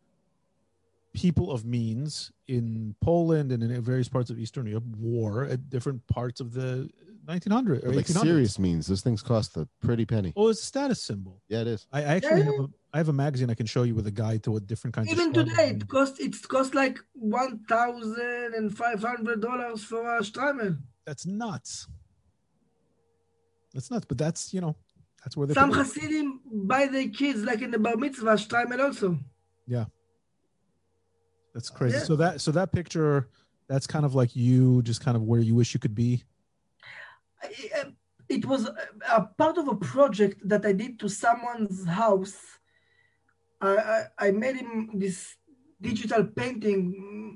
people of means in Poland and in various parts of Eastern Europe wore at different parts of the 1900 or like 1800s. serious means those things cost a pretty penny. Oh, it's a status symbol. Yeah, it is. I, I actually Yeah. have a I have a magazine I can show you with a guide to what different kinds Even of today, it cost it's cost like one thousand and five hundred dollars for a shtreimel. That's nuts. That's nuts, but that's you know that's where they Some put it. Hasidim buy their kids like in the bar mitzvah shtreimel also. That's crazy. Yeah. So that so that picture that's kind of like you just kind of where you wish you could be. It was a- a part of a project that I did to someone's house. I, I, I made him this digital painting,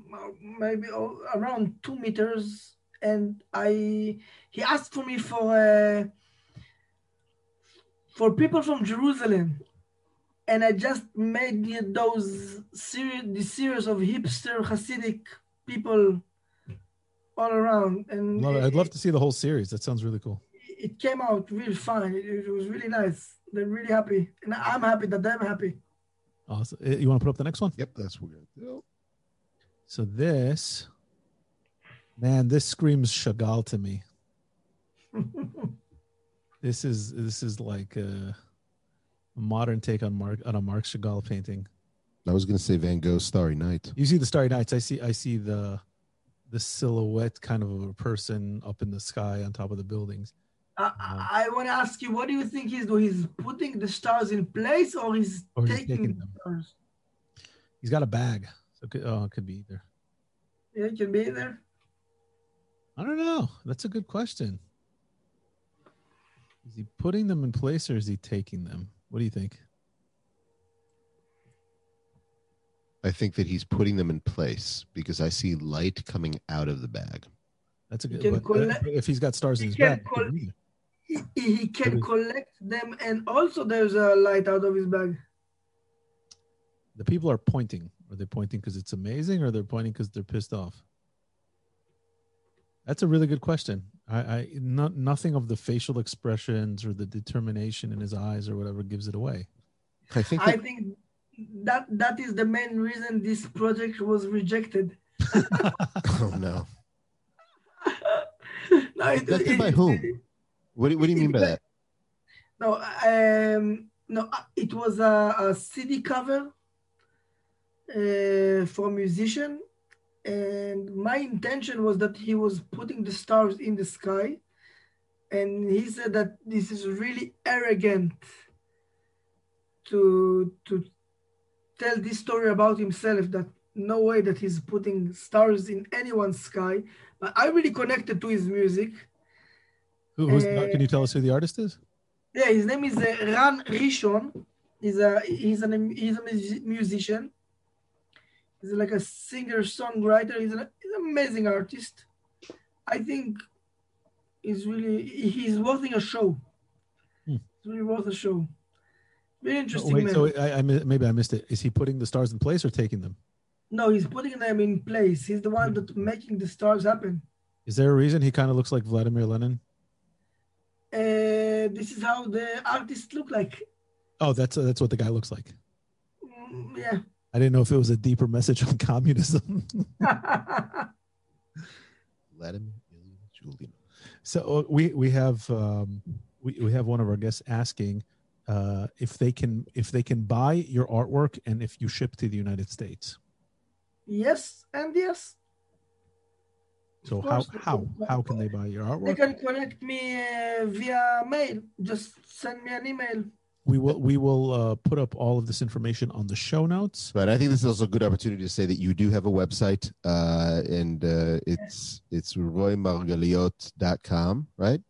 mm, maybe around two meters, and I he asked for me for uh, for people from Jerusalem, and I just made those series, the series of hipster Hasidic people all around, and Love it. I'd love to see the whole series. That sounds really cool. it came out really fine. It, it was really nice. They're really happy, and I'm happy that they're happy. Awesome. Uh, You want to put up the next one? Yep, that's what we're gonna do. So this Man, this screams Chagall to me. This is this is like a modern take on Mark on a Marc Chagall painting. I was going to say Van Gogh's Starry Night. You see the Starry Nights. I see I see the the silhouette kind of a person up in the sky on top of the buildings. I, I, I want to ask you, what do you think he's doing? He's putting the stars in place, or he's, Or he's taking, taking them. stars? He's got a bag. So it could, oh, it could be either. Yeah, it can be either. I don't know. That's a good question. Is he putting them in place or is he taking them? What do you think? I think that he's putting them in place because I see light coming out of the bag. That's a good. can uh, collect- if he's got stars in his bag, it col- He, he can Maybe. collect them, and also there's a light out of his bag. the people are pointing. Are they pointing because it's amazing, or they're pointing because they're pissed off? That's a really good question. I, I not nothing of the facial expressions or the determination in his eyes or whatever gives it away. I think I think that that is the main reason this project was rejected. oh no. no, it- Rejected it- by whom? What do, what do you mean by that? No, um, no, uh, it was a, a CD cover uh, for a musician, and my intention was that he was putting the stars in the sky, and he said that this is really arrogant to to tell this story about himself. That no way that he's putting stars in anyone's sky. But I really connected to his music. Who, who's, Uh, can you tell us who the artist is? Yeah, his name is uh, Ran Rishon. He's a he's an he's a musician. He's like a singer songwriter. He's an, he's an amazing artist. I think he's really he's worth a show. Hmm. It's really worth a show. Very Oh, interesting wait, man. so I, I maybe I missed it. Is he putting the stars in place or taking them? no, he's putting them in place. He's the one that making the stars happen. Is there a reason he kind of looks like Vladimir Lenin? Uh, this is how the artist look like. Oh, that's that's what the guy looks like. Mm, yeah. I didn't know if it was a deeper message on communism. Vladimir Ilyich Ulyanov. so uh, we we have um, we we have one of our guests asking uh, if they can if they can buy your artwork and if you ship to the United States. yes and yes. So Of how how how can they buy your artwork? They can connect me uh, via mail. Just send me an email. We will we will uh, put up all of this information on the show notes. But I think this is also a good opportunity to say that you do have a website, uh, and uh, it's it's roymargaliot.com, right?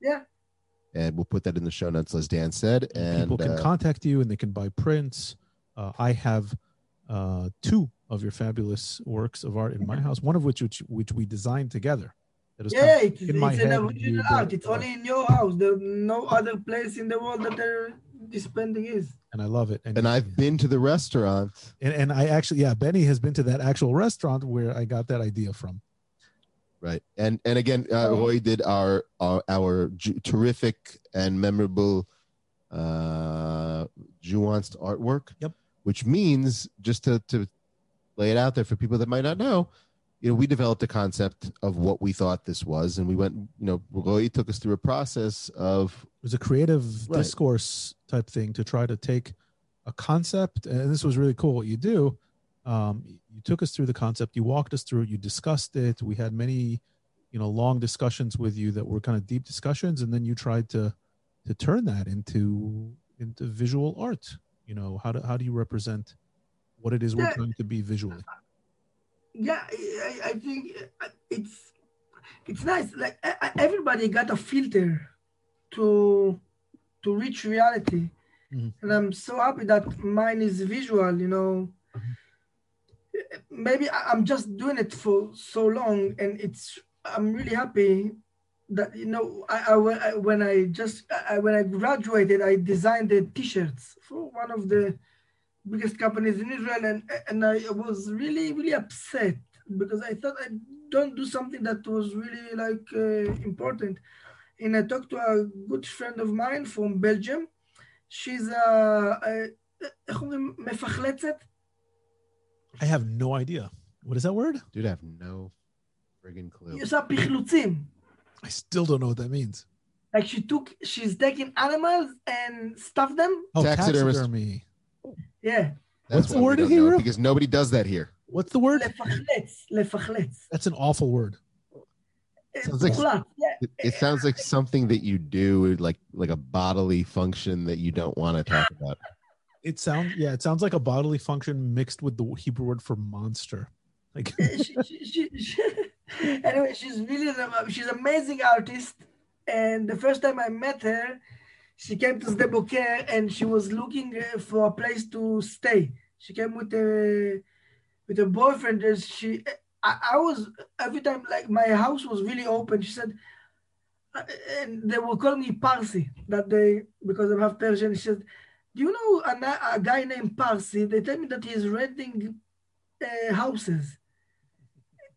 Yeah. And we'll put that in the show notes, as Dan said. And People can uh, contact you and they can buy prints. Uh, I have uh, two of your fabulous works of art in my house. One of which which, which we designed together. That is kind Yeah, of- it's, in my it's an original art. It's only in your house. There's no other place in the world that there, this painting is. and I love it. and I've been to the restaurant. and, and I actually yeah, Benny has been to that actual restaurant where I got that idea from. Right, and and again, uh. Roy did our our, our ju- terrific and memorable, uh, nuanced artwork. Yep. Which means just to to lay it out there for people that might not know, you know, we developed a concept of what we thought this was, and we went. You know, Roy took us through a process of It was a creative Right. discourse type thing to try to take a concept, and this was really cool. What you do, um, you took us through the concept, you walked us through, it, you discussed it. We had many, you know, long discussions with you that were kind of deep discussions, and then you tried to to turn that into into visual art. You know, how do how do you represent what it is we're trying to be visually? Yeah, I, I think uh, it's it's nice. Like everybody got a filter to to reach reality, Mhm. and I'm so happy that mine is visual. You know, maybe I- I'm just doing it for so long, and it's I'm really happy that you know I, I when I- when I just I, when I graduated, I designed the T-shirts for one of the biggest companies in Israel, and and I was really really upset because I thought I don't do something that was really like uh, important. And I talked to a good friend of mine from Belgium. She's a, a איך אומרים? מפחלצת? I have no idea. What is that word? dude, I have no Friggin' clue. היא עושה פחלוצים. I still don't know what that means. Like she took, she's taking animals and stuffed them. Oh, Taxidermist. taxidermy. Yeah. That's What's the word in Hebrew? Because nobody does that here. What's the word? That's an awful word. Sounds like, it, it sounds like something that you do, like like a bodily function that you don't want to talk about. It sounds yeah, it sounds like a bodily function mixed with the Hebrew word for monster. Like she, she, she, anyway, she's really she's amazing artist, and the first time I met her, she came to Sde Boker and she was looking uh, for a place to stay. She came with a with a boyfriend. And she, I, I was every time like my house was really open. She said, uh, and they were calling me Parsi that day because I'm half Persian. She said, "Do you know a, a guy named Parsi? They tell me that he's renting uh, houses.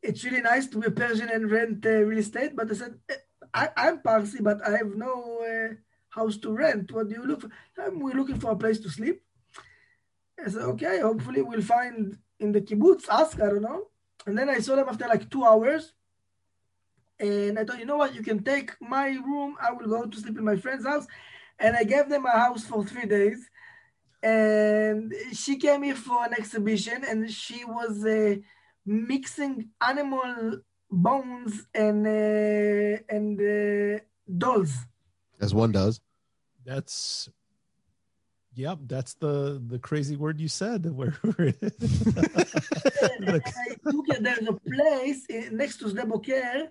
It's really nice to be Persian and rent uh, real estate. But I said, "Eh, I, I'm Parsi, but I have no uh, house to rent. What do you look for? Um, we're looking for a place to sleep. I said, okay, hopefully we'll find in the kibbutz, ask, I don't know. And then I saw them after like two hours. And I thought, you know what, you can take my room. I will go to sleep in my friend's house. And I gave them a house for three days. And she came here for an exhibition and she was uh, mixing animal bones and uh, and uh, dolls. As one does. that's yep, that's the the crazy word you said. Where, where I took it. There's a place next to Sde Boker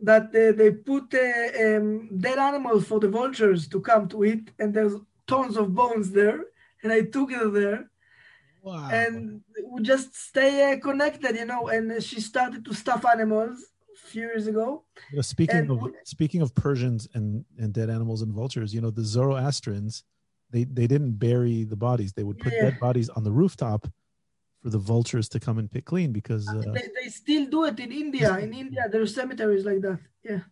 that uh, they put uh, um, dead animals for the vultures to come to eat, and there's tons of bones there. And I took her there, wow. and we just stay uh, connected, you know. And she started to stuff animals a few years ago. You know, speaking and- of speaking of Persians and and dead animals and vultures, you know the Zoroastrians, they they didn't bury the bodies; they would put Yeah. dead bodies on the rooftop for the vultures to come and pick clean because uh, They, they still do it in India. In India, there are cemeteries like that. Yeah.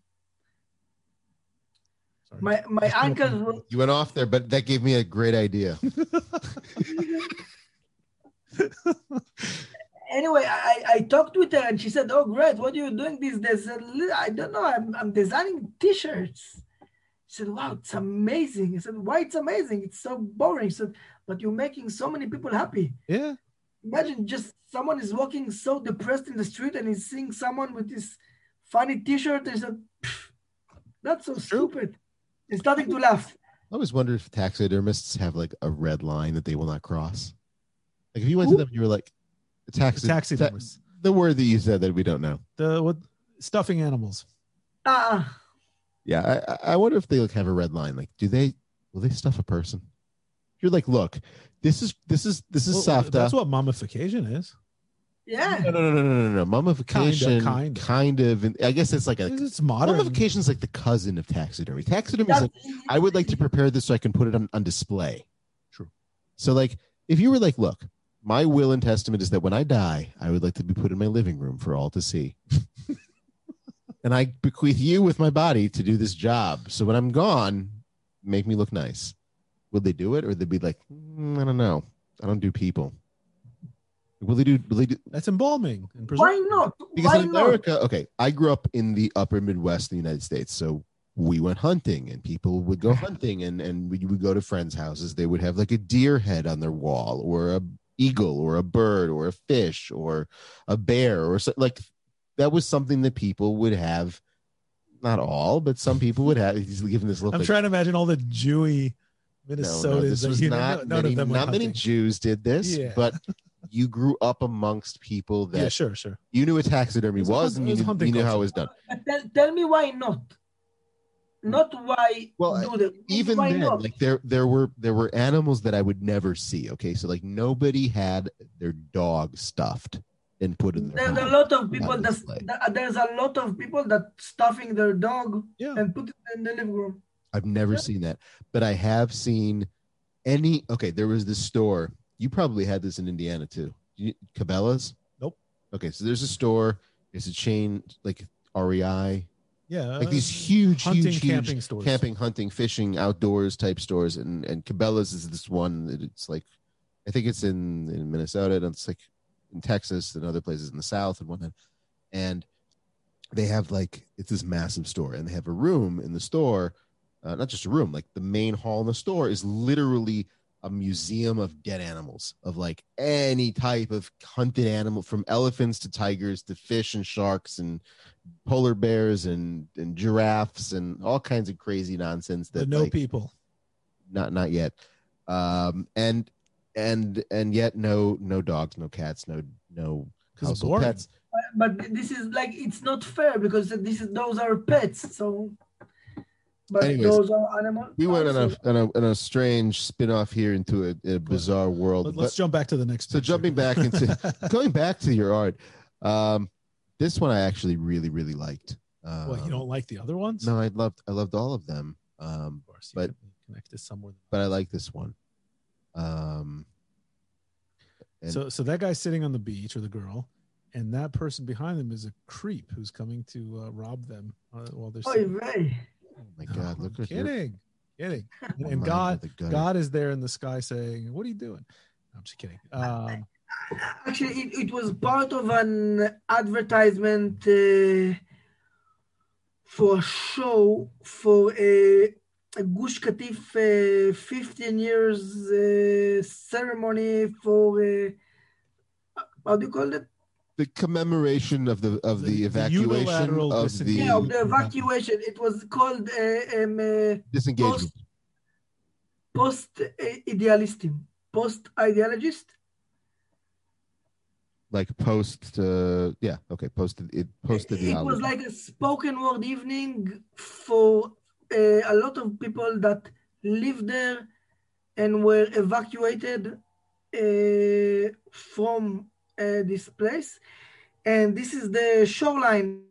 sorry. My my uncle. You went off there, but that gave me a great idea. anyway, I, I talked with her and she said, "Oh, great! What are you doing these days?" I said, I don't know. I'm, I'm designing T-shirts." She said, "Wow, it's amazing." I said, "Why it's amazing? It's so boring." She said, "But you're making so many people happy. yeah, Imagine just someone is walking so depressed in the street and he's seeing someone with this funny T-shirt and he said, "Pff, "That's so stupid." And starting to laugh. I always wonder if taxidermists have like a red line that they will not cross. Like if you went Who? to them and you were like, taxi- taxidermists, the word that you said that we don't know. the what stuffing animals. Ah, Yeah, I- I, I wonder if they like have a red line. Like, do they will they stuff a person? You're like, look, this is this is this is Well, safta. That's what mummification is. yeah. no, no, no, no, no, no, no. Mummification, Kinda, kinda. kind of. And I guess it's like a It's modern. mummification is like the cousin of taxidermy. Taxidermy is like I would like to prepare this so I can put it on, on display. True. So, like, if you were like, look, my will and testament is that when I die, I would like to be put in my living room for all to see. and I bequeath you with my body to do this job. So when I'm gone, make me look nice. Would they do it? Or they'd they be like, "Mm, I don't know. I don't do people. Will they do, will they do, That's embalming. And Why not? because Why in not? America, okay, I grew up in the upper Midwest in the United States. So we went hunting and people would go hunting and, and we would go to friends' houses. They would have like a deer head on their wall or a eagle or a bird or a fish or a bear or so, like that was something that people would have. Not all, but some people would have. He's giving this look. I'm like, trying to imagine all the Jewy no, Minnesotans. no, this that was you know, not none many, of them not many. Jews did this, Yeah. but you grew up amongst people that Yeah, sure, sure. you knew what taxidermy was was, and you was knew, you knew how it was done. Tell, tell me why not? Hmm. Not why Well, do that. even why then not? like there there were there were animals that i would never see okay so like nobody had their dog stuffed and put in their There's a lot of people that display. that- there's a lot of people that stuffing their dog Yeah. and put it in the living room. i've never Yeah. seen that but i have seen any okay there was this store you probably had this in indiana too you, cabela's Nope. okay so there's a store it's a chain like rei Yeah. like these uh, huge hunting, huge huge camping stores. camping, hunting, fishing, outdoors type stores, and and Cabela's is this one. that It's like, I think it's in in Minnesota, and it's like in Texas and other places in the South and whatnot. And they have like it's this massive store and they have a room in the store uh, not just a room like the main hall in the store is literally a museum of dead animals of like any type of hunted animal from elephants to tigers to fish and sharks and polar bears and and giraffes and all kinds of crazy nonsense that no like, people. not not yet um and and and yet no no dogs no cats no no Because it's household boring. pets But this is like it's not fair because this is those are pets. So, but Anyways, those are animals. we went on a, on a on a strange spin-off here into a, a bizarre world Let, but us jump back to the next. so picture. jumping back into going back to your art um this one i actually really really liked um, What you don't like the other ones? no i loved i loved all of them um Of course, you but- connect to somewhere. but i like this one um So, so that guy's sitting on the beach, or the girl, and that person behind them is a creep who's coming to uh, rob them uh, while they're. Oy sitting. vey. oh my god No, look I'm at your kidding, kidding. And, and God, with the gutter. God is there in the sky saying, "What are you doing?" I'm just kidding. Um, Actually, it, it was part of an advertisement uh, for a show for a, a Gush Katif uh, 15 years uh, ceremony for uh, how do you call it? the commemoration of the of the, The- the evacuation unilateral of the. Yeah, of the evacuation. It was called uh, um, uh, disengagement post idealistim, post ideologist. Like post uh yeah okay posted it posted the It was like a spoken word evening for uh, a lot of people that lived there and were evacuated uh, from uh, this place. And this is the shoreline.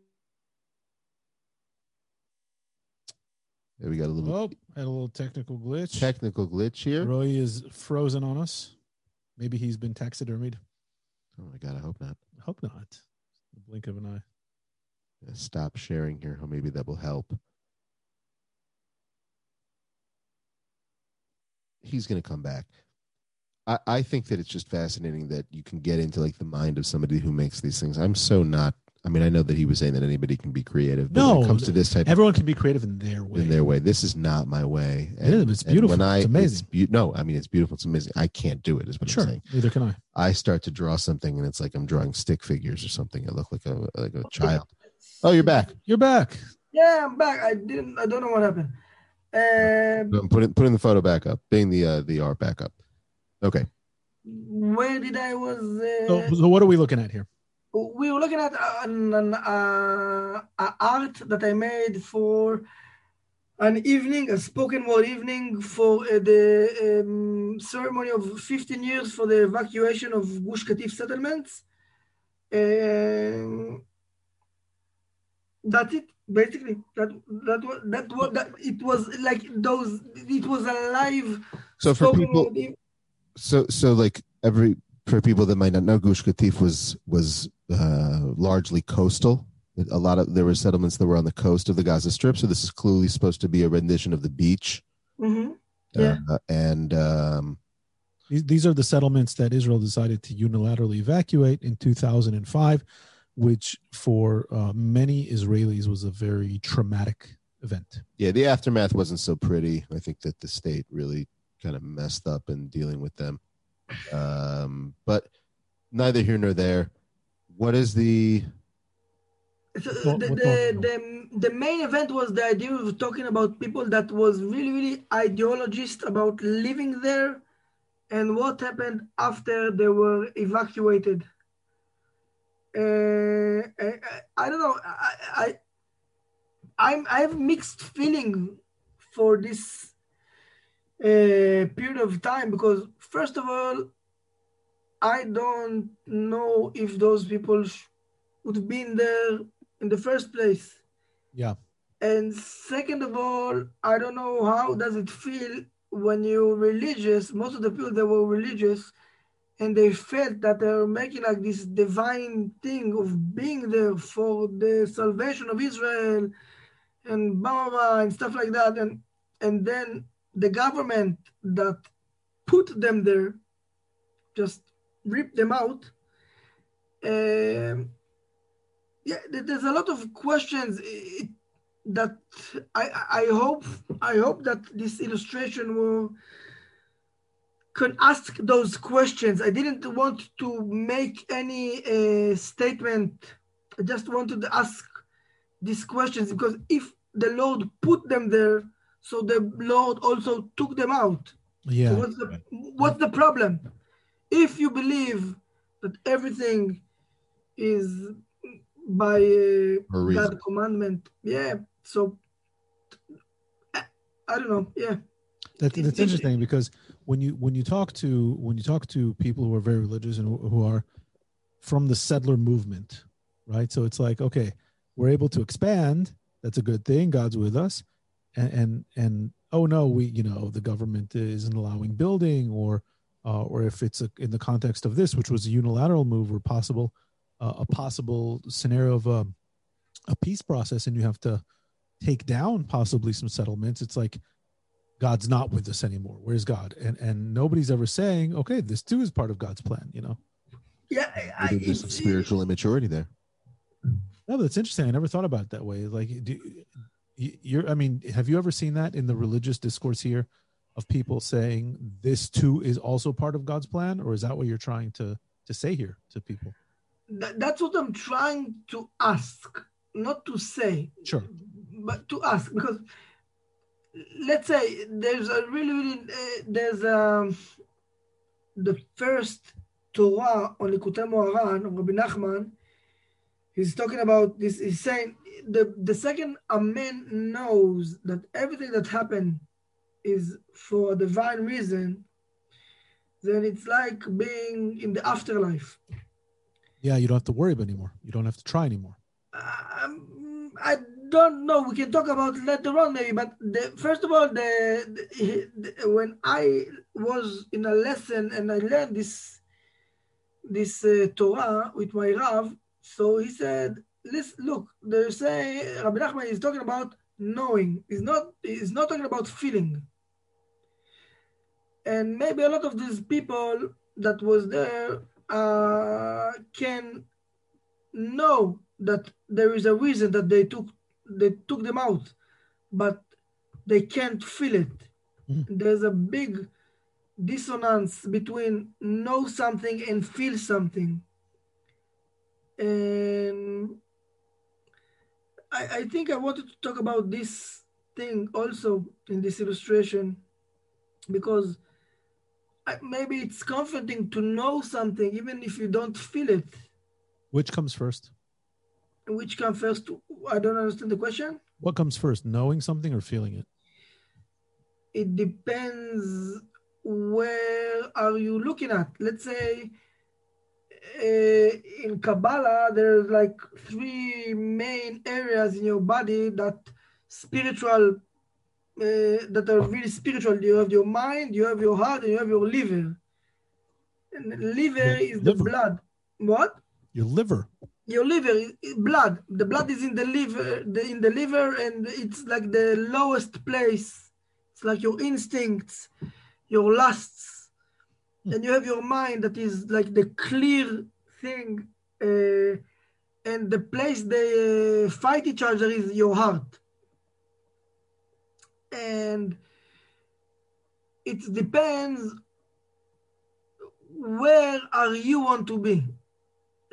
there we got a little oh, had a little technical glitch. technical glitch here Roy is frozen on us. Maybe he's been taxidermied. Oh my god i hope not I hope not. The blink of an eye. Yeah, stop sharing here oh maybe that will help he's going to come back I, I think that it's just fascinating that you can get into like the mind of somebody who makes these things i'm so not i mean i know that he was saying that anybody can be creative but when No, it comes to this type Everyone can be creative in their way. in their way this is not my way It is, it's beautiful. when I, It's amazing. beau- no i mean it's beautiful it's amazing i can't do it is what Sure. i'm saying Neither can I. I start to draw something and it's like I'm drawing stick figures or something. I look like a like a child. Oh, you're back. You're back. Yeah, I'm back. I didn't. I don't know what happened. Um, I'm putting putting the photo back up. Being the uh, the art back up. Okay. where did I was? Uh, So, so what are we looking at here? We were looking at an, an uh, art that I made for an evening, a spoken word evening for uh, the um, ceremony of 15 years for the evacuation of Gush Katif settlements. Um, that's it, basically. That that was that was that. It was like those. It was a live. So for people, so so like every for people that might not know, Gush Katif was was uh, largely coastal. A lot of there were settlements that were on the coast of the Gaza Strip. So this is clearly supposed to be a rendition of the beach. Mhm. Yeah. Uh, and um, These, these are the settlements that Israel decided to unilaterally evacuate in 2005, which for uh, many Israelis was a very traumatic event. yeah, the aftermath wasn't so pretty. I think that the state really kind of messed up in dealing with them. Um, but neither here nor there. What is the So What- the, what the, the, the main event was the idea of talking about people that was really, really ideologist about living there and what happened after they were evacuated. Uh, I, I- I don't know. I, I, I'm, I have mixed feeling for this uh, period of time because first of all, I don't know if those people would have been there in the first place. Yeah. And second of all, I don't know how does it feel when you're religious. Most of the people that were religious, and they felt that they were making like this divine thing of being there for the salvation of Israel, and blah blah, blah and stuff like that. And and then the government that put them there just rip them out. Um, yeah, there's a lot of questions that I I hope I hope that this illustration will can ask those questions. I didn't want to make any uh, statement. I just wanted to ask these questions because if the Lord put them there, so the Lord also took them out. Yeah. So what's the what's the problem? If you believe that everything is by uh, God commandment, yeah. So I, I don't know. Yeah. That, that's interesting because when you when you talk to when you talk to people who are very religious and who are from the settler movement, right? So it's like, okay, we're able to expand. That's a good thing. God's with us, and and, and oh no, we you know the government isn't allowing building, or uh, or if it's a, in the context of this, which was a unilateral move or possible uh, a possible scenario of a, um, a peace process, and you have to take down possibly some settlements. It's like God's not with us anymore. Where's God? And and nobody's ever saying, okay, this too is part of God's plan. You know. Yeah, I, there's some spiritual immaturity there. No, but it's interesting. I never thought about it that way. Like, do, you're. I mean, have you ever seen that in the religious discourse here, of people saying this too is also part of God's plan, or is that what you're trying to to say here to people? That, that's what I'm trying to ask, not to say. Sure. But to ask because let's say there's a really, really uh, there's um, the first Torah on Likutei Moharan of Rabbi Nachman. He's talking about this. He's saying the the second a man knows that everything that happened is for a divine reason, then it's like being in the afterlife. Yeah, you don't have to worry about anymore. You don't have to try anymore. Um, I don't know. We can talk about later on, maybe. But the, first of all, the, the, the, when I was in a lesson and I learned this this uh, Torah with my Rav, so he said, "Listen, look, they say Rabbi Nachman is talking about knowing. He's not. He's not talking about feeling. And maybe a lot of these people that was there uh, can know that there is a reason that they took they took them out, but they can't feel it. Mm-hmm. There's a big dissonance between know something and feel something. And I, I think I wanted to talk about this thing also in this illustration because I, maybe it's comforting to know something even if you don't feel it. Which comes first? which comes first? I don't understand the question. What comes first, knowing something or feeling it? It depends where are you looking at. Let's say in Kabbalah, there's like three main areas in your body that spiritual, uh, that are really spiritual. You have your mind, you have your heart, and you have your liver. And liver is liver. the blood. What? Your liver your liver is blood the blood is in the liver the, in the liver and it's like the lowest place it's like your instincts your lusts. And you have your mind that is like the clear thing uh, and the place they uh, fight each other is your heart. And it depends where are you want to be.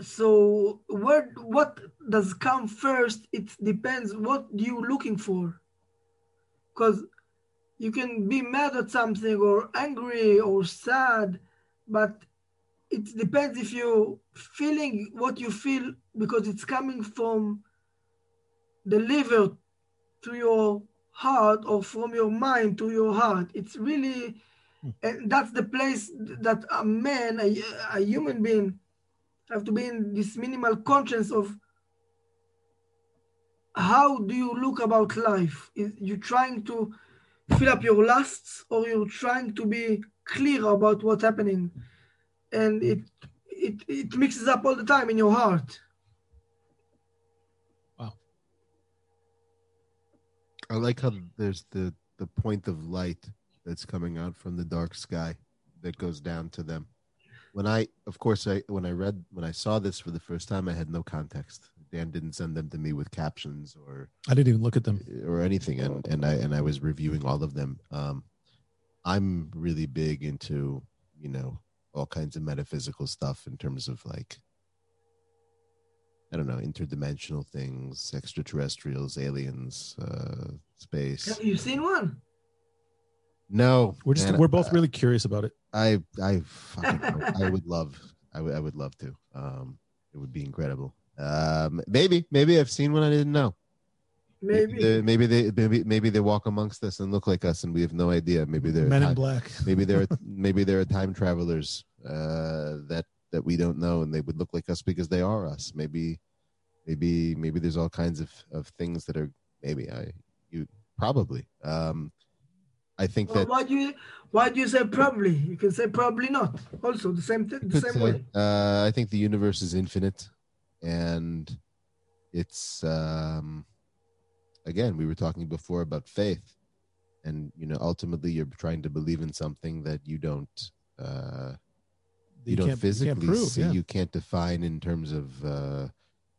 So where what does come first? It depends what you looking for. Because you can be mad at something or angry or sad but it depends if you feeling what you feel because it's coming from the liver to your heart or from your mind to your heart it's really and that's the place that a man a, a human being have to be in this minimal conscience of how do you look about life? Is you trying to fill up your lusts or you're trying to be clear about what's happening? And it it it mixes up all the time in your heart. Wow. I like how there's the the point of light that's coming out from the dark sky that goes down to them when I, of course, I when I read when I saw this for the first time, I had no context. Dan didn't send them to me with captions or I didn't even look at them. or anything, and and I and I was reviewing all of them. Um, I'm really big into you know all kinds of metaphysical stuff in terms of like I don't know interdimensional things, extraterrestrials, aliens, uh, space. Have you seen one? No, We're just man, we're both uh, really curious about it. I I fucking, I would love I would I would love to. Um, it would be incredible. Um, maybe maybe I've seen one I didn't know. Maybe. they, maybe they maybe maybe they walk amongst us and look like us and we have no idea. Maybe they're Men in Black. maybe they're maybe they're time travelers uh, that that we don't know and they would look like us because they are us. Maybe maybe maybe there's all kinds of of things that are maybe I you probably. Um, I think Well, that why do you why do you say probably? You can say probably not. Also the same thing, the same say, way. uh, I think the universe is infinite, and it's um, again we were talking before about faith, and you know ultimately you're trying to believe in something that you don't uh, you, don't physically can't prove, see, yeah. you can't define in terms of uh,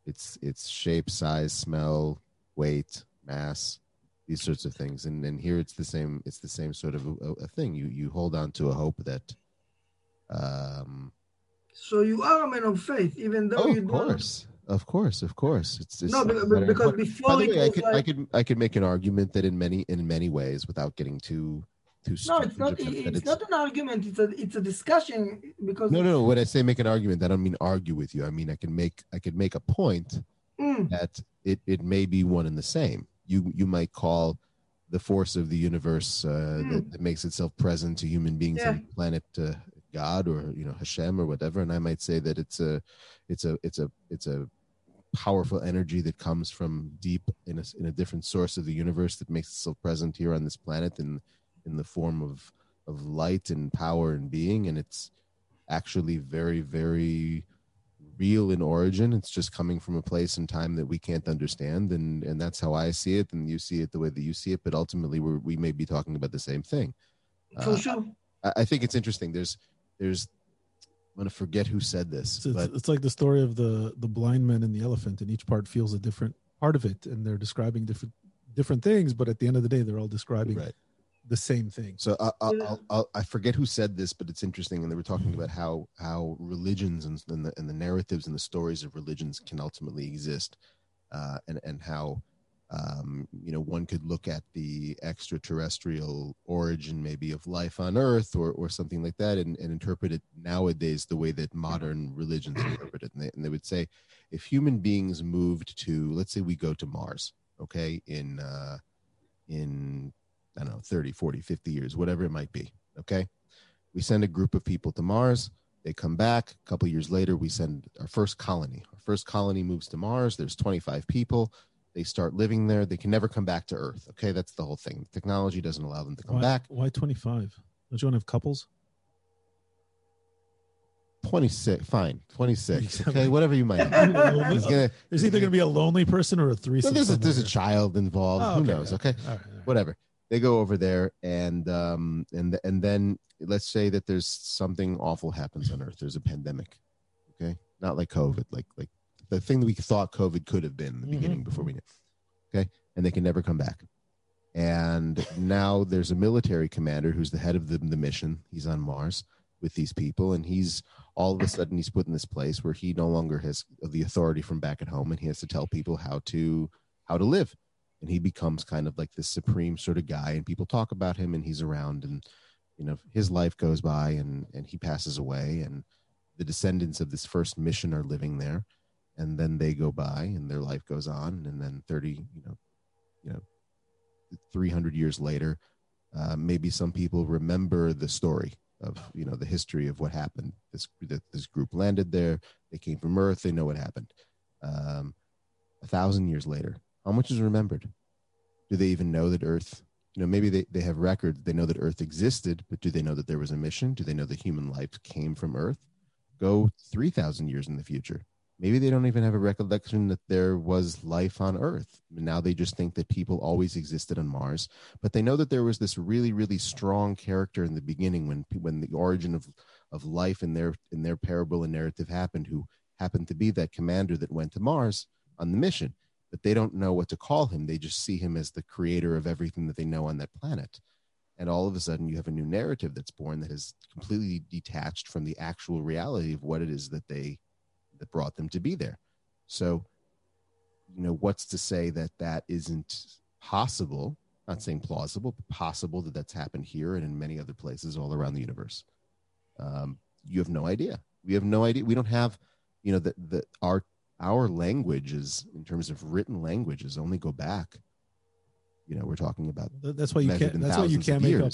its its shape, size, smell, weight, mass, these sorts of things. And and here it's the same. It's the same sort of a, a thing. You you hold on to a hope that. Um, So you are a man of faith, even though oh, you of don't. course, of course, of course. It's, it's No, because, because By before the way, I could I could I could make an argument that in many in many ways, without getting too too. no, it's not. It's, that not an argument. It's a it's a discussion because No, no, no. When I say make an argument, I don't mean argue with you. I mean I can make I could make a point Mm, that it, it may be one and the same. You you might call the force of the universe uh, that, that makes itself present to human beings on the planet uh, God or you know Hashem or whatever, and I might say that it's a it's a it's a it's a powerful energy that comes from deep in a, in a different source of the universe that makes itself present here on this planet in in the form of of light and power and being, and it's actually very very real in origin. It's just coming from a place and time that we can't understand. And and that's how i see it. And you see it the way that you see it. But ultimately we're, we may be talking about the same thing. For Uh, sure. I, I think it's interesting. There's there's i'm going to forget who said this It's, but it's like the story of the the blind man and the elephant, and each part feels a different part of it, and they're describing different different things, but at the end of the day, they're all describing right the same thing. so I, I, Yeah. I'll, I'll, I forget who said this, but it's interesting, and they were talking about how how religions and, and the and the narratives and the stories of religions can ultimately exist, uh, and and how um, you know one could look at the extraterrestrial origin maybe of life on Earth or or something like that, and, and interpret it nowadays the way that modern religions interpret it, and they, and they would say if human beings moved to let's say we go to Mars, okay, in uh, in I don't know, 30, 40, 50 years, whatever it might be. Okay. We send a group of people to Mars. They come back. A couple years later, we send our first colony. Our first colony moves to Mars. There's 25 people. They start living there. They can never come back to Earth. Okay. That's the whole thing. Technology doesn't allow them to come Why, back. why twenty five? Don't you want to have couples? 26. Fine. 26. Okay. Whatever you might. It's There's gonna, either going to be a lonely person or a well, threesome. there's, a, there's a child involved. Oh, Who okay, knows? Okay. All right, all right. whatever they go over there and um and and then let's say that there's something awful happens on earth there's a pandemic okay not like covid like like the thing that we thought covid could have been in the Mhm. beginning before we knew okay? And they can never come back. And now there's a military commander who's the head of the, the mission. He's on mars with these people and he's all of a sudden he's put in this place where he no longer has the authority from back at home and he has to tell people how to how to live. And he becomes kind of like this supreme sort of guy and people talk about him and he's around and you know his life goes by and and he passes away and the descendants of this first mission are living there and then they go by and their life goes on. And then 30 you know you know 300 years later uh, maybe some people remember the story of you know the history of what happened. This this group landed there. They came from earth. They know what happened. Um, a thousand years later how much is remembered? Do they even know that earth you know maybe they, they have records. They know that earth existed but do they know that there was a mission? Do they know that human life came from earth? Go 3000 years in the future maybe they don't even have a recollection that there was life on earth now they just think that people always existed on mars but they know that there was this really really strong character in the beginning when when the origin of of life in their in their parable and narrative happened who happened to be that commander that went to mars on the mission, but they don't know what to call him. They just see him as the creator of everything that they know on that planet. And all of a sudden, you have a new narrative that's born that is completely detached from the actual reality of what it is that they that brought them to be there. So, you know, what's to say that that isn't possible? Not saying plausible, but possible that that's happened here and in many other places all around the universe. Um, you have no idea. We have no idea. We don't have, you know, that the our our languages in terms of written languages only go back. You know, we're talking about. That's why you can't. That's why you can't make up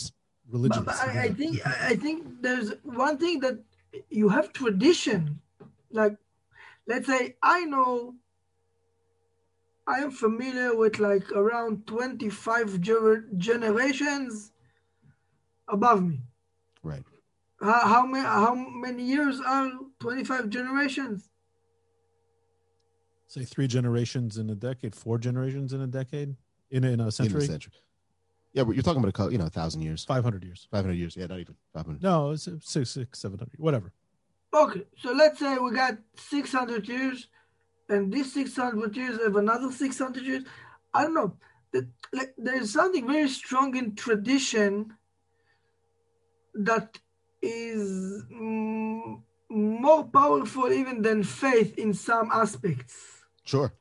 religion. But, but I, I think I think there's one thing that you have tradition. Like, let's say I know. I am familiar with like around 25 generations above me. Right. How, how many how many years are 25 generations? Say three generations in a decade, four generations in a decade, in in a century. In a century. Yeah, but you're talking about a you know a thousand years, five hundred years, five hundred years. Yeah, not even five hundred. No, it's uh, six, six, seven hundred, whatever. Okay, so let's say we got six hundred years, and these six hundred years have another six hundred years. I don't know. Like, there's something very strong in tradition that is mm, more powerful even than faith in some aspects. Sure.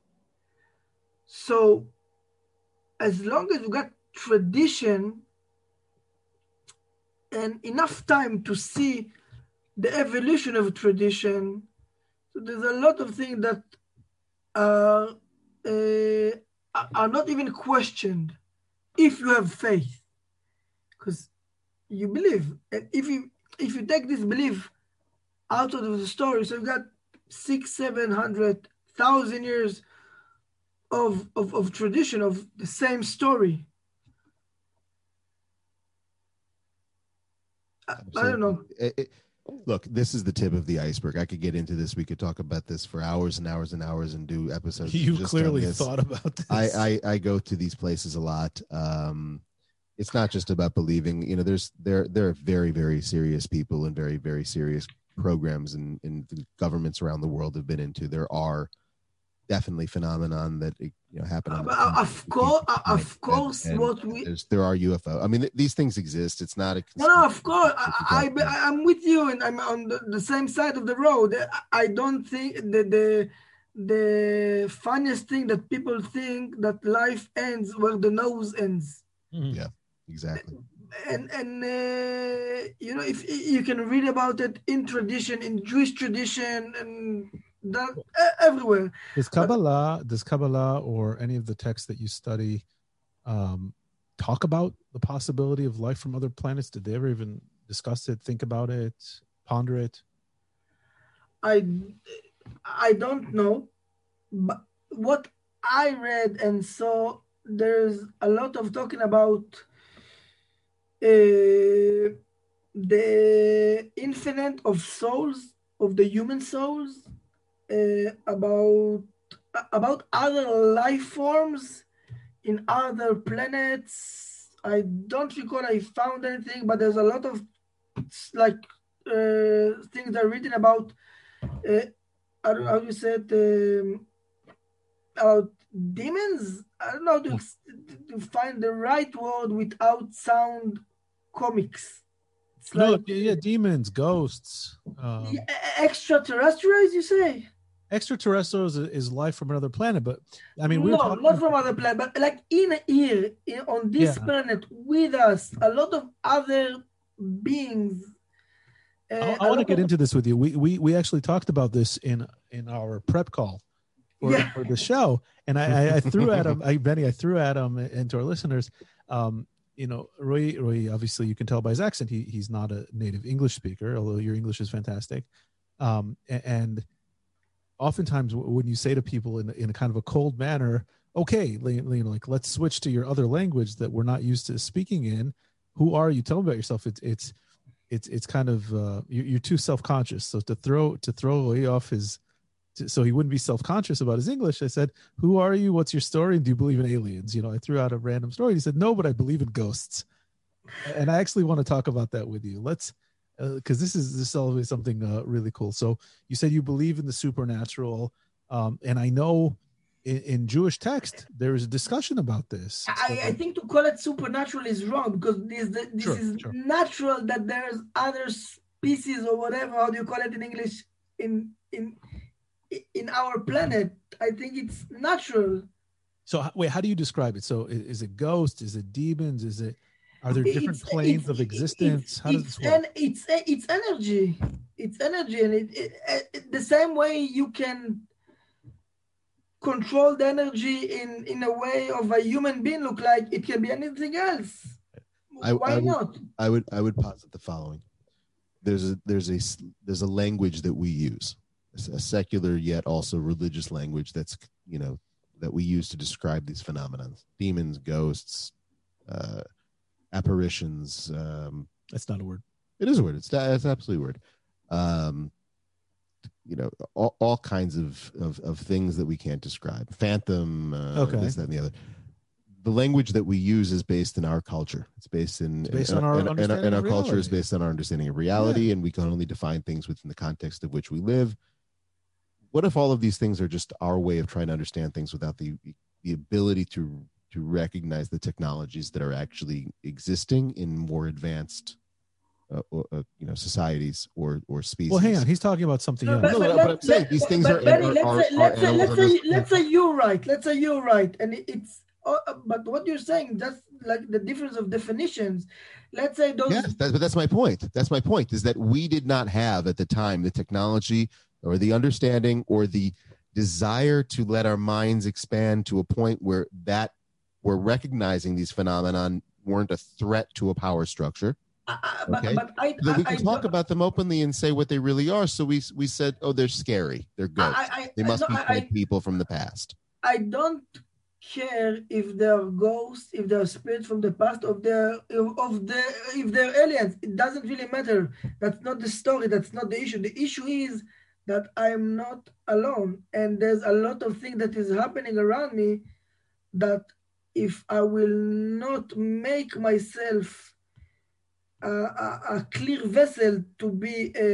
So, as long as you got tradition and enough time to see the evolution of tradition, so there's a lot of things that uh, uh, are not even questioned if you have faith, because you believe. And if you if you take this belief out of the story, so you've got six, seven hundred thousand years of, of, of tradition of the same story. I, I don't know. It, it, look, this is the tip of the iceberg. I could get into this. We could talk about this for hours and hours and hours and do episodes. You clearly thought about this. I, I, I go to these places a lot. Um, it's not just about believing you know there's there there are very very serious people and very very serious programs and, and the governments around the world have been into there are definitely phenomenon that you know happen uh, uh, of course uh, of course and, and what we there are ufo i mean th- these things exist. It's not a no, no of course I, I i'm with you and i'm on the, the same side of the road. I don't think that the the funniest thing that people think that life ends where the nose ends. Mm-hmm. yeah exactly. And and uh, you know if you can read about it in tradition in jewish tradition and that everywhere. Does kabbalah does kabbalah or any of the texts that you study um, talk about the possibility of life from other planets? Did they ever even discuss it think about it ponder it? I i don't know but what i read and saw there's a lot of talking about uh, the infinite of souls of the human souls uh, about about other life forms in other planets i don't recall i found anything but there's a lot of like uh, things that are written about uh, I don't know how you said um, about demons i don't know to, to find the right word without sound comics. It's no, like, yeah, demons, ghosts, um, extraterrestrials. You say extraterrestrials is life from another planet, but I mean, we no, not from another planet, but like in here, in, on this yeah. planet with us, a lot of other beings. Uh, I, I want to get of... into this with you. We we we actually talked about this in in our prep call for, yeah. for the show, and I, I, I threw at him, I Benny, I threw at him and to our listeners. Um, you know, Roy, Roy, obviously you can tell by his accent, he, he's not a native English speaker, although your English is fantastic. Um, and oftentimes when you say to people in, in a kind of a cold manner, okay, you know, like let's switch to your other language that we're not used to speaking in. Who are you? Tell me about yourself. It's, it's, it's, it's kind of, uh, you're, you're too self-conscious. So to throw, to throw away off his, so he wouldn't be self-conscious about his english i said who are you what's your story and do you believe in aliens you know i threw out a random story he said no but i believe in ghosts and i actually want to talk about that with you let's because uh, this is this is always something uh, really cool so you said you believe in the supernatural um, and i know in, in Jewish text, there is a discussion about this. I, I think to call it supernatural is wrong because this this Sure, is sure. natural that there's other species or whatever how do you call it in English in in in our planet. I think it's natural. So wait, how do you describe it? So i- is it ghosts? Is it demons? Is it are there different It's- planes it's- of existence? How does it's this work? en- it's it's energy. It's energy, and it, it, it the same way you can control the energy in in a way of a human being look like it can be anything else. I- Why I would- not? I would I would posit the following. There's a there's a there's a language that we use, a secular yet also religious language that's you know that we use to describe these phenomena: demons, ghosts, uh, apparitions. Um, That's not a word. it is a word. It's it's absolutely a word. Um, you know, all, all kinds of, of of things that we can't describe. Phantom, uh, Okay. this, that, and the other. The language that we use is based in our culture. It's based in It's based in, on our in- in understanding in our of culture is based on our understanding of reality, and we can only define things within the context of which we live. What if all of these things are just our way of trying to understand things without the the ability to to recognize the technologies that are actually existing in more advanced uh, or, uh, you know societies or or species Well, hang on. He's talking about something No, else. but, No, but, no, but let- I'm saying let- these things but are- Benny, are- let's are- say, are let's say, let's say, let's say you're right. Let's say you're right, and it's. Uh, but what you're saying, that's like the difference of definitions. Let's say those. Yes, that, but that's my point. That's my point. Is that we did not have at the time the technology or the understanding or the desire to let our minds expand to a point where that we're recognizing these phenomenon weren't a threat to a power structure. I- I- but, Okay. but I, That we can I talk about them openly and say what they really are. So we we said, oh, they're scary. They're ghosts. I, I, they must no, be I, people from the past. I don't care if they're ghosts, if they're spirits from the past, of the of the if they're aliens. It doesn't really matter. That's not the story. That's not the issue. The issue is that I'm not alone, and there's a lot of things that is happening around me that if I will not make myself a, a, a clear vessel to be a,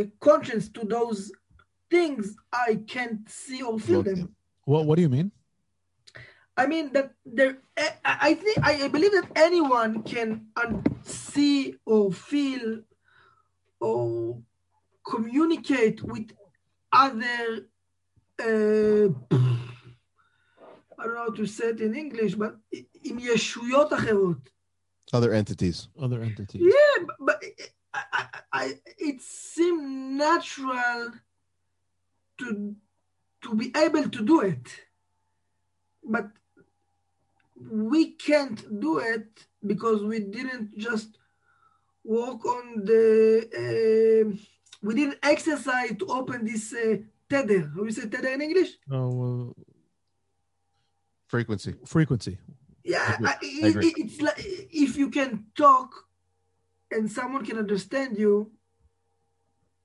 a conscious to those things, I can't see or feel Okay. them. What What do you mean? I mean that there. I I think I believe that anyone can un- see or feel or communicate with other. Uh, I don't know how to say it in English, but עם ישויות אחרות. Other entities. Other entities. Yeah, but, but I, I, I, it seemed natural to to be able to do it, but we can't do it because we didn't just work on the. Uh, we didn't exercise to open this uh, tether. How you say tether in English? Oh well. Frequency. frequency. Yeah. I, I it, it's like if you can talk and someone can understand you,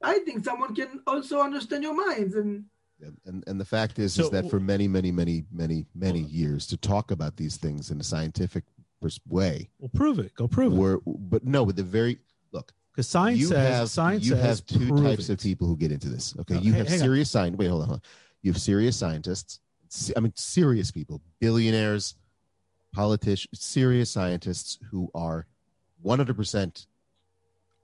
I think someone can also understand your minds. And And, and and the fact is, So- is that for many, many, many, many, many years, to talk about these things in a scientific pers- way, Well, prove it. Go prove it. but no, with the very look, Because science you says have science you says have two types it. of people who get into this. Okay, No, you hey, have serious science. Wait, hold on, hold on. You have serious scientists. I mean, serious people, billionaires, politicians, serious scientists who are one hundred percent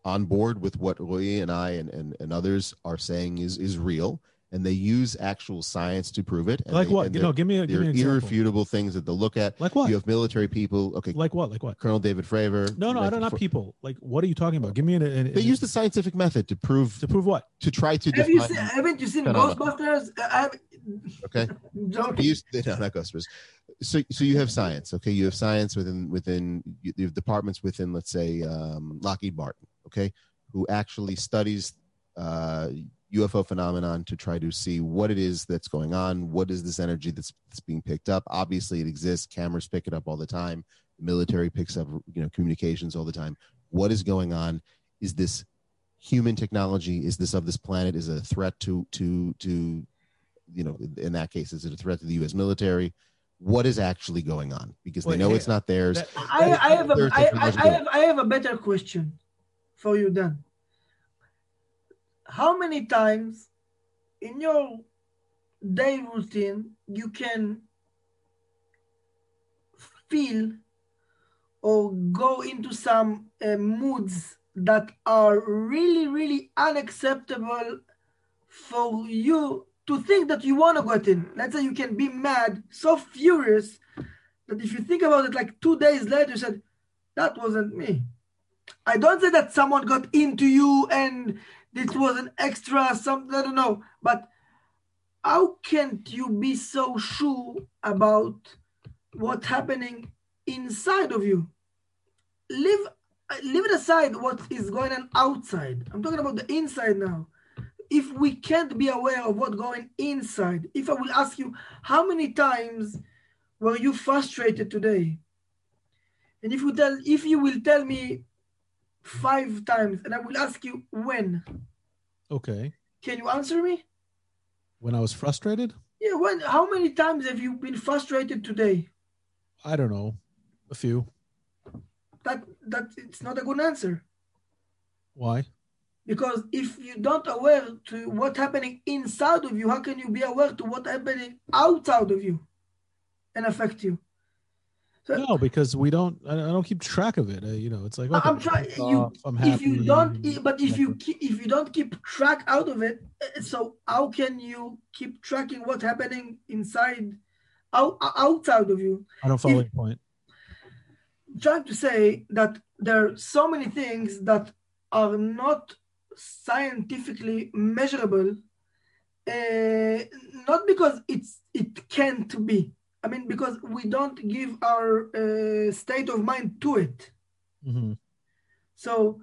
on board with what Roy and I and, and, and others are saying is is real, and they use actual science to prove it. and Like they- what? and You know, give me a give they're me an irrefutable things that they'll look at. Like what? You have military people. Okay, Like what? Like what? Colonel David Fravor. No, no, I don't. Not people. Like, what are you talking about? Give me an. an, They use the scientific method to prove to prove what? to try to have you seen, haven't you seen Phenomena. Ghostbusters? I have, Okay, joking. you, no, not Ghostbusters. So, so you have science. Okay, you have science within within you you have departments within, let's say, um, Lockheed Martin. Okay, who actually studies uh, UFO phenomenon to try to see what it is that's going on. What is this energy that's, that's being picked up? Obviously, it exists. Cameras pick it up all the time. The military picks up, you know, communications all the time. What is going on? Is this human technology? Is this of this planet? Is it a threat to to to you know? In that case, is it a threat to the U.S. military? What is actually going on? Because Wait, they know hey, it's not theirs. That- I, I have a, There's I, I, technology I going. have I have a better question for you, Dan. How many times in your day routine, you can feel or go into some uh, moods that are really, really unacceptable for you to think that you want to get in. Let's say you can be mad, so furious that if you think about it, like two days later, you said, That wasn't me. I don't say that someone got into you and this was an extra, something, I don't know. But how can't you be so sure about what's happening inside of you? Leave, leave it aside what is going on outside. I'm talking about the inside now. If we can't be aware of what's going inside, if I will ask you, how many times were you frustrated today? And if you tell, if you will tell me five times, and I will ask you when. Okay. Can you answer me? When I was frustrated? Yeah. When? How many times have you been frustrated today? I don't know. A few. That that it's not a good answer. Why? Because if you don't aware to what's happening inside of you, how can you be aware to what's happening outside of you, and affect you? No, because we don't. I don't keep track of it. Uh, you know, it's like okay, I'm trying. You, I'm happy. If you don't, but if you keep, if you don't keep track out of it, uh, so how can you keep tracking what's happening inside, out, outside of you? I don't follow if, your point. Trying to say that there are so many things that are not scientifically measurable, uh, not because it's it can't be I mean, because we don't give our uh, state of mind to it. Mm-hmm. So,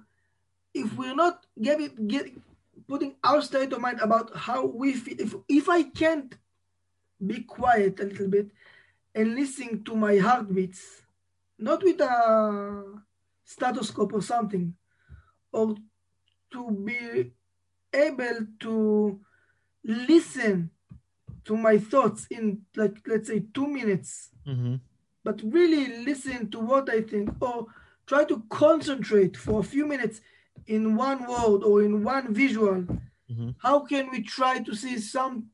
if we're not giving, get, putting our state of mind about how we feel, if if I can't be quiet a little bit and listen to my heartbeats, not with a stethoscope or something, or to be able to listen to my thoughts in like let's say two minutes mm-hmm. but really listen to what i think or try to concentrate for a few minutes in one word or in one visual mm-hmm. how can we try to see some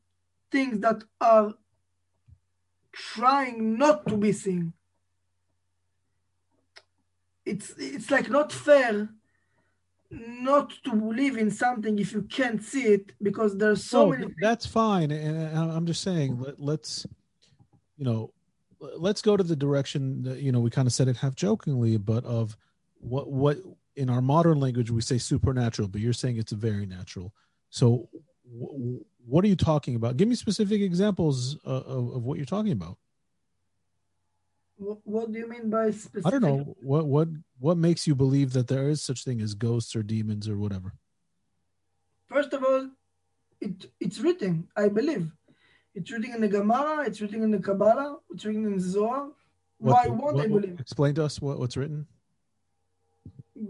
things that are trying not to be seen it's it's like not fair not to believe in something if you can't see it because there's so many that's fine and i'm just saying let, let's you know let's go to the direction that you know we kind of said it half jokingly but of what what in our modern language we say supernatural but you're saying it's very natural. So w- what are you talking about? Give me specific examples uh, of, of what you're talking about what, what do you mean by specific? I don't know. What what what makes you believe that there is such thing as ghosts or demons or whatever? First of all, it it's written. I believe it's written in the Gemara. It's written in the Kabbalah. It's written in the Zohar. Why won't what, I believe? Explain to us what, what's written.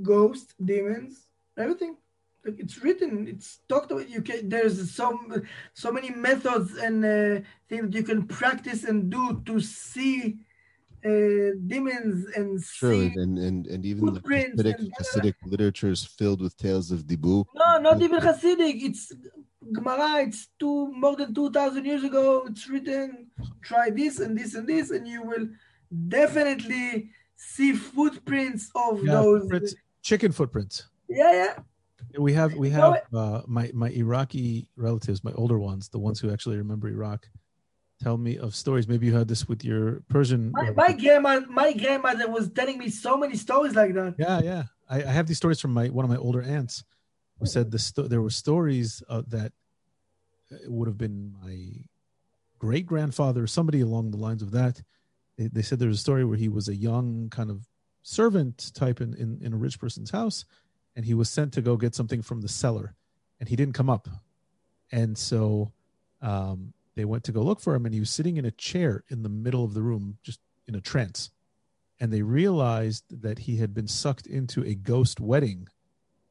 Ghosts, demons, everything. Like it's written. It's talked about. You can. There's so so many methods and uh, things you can practice and do to see uh, demons and sure, and, and and even the Hasidic, and, Hasidic literature is filled with tales of Dibu. No, not even Hasidic. It's Gemara. It's two more than two thousand years ago. It's written. Try this and this and this, and you will definitely see footprints of yeah, those footprints, chicken footprints. Yeah, yeah. We have we have uh, my my Iraqi relatives, my older ones, the ones who actually remember Iraq tell me of stories. Maybe you had this with your Persian. My, my grandma, my grandmother was telling me so many stories like that. Yeah, yeah. I, I have these stories from my one of my older aunts, who said the sto- there were stories uh, that would have been my great grandfather, somebody along the lines of that. They, they said there was a story where he was a young kind of servant type in, in, in a rich person's house, and he was sent to go get something from the cellar, and he didn't come up, and so um, they went to go look for him and he was sitting in a chair in the middle of the room just in a trance. And they realized that he had been sucked into a ghost wedding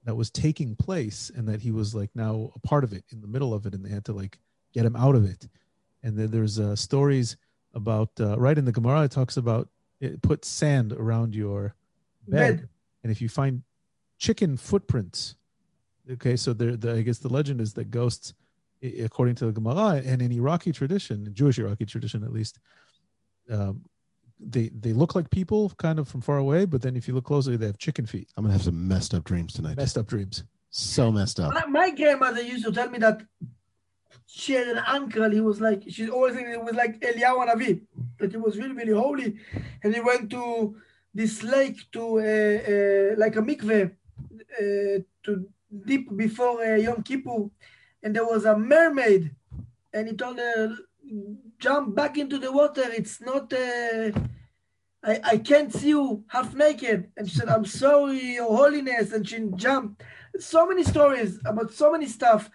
that was taking place and that he was like now a part of it in the middle of it and they had to like get him out of it. And then there's uh, stories about uh, right in the gemara it talks about it put sand around your bed, bed. and if you find chicken footprints okay so there the, i guess the legend is that ghosts according to the Gemara and in Iraqi tradition, Jewish Iraqi tradition at least, um, they they look like people kind of from far away, but then if you look closely, they have chicken feet. I'm gonna have some messed up dreams tonight. Messed up dreams. So messed up. My, my grandmother used to tell me that she had an uncle. He was like she always think it was like Eliyahu Navi, that he was really really holy, and he went to this lake to uh, uh, like a mikveh uh, to dip before uh, Yom Kippur, and there was a mermaid, and he told her jump back into the water. It's not. Uh, I, I can't see you half naked. And she said, I'm sorry, Your Holiness. And she jumped. So many stories about so many stuff.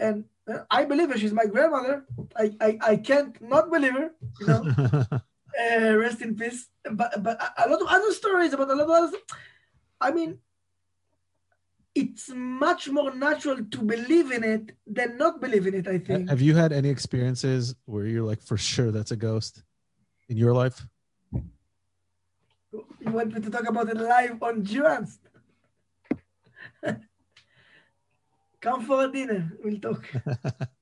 And uh, I believe her. She's my grandmother. I, I, I can't not believe her. You know, uh, rest in peace. But but a- a lot of other stories about a lot of other. I mean, it's much more natural to believe in it than not believe in it. I think. have you had any experiences where you're like for sure that's a ghost in your life? You want me to talk about it live on Juans? Come for a dinner. We'll talk.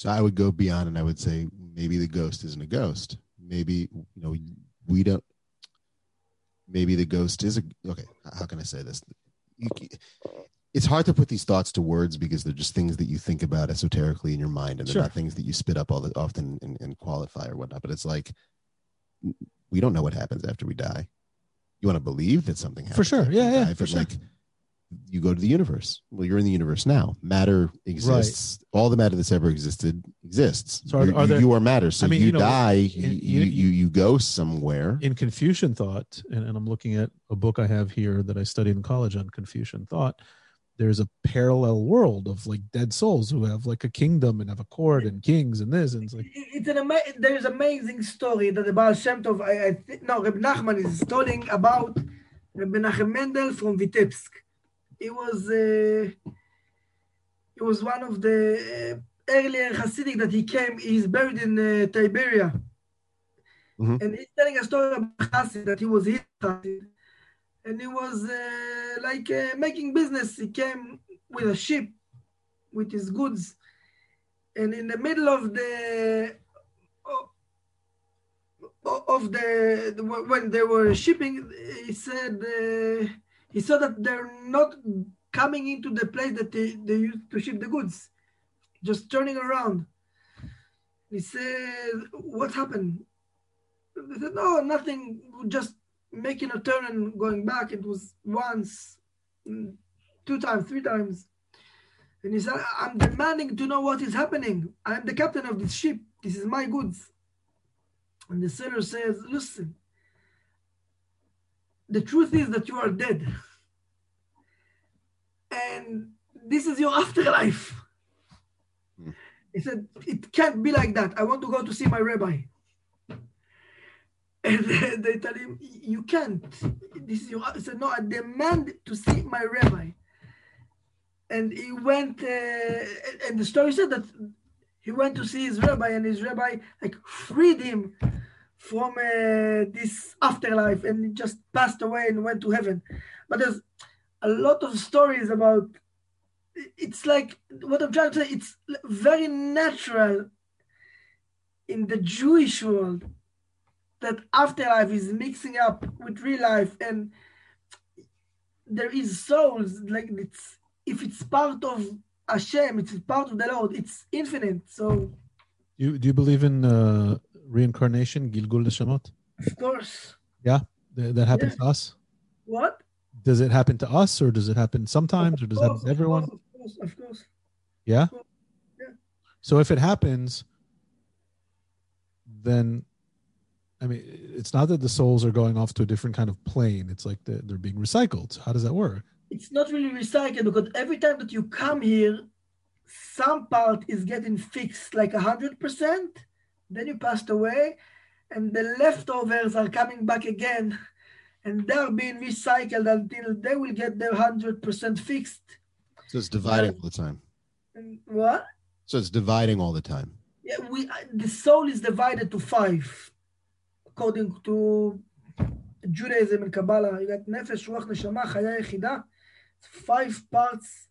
So I would go beyond and I would say maybe the ghost isn't a ghost. Maybe you know we don't. Maybe the ghost is a okay. How can I say this? You, it's hard to put these thoughts to words because they're just things that you think about esoterically in your mind, and they're Sure. not things that you spit up all the often and, and qualify or whatnot. But it's like we don't know what happens after we die. You want to believe that something happens For sure. Yeah, yeah, for sure. like you go to the universe. Well, you're in the universe now. Matter exists. All the matter that's ever existed exists. So are- you, are there- you are matter. So I mean, you, you know, die, in- you, you- you, you go somewhere. in Confucian thought, and, and I'm looking at a book I have here that I studied in college on Confucian thought. There's a parallel world of like dead souls who have like a kingdom and have a court and kings and this and it's like It's an ama- there is amazing story that the Baal Shem Tov, I, I th- no, Reb Nachman is telling about Reb Menachem Mendel from Vitebsk. He was uh, he was one of the uh, earlier Hasidic that he came. He's buried in uh, Tiberia, Mhm. and he's telling a story about Hasid that he was his Hasid, and he was uh, like uh, making business. He came with a ship with his goods, and in the middle of the of the when they were shipping, he said uh, he saw that they're not coming into the place that they, they used to ship the goods, just turning around. He said, "What happened?" They said, "No, nothing. Just making a turn and going back. It was once, mm, two times, three times." And he said, "I'm demanding to know what is happening. I'm the captain of this ship. This is my goods." And the sailor says, Listen, the truth is that you are dead. And this is your afterlife. Hmm. He said, It can't be like that. I want to go to see my rabbi. And they tell him, You can't. This is your. He said, No, I demand to see my rabbi. And he went, uh, and the story said that he went to see his rabbi, and his rabbi like freed him from uh, this afterlife, and just passed away and went to heaven. But there's a lot of stories about. It's like what I'm trying to say. It's very natural in the Jewish world that afterlife is mixing up with real life, and there is souls like it's if it's part of Hashem, it's part of the Lord. It's infinite. So you do you believe in uh, reincarnation, Gilgul Neshamot? of course, Th- that happens Yeah. to us? what? Does it happen to us or does it happen sometimes or does it happen to everyone? Of course, of course. Yeah. Yeah. So if it happens, then I mean, it's not that the souls are going off to a different kind of plane. It's like they're, they're being recycled. How does that work? It's not really recycled because every time that you come here, some part is getting fixed like a hundred percent. Then you passed away, and the leftovers are coming back again, and they're being recycled until they will get their hundred percent fixed. So it's dividing all the time. What? So it's dividing all the time. Yeah, we the soul is divided to five, according to Judaism and Kabbalah. You got nefesh, ruach, neshama, chaya, yechidah. Five parts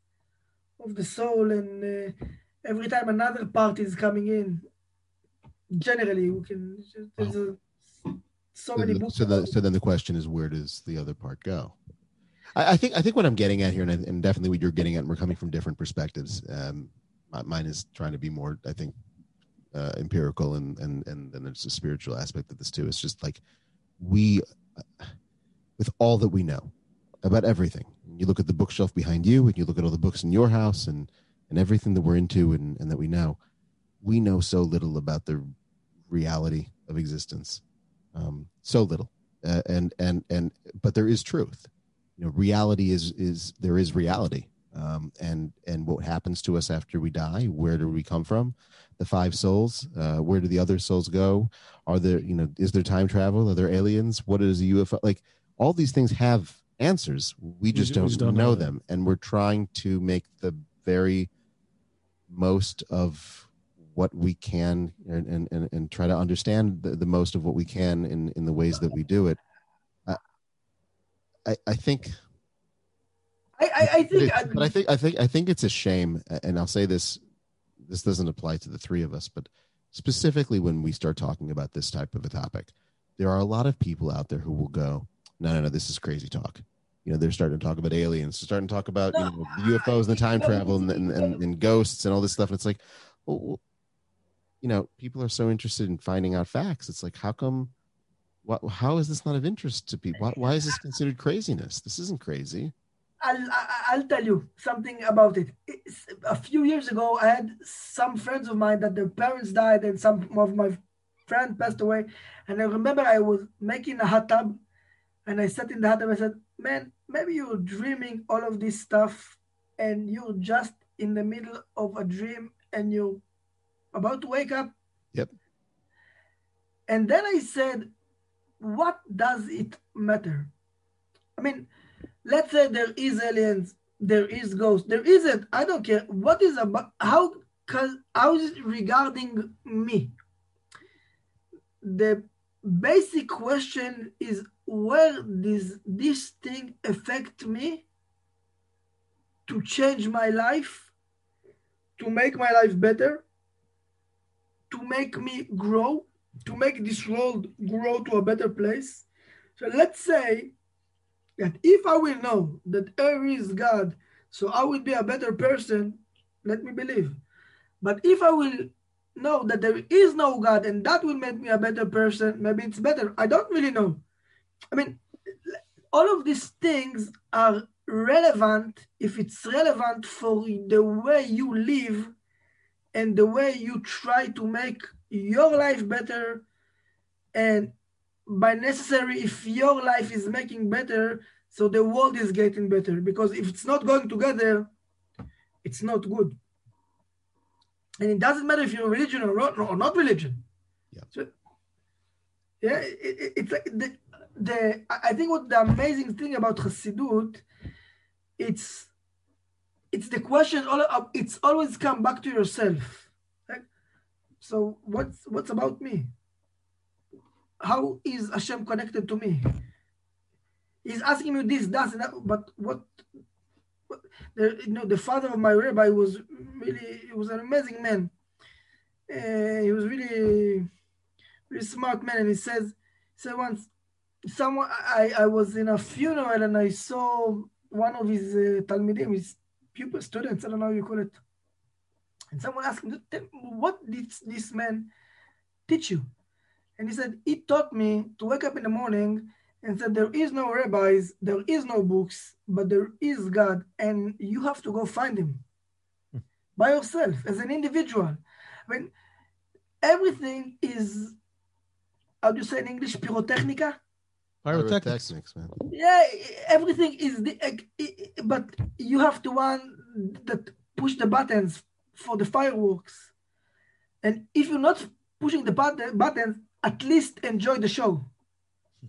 of the soul, and uh, every time another part is coming in, generally we can. There's a, so So, many the- books. so, the, so then the question is, where does the other part go? I, I think I think what I'm getting at here, and, I- and definitely what you're getting at, and we're coming from different perspectives. Um, mi- mine is trying to be more, I think, uh, empirical, and and and then there's a spiritual aspect of this too. It's just like we, with all that we know about everything, you look at the bookshelf behind you, and you look at all the books in your house, and and everything that we're into, and, and that we know, we know so little about the reality of existence um, so little. Uh, and and and but there is truth. You know reality is is there is reality. Um, and and what happens to us after we die where do we come from? The five souls uh, where do the other souls go? Are there you know is there time travel? Are there aliens? What is a ufo like all these things have answers. We just, ju- don't, we just don't know know them. And we're trying to make the very most of what we can and, and, and, try to understand the, the most of what we can in, in the ways that we do it. I, I, I think, I, I, I but, think. it's- but I think, I think, I think it's a shame. And I'll say this, this doesn't apply to the three of us, but specifically when we start talking about this type of a topic, there are a lot of people out there who will go, no, no, no, this is crazy talk. You know, they're starting to talk about aliens, starting to talk about you know UFOs and the time travel and, and, and, and ghosts and all this stuff. And it's like, well, you know, people are so interested in finding out facts. It's like, how come? What? How is this not of interest to people? Why, why is this considered craziness? This isn't crazy. I'll, I'll tell you something about it. It's, a few years ago, I had some friends of mine that their parents died and some of my friends passed away. And I remember I was making a hot tub and I sat in the hot tub I said, Man, maybe you're dreaming all of this stuff and you're just in the middle of a dream and you're about to wake up. Yep. And then I said, What does it matter? I mean, let's say there is aliens, there is ghosts, there isn't. I don't care. What is about how cause how is it regarding me? The basic question is where does this thing affect me to change my life, to make my life better, to make me grow, to make this world grow to a better place. So let's say that if I will know that there is God, so I will be a better person, let me believe. But if I will know that there is no God and that will make me a better person, maybe it's better. I don't really know. I mean, all of these things are relevant if it's relevant for the way you live and the way you try to make your life better and by necessary if your life is making better so the world is getting better. Because if it's not going together it's not good. And it doesn't matter if you're religion or not, or not religion. Yeah. so, yeah it, it- it's like the, the i think what the amazing thing about Hasidut, it's it's the question all it's always come back to yourself right? so what's what's about me how is Hashem connected to me? He's asking me this, and that, but what? the, you know, the father of my rabbi was really, he was an amazing man. Uh, he was really, really smart man, and he says, said once, someone, I, I was in a funeral and I saw one of his uh, talmidim, his pupil students, I don't know how you call it, and someone asked him, what did this man teach you? And he said, He taught me to wake up in the morning and said, There is no rabbis, there is no books, but there is God, and you have to go find him by yourself as an individual. I mean, everything is, how do you say in English, pyrotechnica? Pyrotechnics. Pyrotechnics, man. Yeah, everything is the, eh, eh, eh, but you have to one that push the buttons for the fireworks. And if you're not pushing the button, buttons, at least enjoy the show.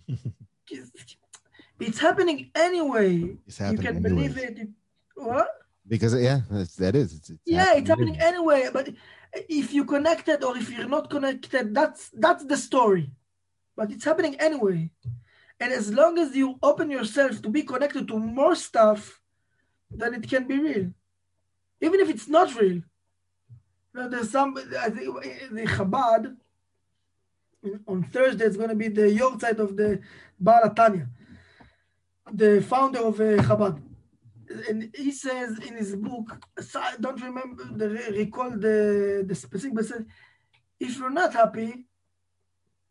it's happening anyway. It's You happening can believe anyways. it. What? Because yeah, that's, that is. It's, it's Yeah, it's happening anyways. anyway. But if you're connected or if you're not connected, that's that's the story. But it's happening anyway. And as long as you open yourself to be connected to more stuff, then it can be real. Even if it's not real. There's some. I think the Chabad on Thursday it's going to be the Yortzeit of the Baal HaTanya, the founder of uh, Chabad. And he says in his book, I don't remember the recall the the specific, but says, if you're not happy,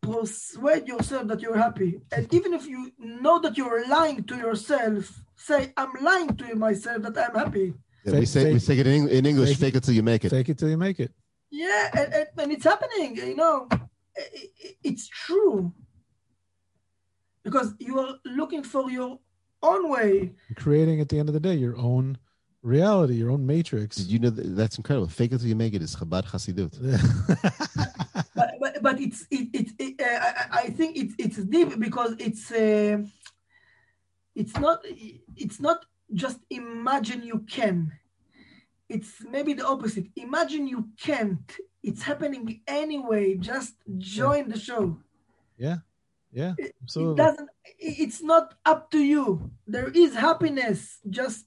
persuade yourself that you're happy. And even if you know that you're lying to yourself, say, I'm lying to myself that I'm happy. Yeah, we say we say it in, in English. Fake, fake it till you make it. Fake it till you make it. Yeah, and, and, and it's happening. You know, it, it, it's true because you are looking for your own way. Creating at the end of the day your own reality, your own matrix. Did you know that, that's incredible? Fake it till you make it is Chabad Hasidut. but, it's it, it, it uh, I, I, think it's it's deep because it's uh, it's not it's not just imagine you can. It's maybe the opposite. Imagine you can't. It's happening anyway. Just join yeah. the show. Yeah. Yeah. Absolutely. It doesn't it's not up to you. There is happiness. Just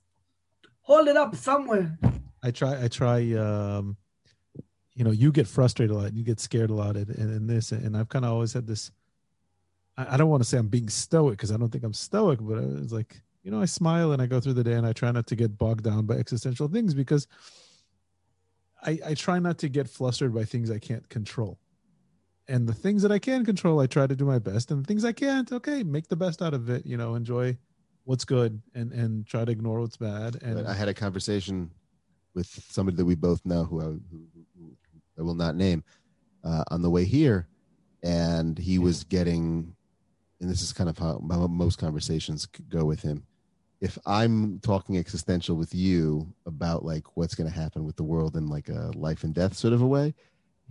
hold it up somewhere. I try I try um you know, you get frustrated a lot, and you get scared a lot in, in this and I've kind of always had this I, I don't want to say I'm being stoic because I don't think I'm stoic, but it's like you know, I smile and I go through the day and I try not to get bogged down by existential things because I, I try not to get flustered by things I can't control. And the things that I can control, I try to do my best. And the things I can't, okay, make the best out of it. You know, enjoy what's good and and try to ignore what's bad. And I had a conversation with somebody that we both know who I, who, who I will not name uh, on the way here, and he was getting, and this is kind of how most conversations go with him if I'm talking existential with you about like what's going to happen with the world in like a life and death sort of a way,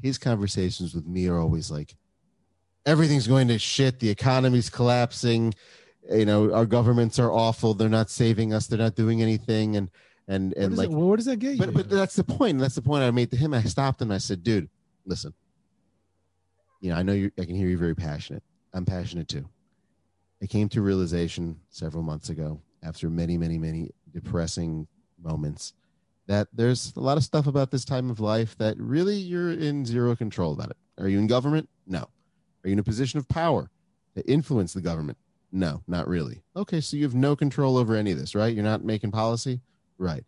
his conversations with me are always like, everything's going to shit. The economy's collapsing. You know, our governments are awful. They're not saving us. They're not doing anything. And, and, and like, it, where does that get you? But, but that's the point. That's the point I made to him. I stopped him. I said, dude, listen, you know, I know you, I can hear you very passionate. I'm passionate too. I came to realization several months ago after many, many, many depressing moments that there's a lot of stuff about this time of life that really you're in zero control about it. Are you in government? No. Are you in a position of power to influence the government? No, not really. Okay, so you have no control over any of this, right? You're not making policy? Right.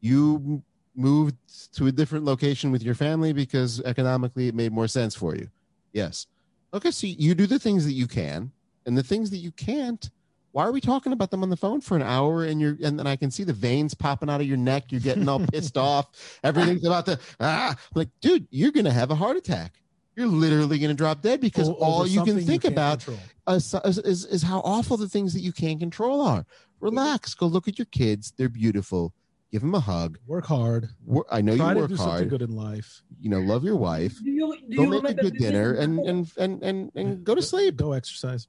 You moved to a different location with your family because economically it made more sense for you. Yes. Okay, so you do the things that you can, and the things that you can't, why are we talking about them on the phone for an hour and you're and then I can see the veins popping out of your neck, you're getting all pissed off, everything's about to ah I'm like, dude, you're gonna have a heart attack. You're literally gonna drop dead because all you can think you about is, is, is how awful the things that you can't control are. Relax, go look at your kids, they're beautiful. Give them a hug. Work hard. Work, I know Try you work to do hard. Something good in life. You know, love your wife. Do you, do go you make a good dinner and, and and and and go to sleep. Go exercise.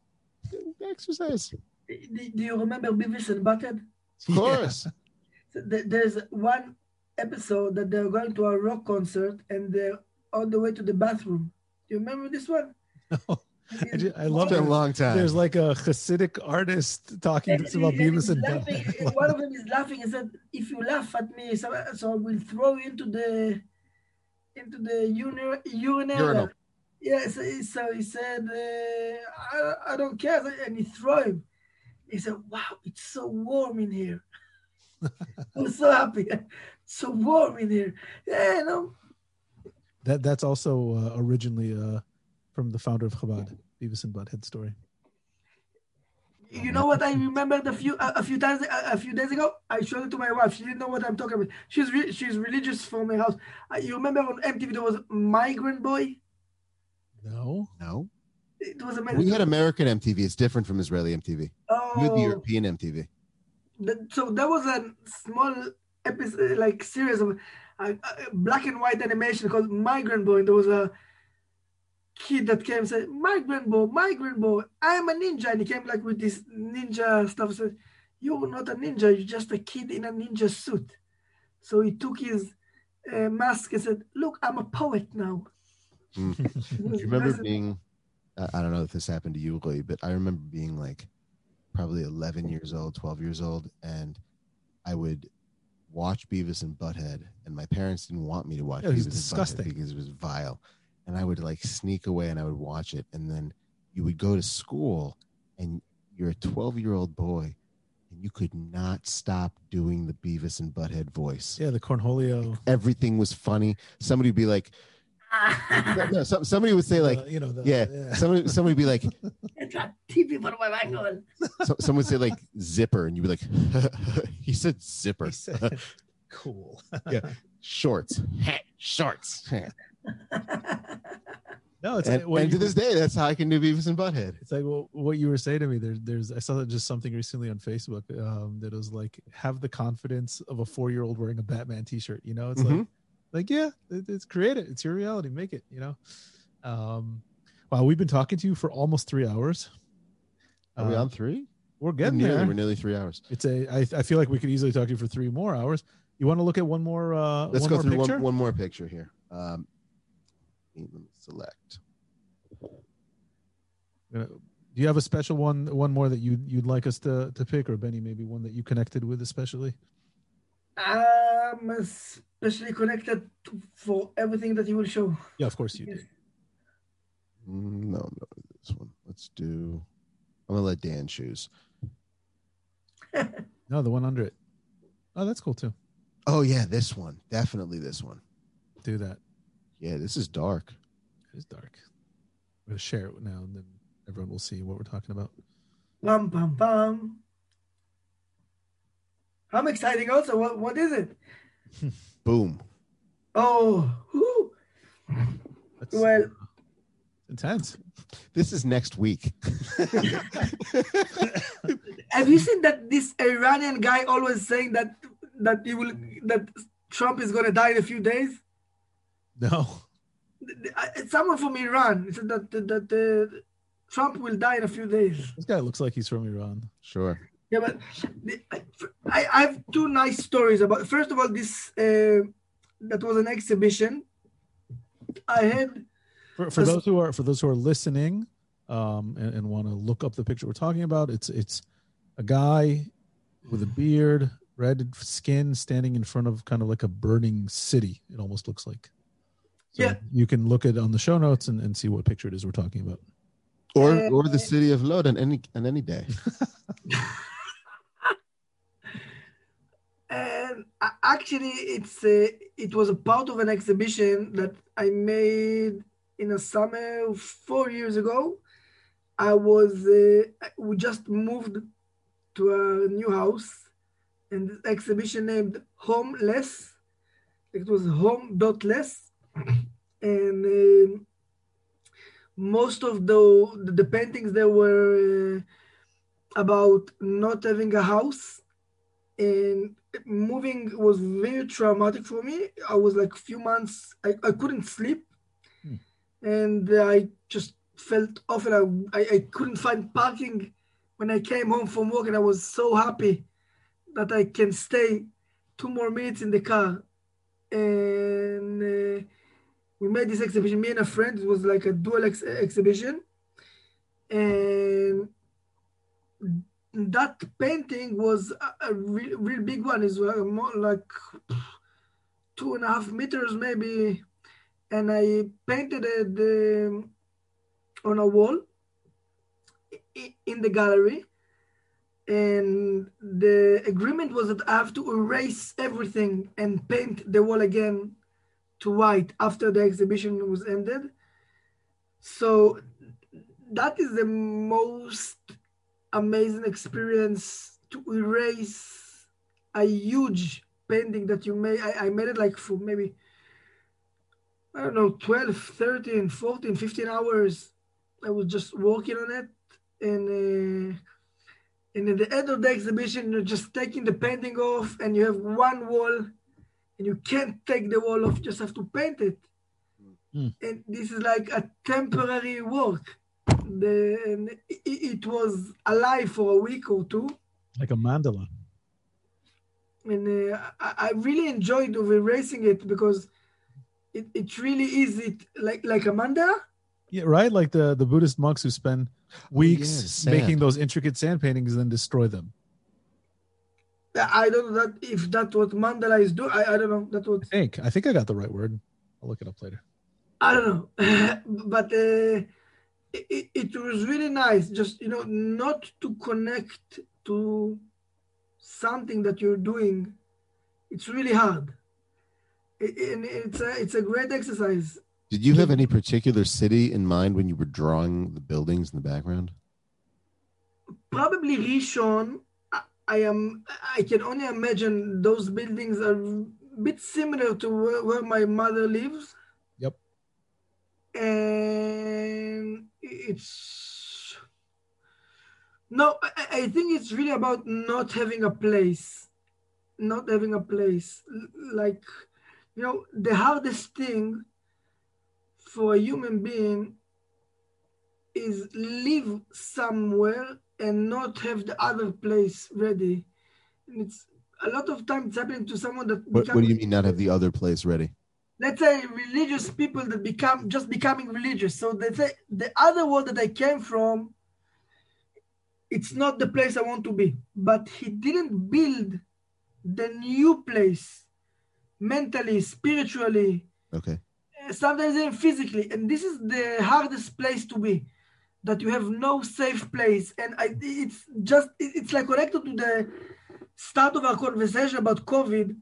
Exercise. Do you remember Beavis and Butthead? Of course. So there's one episode that they're going to a rock concert and they're on the way to the bathroom. Do you remember this one? No. I, just, I love it. a long time. There's like a Hasidic artist talking and, about and Beavis and One of them is laughing and said, "If you laugh at me, so, so I will throw you into the into the urinal." urinal. Yes, yeah, so, so, he said, uh, I, "I don't care," and he threw him. He said, "Wow, it's so warm in here." I'm so happy. so warm in here. Yeah, you know. That that's also uh, originally uh, from the founder of Chabad, Beavis and Butthead story. You know what I remember a few a, a few times a, a, few days ago. I showed it to my wife. She didn't know what I'm talking about. She's re- she's religious from my house. Uh, you remember on MTV there was Migrant Boy? No, no. It was American. We had American MTV. It's different from Israeli MTV. Oh, we had the European MTV. The, so that was a small episode, like series of uh, uh, black and white animation called Migrant Boy. And there was a kid that came and said, Migrant Boy, Migrant Boy, I'm a ninja. And he came like with this ninja stuff. Said, You're not a ninja. You're just a kid in a ninja suit. So he took his uh, mask and said, Look, I'm a poet now. Mm. Do you remember being I don't know if this happened to you, Lee, but I remember being like probably 11 years old, 12 years old, and I would watch Beavis and Butthead, and my parents didn't want me to watch it was Beavis disgusting. and because it was vile. And I would like sneak away and I would watch it. And then you would go to school and you're a 12 year old boy and you could not stop doing the Beavis and Butthead voice. Yeah, the Cornholio. Everything was funny. Somebody would be like, no, no, some, somebody would say like, uh, you know, the, yeah, somebody, somebody would be like, TV por Michael. so, someone would say like zipper, and you'd be like, he said zipper. He said, cool. Yeah. Shorts, shorts. no, it's and, like, and to this day, that's how I can do Beavis and Butthead. It's like well, what you were saying to me. There, there's I saw just something recently on Facebook um, that was like have the confidence of a four year old wearing a Batman T-shirt. You know, it's like Mhm. like yeah, it, it's create it. It's your reality. Make it. You know. Um, wow, we've been talking to you for almost three hours. Are we Uh, on three? We're We're getting nearly, there. we're nearly three hours. It's a. I, I feel like we could easily talk to you for three more hours. You want to look at one more? Uh, Let's one go more through picture? one, one more picture here. Um, let me select. Uh, Do you have a special one? One more that you you'd like us to to pick, or Benny, maybe one that you connected with especially? I'm especially connected to, for everything that you will show. Yeah, of course you Yes. did. Mm, No, no, this one. Let's do. I'm gonna let Dan choose. No, the one under it. Oh, that's cool too. Oh yeah, this one. Definitely this one. Do that. Yeah, this is dark. It is dark. We're gonna share it now, and then everyone will see what we're talking about. Pam pam pam. I'm exciting also. What what is it? Boom. Oh, whoo. That's Well- uh, intense. This is next week. have you seen that this Iranian guy always saying that that he will that Trump is gonna die in a few days? No. I- Someone from Iran said that that, that uh, Trump will die in a few days. This guy looks like he's from Iran. sure. Yeah, but the- I, I have two nice stories about. First of all, this uh, that was an exhibition. I had For, for This- those who are for those who are listening, um, and, and want to look up the picture we're talking about, it's it's a guy with a beard, red skin, standing in front of kind of like a burning city. It almost looks like. So Yeah. You can look at on the show notes and, and see what picture it is we're talking about. Or Uh, or the city of Lod on any on any day. and actually it's a, it was a part of an exhibition that I made in a summer four years ago. I was uh, we just moved to a new house, and this exhibition named Homeless. It was home dot less, and um most of the the paintings there were uh, about not having a house and moving was very traumatic for me. I was like a few months, I, I couldn't sleep. Hmm. And I just felt awful. I, I, I couldn't find parking when I came home from work, and I was so happy that I can stay two more minutes in the car. And uh, we made this exhibition, me and a friend. It was like a dual ex- exhibition. And that painting was a, a real, real big one. It's more like two and a half meters maybe, and I painted it um, on a wall in the gallery. And the agreement was that I have to erase everything and paint the wall again to white after the exhibition was ended. So that is the most amazing experience to erase a huge painting that you made. I, I made it like for maybe, I don't know, 12, 13, 14, 15 hours. I was just working on it. And, uh, and at the end of the exhibition, you're just taking the painting off and you have one wall and you can't take the wall off, you just have to paint it. Mm. And this is like a temporary work the and it, it was alive for a week or two Like a mandala. and uh, I, I really enjoyed of erasing it because it, it really is it like like a mandala Yeah, right. Like the the Buddhist monks who spend Oh, yeah, weeks making those intricate sand paintings and then destroy them. I don't know that if that's what mandala is doing. I, I don't know. That what I think I think I got the right word. I'll look it up later. I don't know, but uh, it, it was really nice. Just you know, not to connect to something that you're doing. It's really hard. It, and it's a it's a great exercise. Did you have any particular city in mind when you were drawing the buildings in the background? Probably Rishon. I, am. I can only imagine those buildings are a bit similar to where, where my mother lives. Yep. and it's no I, I think it's really about not having a place not having a place like you know the hardest thing for a human being is live somewhere and not have the other place ready. And it's a lot of times happening to someone that What, what do you mean not have the other place ready? let's say religious people that become just becoming religious. So they say the other world that i came from it's not the place i want to be. But he didn't build the new place mentally spiritually Okay. sometimes even physically. And this is the hardest place to be that you have no safe place. And I, it's just it's like connected to the start of our conversation about covid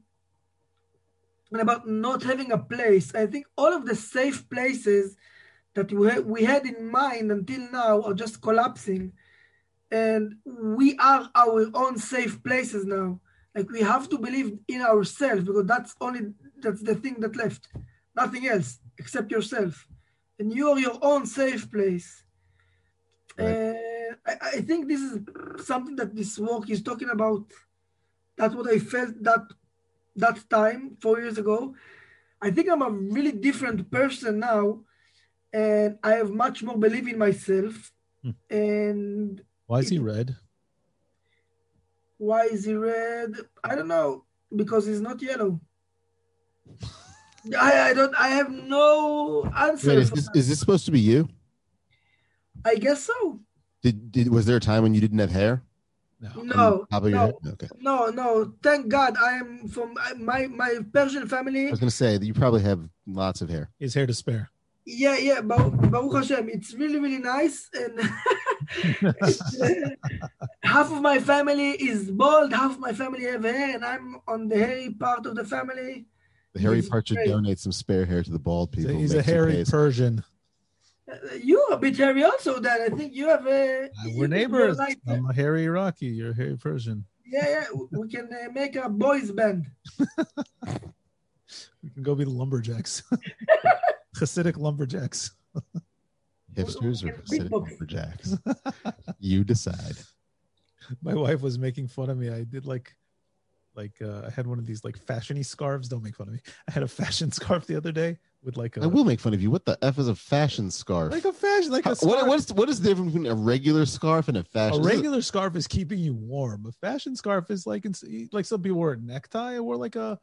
and about not having a place. I think all of the safe places that we, ha- we had in mind until now are just collapsing. And we are our own safe places now. Like we have to believe in ourselves because that's only that's the thing that left. Nothing else except yourself. And you are your own safe place Right. and I, I think this is something that this work is talking about that's what i felt that that time four years ago i think i'm a really different person now and i have much more belief in myself Hmm. and Why is he red? why is he red i don't know because he's not yellow I, I don't I have no answer. Wait, is this, is this supposed to be you? I guess so. Did, did was there a time when you didn't have hair? No. No, top of your no. Okay. No, no. Thank God I am from my my Persian family. I was gonna say that you probably have lots of hair. His hair to spare. Yeah, yeah. Baruch, Baruch Hashem. It's really really nice and half of my family is bald, half of my family have hair, and I'm on the hairy part of the family. The hairy He's part should great. donate some spare hair to the bald He's a- people. He's a hairy. Persian. Uh, You're a bit hairy also. Then I think you have a. Uh, We're you're neighbors. like- I'm a hairy Iraqi. You're a hairy Persian. yeah, yeah. We can uh, make a boys band. We can go be the lumberjacks. Hasidic lumberjacks. Hipsters or Hasidic lumberjacks? you decide. My wife was making fun of me. I did like, like uh, I had one of these like fashiony scarves. Don't make fun of me. I had a fashion scarf the other day with like a I will make fun of you. What the f is a fashion scarf? like a fashion like a scarf. what, what is what is the difference between a regular scarf and a a fashion? Is- regular scarf is keeping you warm. A fashion scarf is like like some people wear a necktie. I wore like a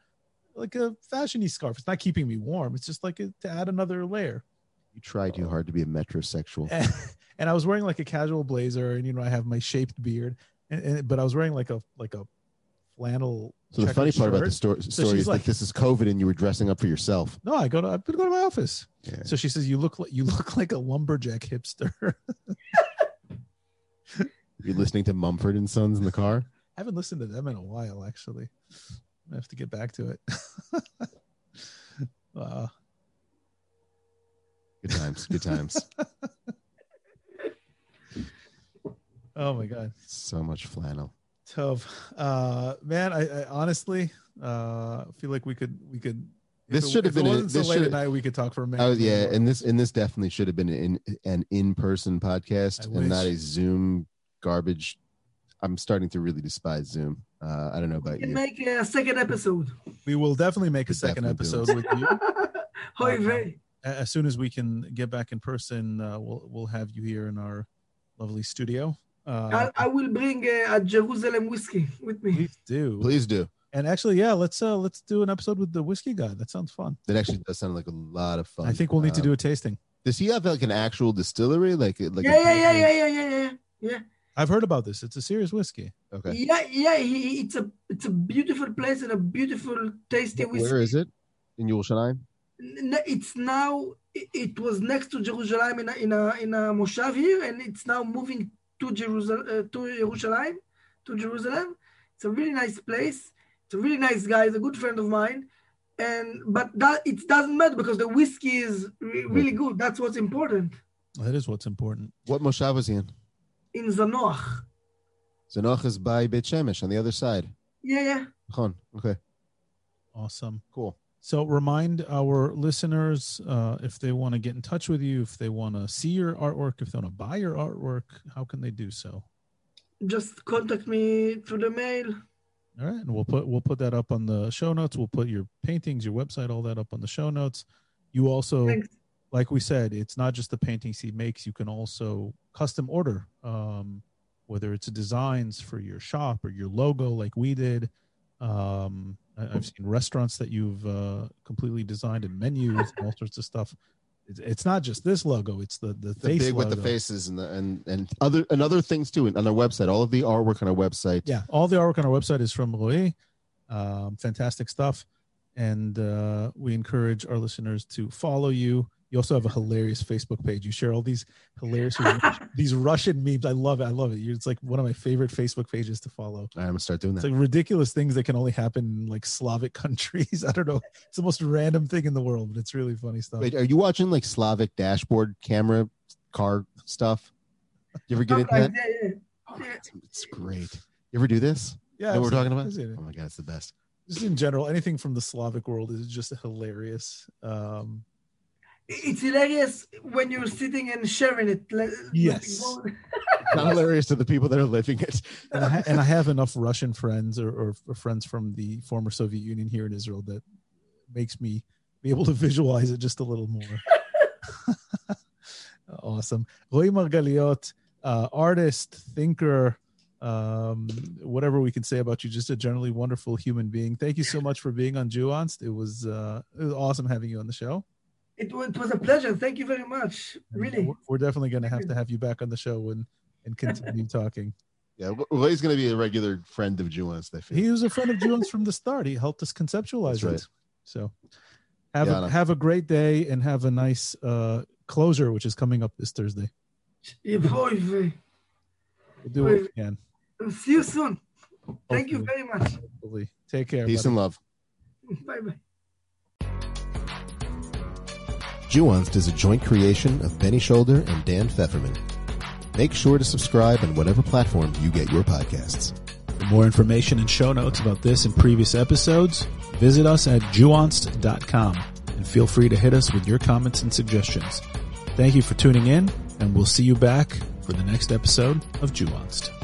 like a fashiony scarf. It's not keeping me warm. It's just like a, to add another layer. You try too hard to be a metrosexual. and, and I was wearing like a casual blazer, and you know I have my shaped beard, and, and but I was wearing like a like a flannel. So the funny part about the shirt. story, story is like- like this is COVID and you were dressing up for yourself. No, I go to I go to my office. Yeah. So she says, "You look like you look like a lumberjack hipster." You're listening to Mumford and Sons in the car. I haven't listened to them in a while, actually. I have to get back to it. uh, Good times. Good times. oh my god, so much flannel. Tov, uh, man, I, I honestly uh, feel like we could we could. This should have if it been a- wasn't so this late at night. We could talk for a minute. Oh yeah, and this and this definitely should have been an an in person podcast I and not a Zoom garbage. I'm starting to really despise Zoom. Uh, I don't know We about can you. make a second episode. we will definitely make a We're second episode with you. Hoi Uh, vey. As soon as we can get back in person, uh, we'll we'll have you here in our lovely studio. Uh, I, I will bring uh, a Jerusalem whiskey with me. please do. Please do. And actually, yeah, let's uh let's do an episode with the whiskey guy. That sounds fun. That actually does sound like a lot of fun. I think we'll need to Uh, do a tasting. Does he have like an actual distillery? Like like yeah, yeah, yeah, yeah, yeah, yeah, yeah, yeah. I've heard about this. It's a serious whiskey. Okay. Yeah, yeah. He, it's a it's a beautiful place and a beautiful, tasty whiskey. Where is it? In Yerushalayim? It's now. It it was next to Jerusalem in a in a in a moshav here, and it's now moving to Jerusalem uh, to Jerusalem, to Jerusalem. It's a really nice place. It's a really nice guy. He's a good friend of mine, and but that it doesn't matter because the whiskey is re- really good. That's what's important That is what's important. What moshav was he in? in Zanoach. Zanoch is by Beit Shemesh on the other side. Yeah, yeah. Okay. Awesome. Cool. So remind our listeners uh, if they want to get in touch with you, if they want to see your artwork, if they want to buy your artwork, how can they do so? Just contact me through the mail. All right, and we'll put we'll put that up on the show notes. We'll put your paintings, your website, all that up on the show notes. You also, Thanks. like we said, it's not just the paintings he makes. You can also custom order, um, whether it's designs for your shop or your logo, like we did. Um, I've seen restaurants that you've uh, completely designed and menus and all sorts of stuff. It's, it's not just this logo; it's the the, The face big with the faces and the and and other and other things too on our website. All of the artwork on our website. Yeah, all the artwork on our website is from Roy. Um, fantastic stuff. And uh, we encourage our listeners to follow you. You also have a hilarious Facebook page. You share all these hilarious these Russian memes. I love it. I love it. You're- It's like one of my favorite Facebook pages to follow. I'm gonna start doing It's that. like ridiculous things that can only happen in like Slavic countries. I don't know. It's the most random thing in the world, but it's really funny stuff. Wait, are you watching like Slavic dashboard camera car stuff? You ever get into that? Yeah, yeah. Oh, it's, it's great. You ever do this? Yeah, know what we're talking about? It. Oh my god, it's the best. Just in general, anything from the Slavic world is just hilarious. Um, It's hilarious when you're sitting and sharing it. Yes. Not hilarious to the people that are living it. and I, ha- and I have enough Russian friends or, or, or friends from the former Soviet Union here in Israel that makes me be able to visualize it just a little more. awesome. Roy Margaliot, uh, artist, thinker, um, whatever we can say about you, just a generally wonderful human being. Thank you so much for being on Juanst. It was, uh, it was awesome having you on the show. It, it was a pleasure. Thank you very much. Really. we're- We're definitely going to have to have you back on the show and, and continue talking. Yeah, Ray's going to be a regular friend of Juan's. I feel. He was a friend of Julian's from the start. He helped us conceptualize That's right. it. So have Yeah, a, have a great day and have a nice uh, closure, which is coming up this Thursday. Yeah, boy, boy. We'll do what we can. See you soon. Thank you very much. Hopefully. Take care. Peace buddy. and love. Bye bye. Juanst is a joint creation of Benny Shoulder and Dan Feferman. Make sure to subscribe on whatever platform you get your podcasts. For more information and show notes about this and previous episodes, visit us at juonst.com and feel free to hit us with your comments and suggestions. Thank you for tuning in, and we'll see you back for the next episode of Juonst.